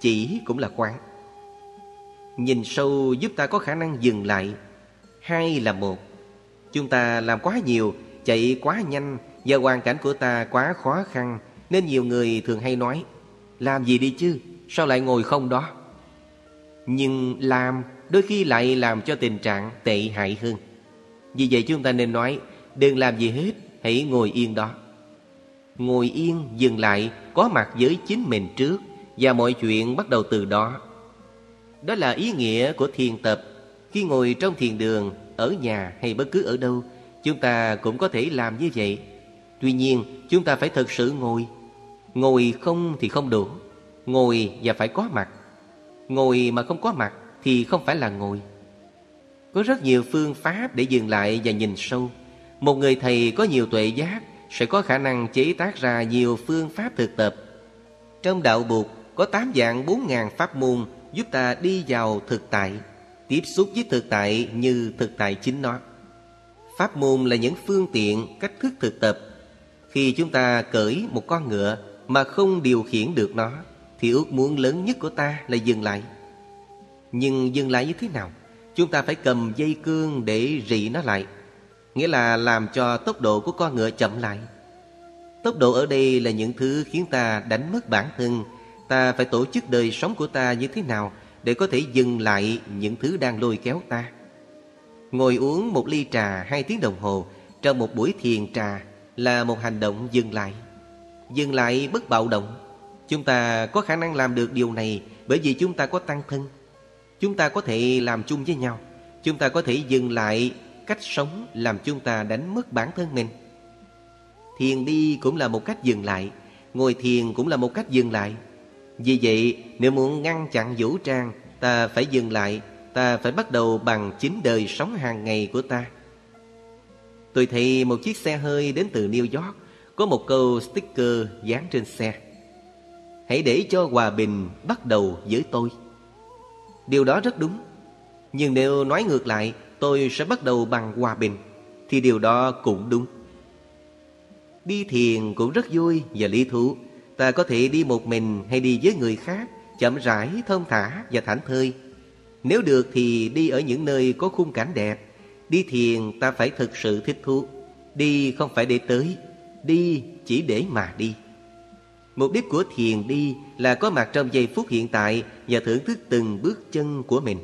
chỉ cũng là quán. Nhìn sâu giúp ta có khả năng dừng lại. Hai là một. Chúng ta làm quá nhiều, chạy quá nhanh và hoàn cảnh của ta quá khó khăn nên nhiều người thường hay nói Làm gì đi chứ, sao lại ngồi không đó? Nhưng làm đôi khi lại làm cho tình trạng tệ hại hơn. Vì vậy chúng ta nên nói đừng làm gì hết, hãy ngồi yên đó. Ngồi yên, dừng lại, có mặt với chính mình trước và mọi chuyện bắt đầu từ đó. Đó là ý nghĩa của thiền tập. Khi ngồi trong thiền đường, ở nhà hay bất cứ ở đâu, chúng ta cũng có thể làm như vậy. Tuy nhiên, chúng ta phải thật sự ngồi. Ngồi không thì không đủ. Ngồi và phải có mặt. Ngồi mà không có mặt thì không phải là ngồi. Có rất nhiều phương pháp để dừng lại và nhìn sâu. Một người thầy có nhiều tuệ giác sẽ có khả năng chế tác ra nhiều phương pháp thực tập. Trong đạo buộc có tám dạng bốn ngàn pháp môn giúp ta đi vào thực tại, tiếp xúc với thực tại như thực tại chính nó. Pháp môn là những phương tiện, cách thức thực tập. Khi chúng ta cởi một con ngựa mà không điều khiển được nó, thì ước muốn lớn nhất của ta là dừng lại. Nhưng dừng lại như thế nào? Chúng ta phải cầm dây cương để rị nó lại. Nghĩa là làm cho tốc độ của con ngựa chậm lại. Tốc độ ở đây là những thứ khiến ta đánh mất bản thân Ta phải tổ chức đời sống của ta như thế nào Để có thể dừng lại những thứ đang lôi kéo ta? Ngồi uống một ly trà hai tiếng đồng hồ, Trong một buổi thiền trà Là một hành động dừng lại. Dừng lại bất bạo động. Chúng ta có khả năng làm được điều này Bởi vì chúng ta có tăng thân. Chúng ta có thể làm chung với nhau. Chúng ta có thể dừng lại cách sống Làm chúng ta đánh mất bản thân mình. Thiền đi cũng là một cách dừng lại. Ngồi thiền cũng là một cách dừng lại vì vậy, nếu muốn ngăn chặn vũ trang, ta phải dừng lại, ta phải bắt đầu bằng chính đời sống hàng ngày của ta. Tôi thấy một chiếc xe hơi đến từ New York, có một câu sticker dán trên xe. Hãy để cho hòa bình bắt đầu với tôi. Điều đó rất đúng. Nhưng nếu nói ngược lại, tôi sẽ bắt đầu bằng hòa bình, thì điều đó cũng đúng. Đi thiền cũng rất vui và lý thú. Ta có thể đi một mình hay đi với người khác Chậm rãi, thơm thả và thảnh thơi. Nếu được thì đi ở những nơi có khung cảnh đẹp. Đi thiền ta phải thực sự thích thú. Đi không phải để tới Đi chỉ để mà đi. Mục đích của thiền đi là có mặt trong giây phút hiện tại Và thưởng thức từng bước chân của mình.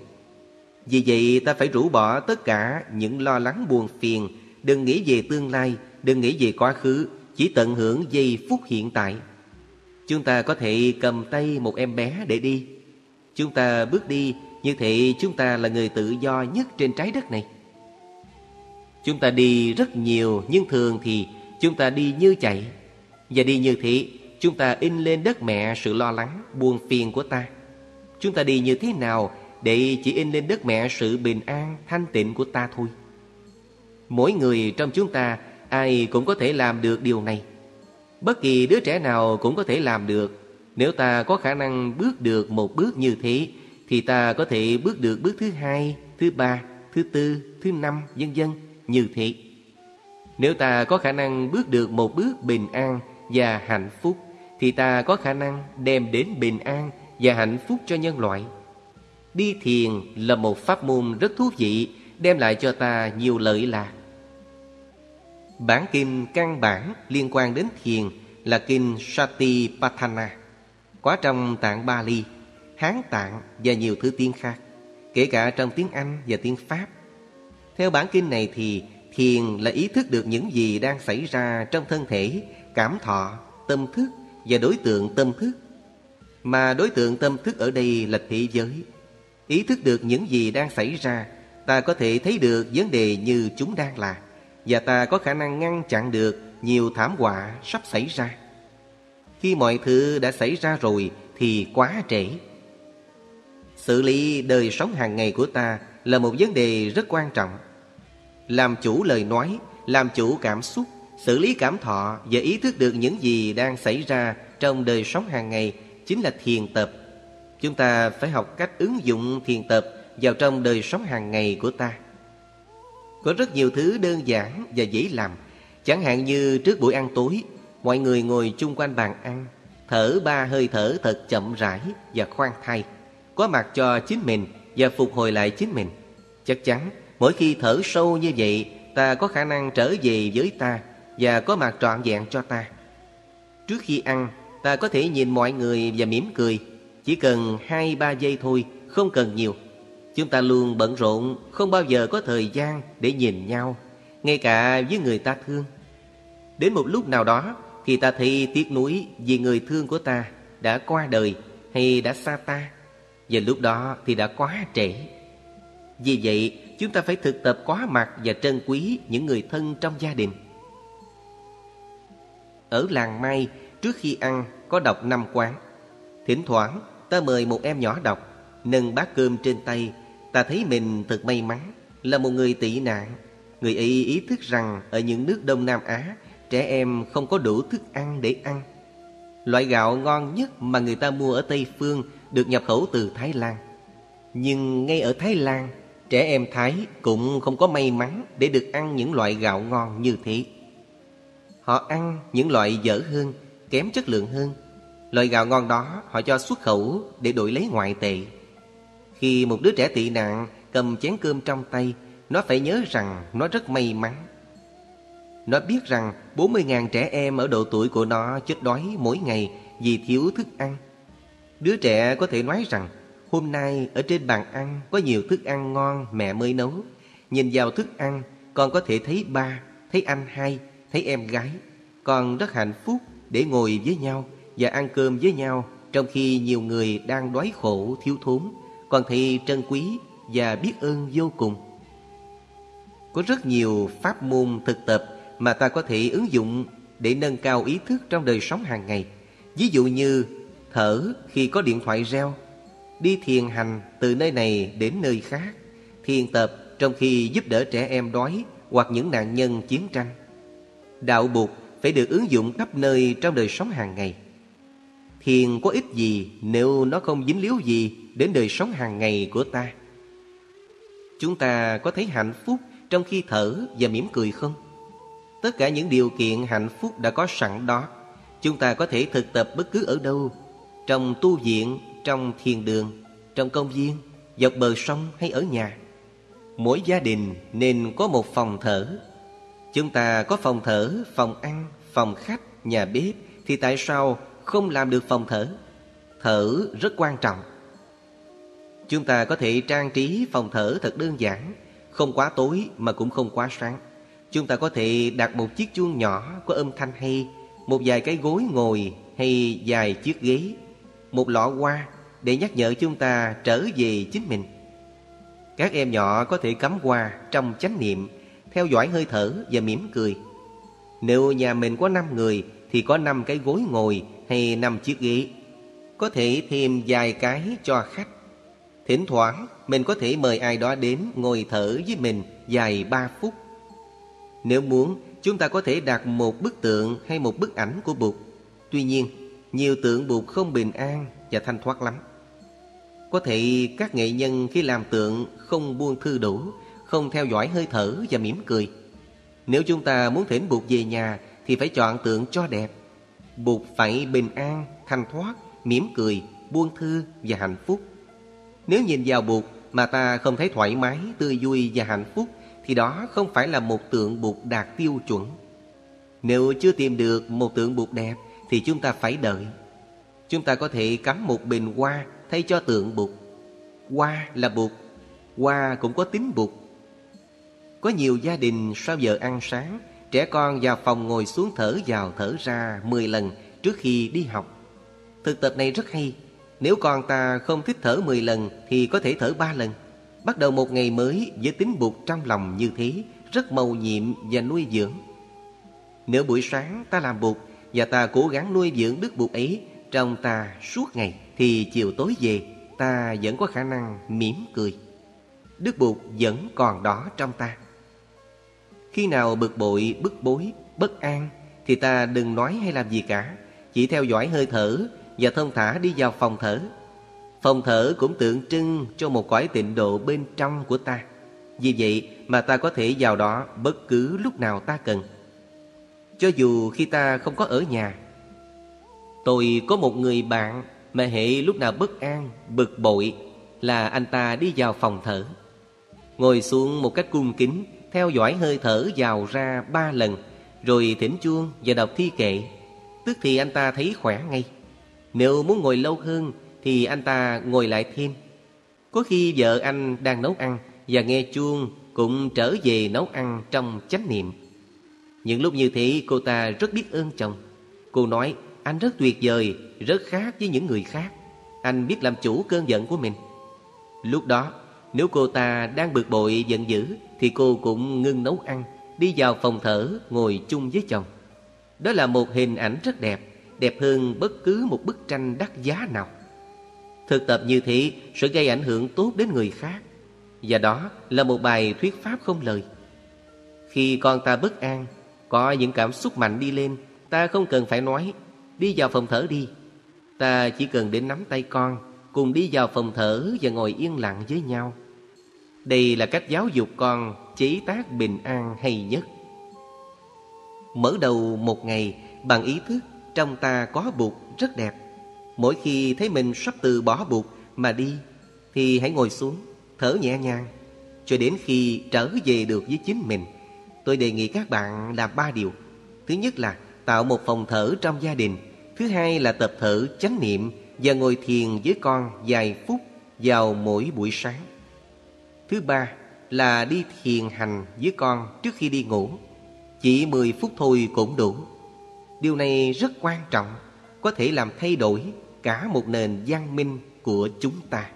Vì vậy ta phải rũ bỏ tất cả những lo lắng buồn phiền. Đừng nghĩ về tương lai, đừng nghĩ về quá khứ Chỉ tận hưởng giây phút hiện tại. Chúng ta có thể cầm tay một em bé để đi. Chúng ta bước đi Như thế chúng ta là người tự do nhất trên trái đất này. Chúng ta đi rất nhiều, Nhưng thường thì chúng ta đi như chạy. Và đi như thế, Chúng ta in lên đất mẹ sự lo lắng, Buồn phiền của ta. Chúng ta đi như thế nào Để chỉ in lên đất mẹ sự bình an, Thanh tịnh của ta thôi? Mỗi người trong chúng ta, Ai cũng có thể làm được điều này. Bất kỳ đứa trẻ nào cũng có thể làm được. Nếu ta có khả năng bước được một bước như thế Thì ta có thể bước được bước thứ hai, thứ ba, thứ tư, thứ năm, vân vân như thế. Nếu ta có khả năng bước được một bước bình an và hạnh phúc Thì ta có khả năng đem đến bình an và hạnh phúc cho nhân loại. Đi thiền là một pháp môn rất thú vị Đem lại cho ta nhiều lợi lạc. Bản kinh căn bản liên quan đến thiền là kinh Satipatthana, có trong tạng Bali, Hán tạng và nhiều thứ tiếng khác, kể cả trong tiếng Anh và tiếng Pháp. Theo bản kinh này thì Thiền là ý thức được những gì đang xảy ra trong thân thể, cảm thọ, tâm thức và đối tượng tâm thức. Mà đối tượng tâm thức ở đây là thế giới. Ý thức được những gì đang xảy ra, ta có thể thấy được vấn đề như chúng đang là, và ta có khả năng ngăn chặn được nhiều thảm họa sắp xảy ra. Khi mọi thứ đã xảy ra rồi thì quá trễ. Xử lý đời sống hàng ngày của ta là một vấn đề rất quan trọng. Làm chủ lời nói, làm chủ cảm xúc, xử lý cảm thọ và ý thức được những gì đang xảy ra trong đời sống hàng ngày chính là thiền tập. Chúng ta phải học cách ứng dụng thiền tập vào trong đời sống hàng ngày của ta. Có rất nhiều thứ đơn giản và dễ làm. Chẳng hạn như trước buổi ăn tối, mọi người ngồi chung quanh bàn ăn, thở ba hơi thở thật chậm rãi và khoan thai, có mặt cho chính mình và phục hồi lại chính mình. Chắc chắn, mỗi khi thở sâu như vậy, ta có khả năng trở về với ta và có mặt trọn vẹn cho ta. Trước khi ăn, ta có thể nhìn mọi người và mỉm cười. Chỉ cần hai ba giây thôi, không cần nhiều. Chúng ta luôn bận rộn, không bao giờ có thời gian để nhìn nhau, ngay cả với người ta thương. Đến một lúc nào đó, thì ta thấy tiếc nuối vì người thương của ta đã qua đời hay đã xa ta, và lúc đó thì đã quá trễ. Vì vậy, chúng ta phải thực tập quá mặt và trân quý những người thân trong gia đình. Ở làng Mai, trước khi ăn có đọc năm quán. Thỉnh thoảng, ta mời một em nhỏ đọc, nâng bát cơm trên tay. Ta thấy mình thật may mắn, là một người tị nạn. Người ấy ý thức rằng ở những nước Đông Nam Á, trẻ em không có đủ thức ăn để ăn. Loại gạo ngon nhất mà người ta mua ở Tây Phương được nhập khẩu từ Thái Lan. Nhưng ngay ở Thái Lan, trẻ em Thái cũng không có may mắn để được ăn những loại gạo ngon như thế. Họ ăn những loại dở hơn, kém chất lượng hơn. Loại gạo ngon đó họ cho xuất khẩu để đổi lấy ngoại tệ. Khi một đứa trẻ tị nạn cầm chén cơm trong tay, nó phải nhớ rằng nó rất may mắn. Nó biết rằng 40.000 trẻ em ở độ tuổi của nó chết đói mỗi ngày vì thiếu thức ăn. Đứa trẻ có thể nói rằng hôm nay ở trên bàn ăn có nhiều thức ăn ngon mẹ mới nấu. Nhìn vào thức ăn con có thể thấy ba, thấy anh hai, thấy em gái. Con rất hạnh phúc để ngồi với nhau và ăn cơm với nhau trong khi nhiều người đang đói khổ thiếu thốn. Con thấy trân quý và biết ơn vô cùng. Có rất nhiều pháp môn thực tập mà ta có thể ứng dụng để nâng cao ý thức trong đời sống hàng ngày. Ví dụ như thở khi có điện thoại reo, đi thiền hành từ nơi này đến nơi khác, thiền tập trong khi giúp đỡ trẻ em đói hoặc những nạn nhân chiến tranh. Đạo Bụt phải được ứng dụng khắp nơi trong đời sống hàng ngày. Thiền có ích gì nếu nó không dính líu gì đến đời sống hàng ngày của ta? Chúng ta có thấy hạnh phúc trong khi thở và mỉm cười không? Tất cả những điều kiện hạnh phúc đã có sẵn đó Chúng ta có thể thực tập bất cứ ở đâu Trong tu viện, trong thiền đường, trong công viên, dọc bờ sông hay ở nhà Mỗi gia đình nên có một phòng thở Chúng ta có phòng thở, phòng ăn, phòng khách, nhà bếp Thì tại sao không làm được phòng thở? Thở rất quan trọng Chúng ta có thể trang trí phòng thở thật đơn giản, Không quá tối mà cũng không quá sáng. Chúng ta có thể đặt một chiếc chuông nhỏ có âm thanh hay, Một vài cái gối ngồi hay vài chiếc ghế, Một lọ hoa để nhắc nhở chúng ta trở về chính mình. Các em nhỏ có thể cắm hoa trong chánh niệm, Theo dõi hơi thở và mỉm cười. Nếu nhà mình có 5 người Thì có 5 cái gối ngồi hay 5 chiếc ghế. Có thể thêm vài cái cho khách. Thỉnh thoảng mình có thể mời ai đó đến ngồi thở với mình dài ba phút nếu muốn, chúng ta có thể đặt một bức tượng hay một bức ảnh của Bụt. Tuy nhiên, nhiều tượng Bụt không bình an và thanh thoát lắm. Có thể các nghệ nhân khi làm tượng không buông thư đủ, không theo dõi hơi thở và mỉm cười. Nếu chúng ta muốn thỉnh Bụt về nhà thì phải chọn tượng cho đẹp. Bụt phải bình an, thanh thoát, mỉm cười, buông thư và hạnh phúc. Nếu nhìn vào Bụt mà ta không thấy thoải mái, tươi vui và hạnh phúc thì đó không phải là một tượng Bụt đạt tiêu chuẩn. Nếu chưa tìm được một tượng Bụt đẹp thì chúng ta phải đợi. Chúng ta có thể cắm một bình hoa thay cho tượng Bụt. Hoa là Bụt, hoa cũng có tính Bụt. Có nhiều gia đình sau giờ ăn sáng Trẻ con vào phòng ngồi xuống thở vào thở ra 10 lần trước khi đi học Thực tập này rất hay nếu con ta không thích thở 10 lần Thì có thể thở 3 lần. Bắt đầu một ngày mới với tính bụt trong lòng như thế Rất màu nhiệm và nuôi dưỡng. Nếu buổi sáng ta làm bụt Và ta cố gắng nuôi dưỡng đức bụt ấy. Trong ta suốt ngày Thì chiều tối về Ta vẫn có khả năng mỉm cười. Đức bụt vẫn còn đó trong ta. Khi nào bực bội, bức bối, bất an Thì ta đừng nói hay làm gì cả. Chỉ theo dõi hơi thở và thông thả đi vào phòng thở. Phòng thở cũng tượng trưng cho một cõi tịnh độ bên trong của ta. Vì vậy mà ta có thể vào đó bất cứ lúc nào ta cần. Cho dù khi ta không có ở nhà Tôi có một người bạn mà hệ lúc nào bất an, bực bội Là anh ta đi vào phòng thở. Ngồi xuống một cách cung kính Theo dõi hơi thở vào ra ba lần Rồi thỉnh chuông và đọc thi kệ. Tức thì anh ta thấy khỏe ngay. Nếu muốn ngồi lâu hơn Thì anh ta ngồi lại thêm. Có khi vợ anh đang nấu ăn Và nghe chuông cũng trở về nấu ăn trong chánh niệm. Những lúc như thế, cô ta rất biết ơn chồng. Cô nói, anh rất tuyệt vời, Rất khác với những người khác. Anh biết làm chủ cơn giận của mình. Lúc đó, nếu cô ta đang bực bội, giận dữ, Thì cô cũng ngưng nấu ăn, Đi vào phòng thở ngồi chung với chồng. Đó là một hình ảnh rất đẹp. Đẹp hơn bất cứ một bức tranh đắt giá nào. Thực tập như thế sẽ gây ảnh hưởng tốt đến người khác, Và đó là một bài thuyết pháp không lời. Khi con ta bất an, Có những cảm xúc mạnh đi lên, Ta không cần phải nói, Đi vào phòng thở đi. Ta chỉ cần đến nắm tay con, Cùng đi vào phòng thở và ngồi yên lặng với nhau. Đây là cách giáo dục con chế tác bình an hay nhất. Mở đầu một ngày bằng ý thức trong ta có bụt rất đẹp. Mỗi khi thấy mình sắp từ bỏ bụt mà đi thì hãy ngồi xuống, thở nhẹ nhàng cho đến khi trở về được với chính mình. Tôi đề nghị các bạn làm ba điều. Thứ nhất là tạo một phòng thở trong gia đình. Thứ hai là tập thở chánh niệm và ngồi thiền với con vài phút vào mỗi buổi sáng. Thứ ba là đi thiền hành với con trước khi đi ngủ. Chỉ 10 phút thôi cũng đủ. Điều này rất quan trọng, có thể làm thay đổi cả một nền văn minh của chúng ta.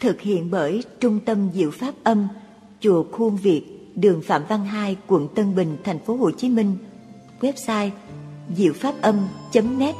Thực hiện bởi Trung tâm Diệu Pháp Âm, Chùa Khuôn Việt, đường Phạm Văn Hai, quận Tân Bình, thành phố Hồ Chí Minh. Website diệu pháp âm.net